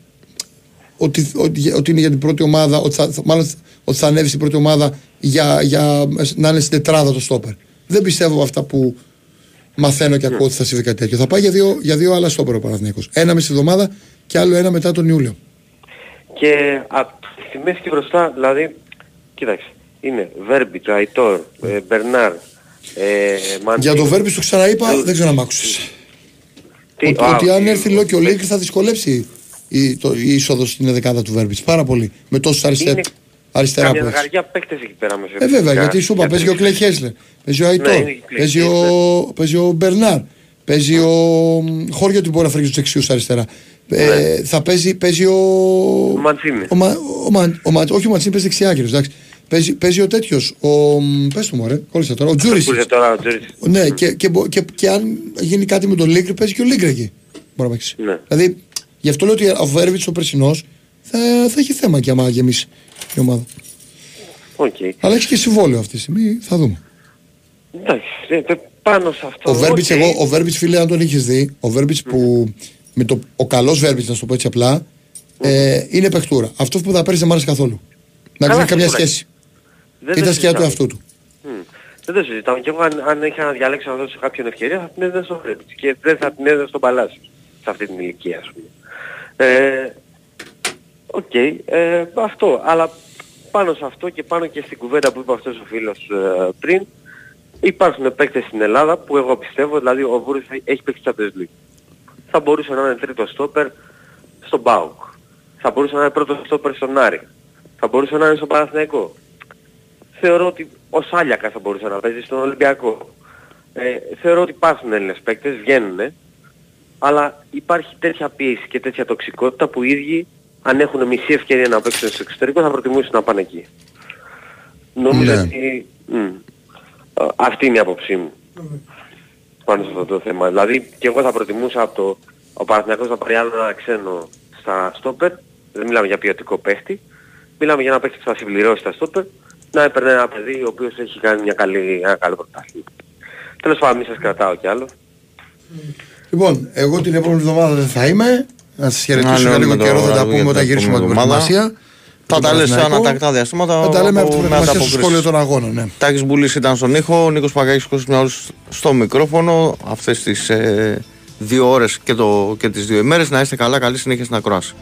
ότι, ότι, ότι είναι για την πρώτη ομάδα, ότι θα, θα- μάλλον ότι θα ανέβει στην πρώτη ομάδα για, για να είναι στην τετράδα το στόπερ. Δεν πιστεύω αυτά που μαθαίνω και ακούω ότι θα συμβεί κάτι τέτοιο. Θα πάει για δύο, για δύο άλλα στόπερ ο Παναθηναϊκός. Ένα μισή εβδομάδα και άλλο ένα μετά τον Ιούλιο. Και από τη μέση και μπροστά, δηλαδή, κοίταξε, είναι Βέρμπιτ, Αϊτόρ, ε, Μπερνάρ, ε, Μαντίνο. Για το Βέρμπι το ξαναείπα, δεν ξέρω αν μ' άκουσες. Τι- Ότι, α, ότι αν τι- έρθει λέω και ο Λίγκ θα δυσκολέψει η, το, η είσοδος στην δεκάδα του Βέρμπιτ. Πάρα πολύ. Με τόσους αριστε, Είναι αριστερά Καμιά που έχει. δεκαριά παίκτες εκεί πέρα μέσα. Ε, βέβαια, γιατί σου είπα, παίζει ο Κλέι Χέσλερ, παίζει ο Αϊτόρ, Ναι, είναι και Clay παίζει, ο, παίζει ο Μπερνάρ, παίζει ο μ, Χώριο ότι μπορεί να φέρει τους δεξιού αριστερά. Ε, θα παίζει, παίζει ο. Ο Μαντσίνη. Ο, Μα, ο, Μα, ο, Μα, όχι ο Μαντσίνη, παίζει δεξιά άκρη. εντάξει. Παίζει, παίζει ο τέτοιος. Ο. Πες του μου, ρε, κόλλησα τώρα. Ο Τζούρι. Που είσαι τώρα ο Τζούρις. Ναι, και, και, μπο- και, και αν γίνει κάτι με τον Λίγκρ, παίζει και ο Λίγκρ εκεί. Μπορεί να παίξει. Ναι. Δηλαδή, γι' αυτό λέω ότι ο Βέρμπιτς ο περσινός θα, θα έχει θέμα και άμα γεμίσει η ομάδα. Οκ. Αλλά έχει και συμβόλαιο αυτή τη στιγμή, θα δούμε. Εντάξει, ε, ε, πάνω σε αυτό. Ο Βέρμπιτ, οκ. εγώ, ο Βέρμπιτς, φίλε, αν τον είχε δει, ο Βέρμπιτς που. Με το, ο καλός Βέρμπιτς, να σου το πω έτσι απλά, ε, είναι παιχτούρα. Αυτό που θα παίρνεις δεν μ' άρεσε καθόλου. Να Καλά, μην καμιά σίγουρα. σχέση. Δεν το Ήταν σκιά του συζητάμε. εαυτού του. Μμ. Δεν το συζητάμε. Και εγώ αν, αν είχα να διαλέξω να δώσω κάποιον ευκαιρία θα την έδωσα στο Βέρμπιτς και δεν θα την έδωσα στον Παλάσιο σε αυτή την ηλικία ας πούμε. Ε, Οκ, ε, αυτό. Αλλά πάνω σε αυτό και πάνω και στην κουβέντα που είπε αυτός ο φίλος ε, πριν υπάρχουν παίκτες στην Ελλάδα που εγώ πιστεύω, δηλαδή ο Βούρος θα- έχει παίξει Champions League. Θα μπορούσε να είναι τρίτος στόπερ στον ΠΑΟΚ. Θα μπορούσε να είναι πρώτος στόπερ στον Άρη. Θα μπορούσε να είναι στον Παναθηναϊκό. Θεωρώ ότι ο Σάλιακα θα μπορούσε να παίζει στον Ολυμπιακό. Ε, θεωρώ ότι υπάρχουν Έλληνες παίκτες, βγαίνουν, αλλά υπάρχει τέτοια πίεση και τέτοια τοξικότητα που οι ίδιοι αν έχουν μισή ευκαιρία να παίξουν στο εξωτερικό θα προτιμούσαν να πάνε εκεί. Νομίζω Ναι. ότι μ, α, αυτή είναι η άποψή μου πάνω σε αυτό το θέμα. Δηλαδή και εγώ θα προτιμούσα από το ο Παναθηναϊκός να πάρει άλλο ένα ξένο στα στόπερ, δεν μιλάμε για ποιοτικό παίχτη, μιλάμε για ένα παίχτη που θα συμπληρώσει τα στόπερ, να έπαιρνε ένα παιδί ο οποίος έχει κάνει μια καλή, ένα καλό πρωτάθλημα. Τέλος πάντων, μη σας κρατάω κι άλλο. Λοιπόν, εγώ την επόμενη εβδομάδα δεν θα είμαι. Να σας χαιρετήσω Να για λέμε λίγο το καιρό, θα τα βράδυ πούμε για όταν την γυρίσουμε από την επόμενη εβδομάδα. προετοιμασία. Θα Τον τα λες σε Παναθηναϊκό. ανατακτά διαστήματα. Θα τα λέμε από από- την με προετοιμασία στο ανταπόκριση. σχόλιο των αγώνων. Ναι. Τάκης Μπουλής ήταν στον ήχο, ο Νίκος Παγκάκης Κώστας Μιαούλης στο μικρόφωνο αυτές τις ε, δύο ώρες και, το, και τις δύο ημέρες. Να είστε καλά, καλή συνέχεια στην ακρόαση.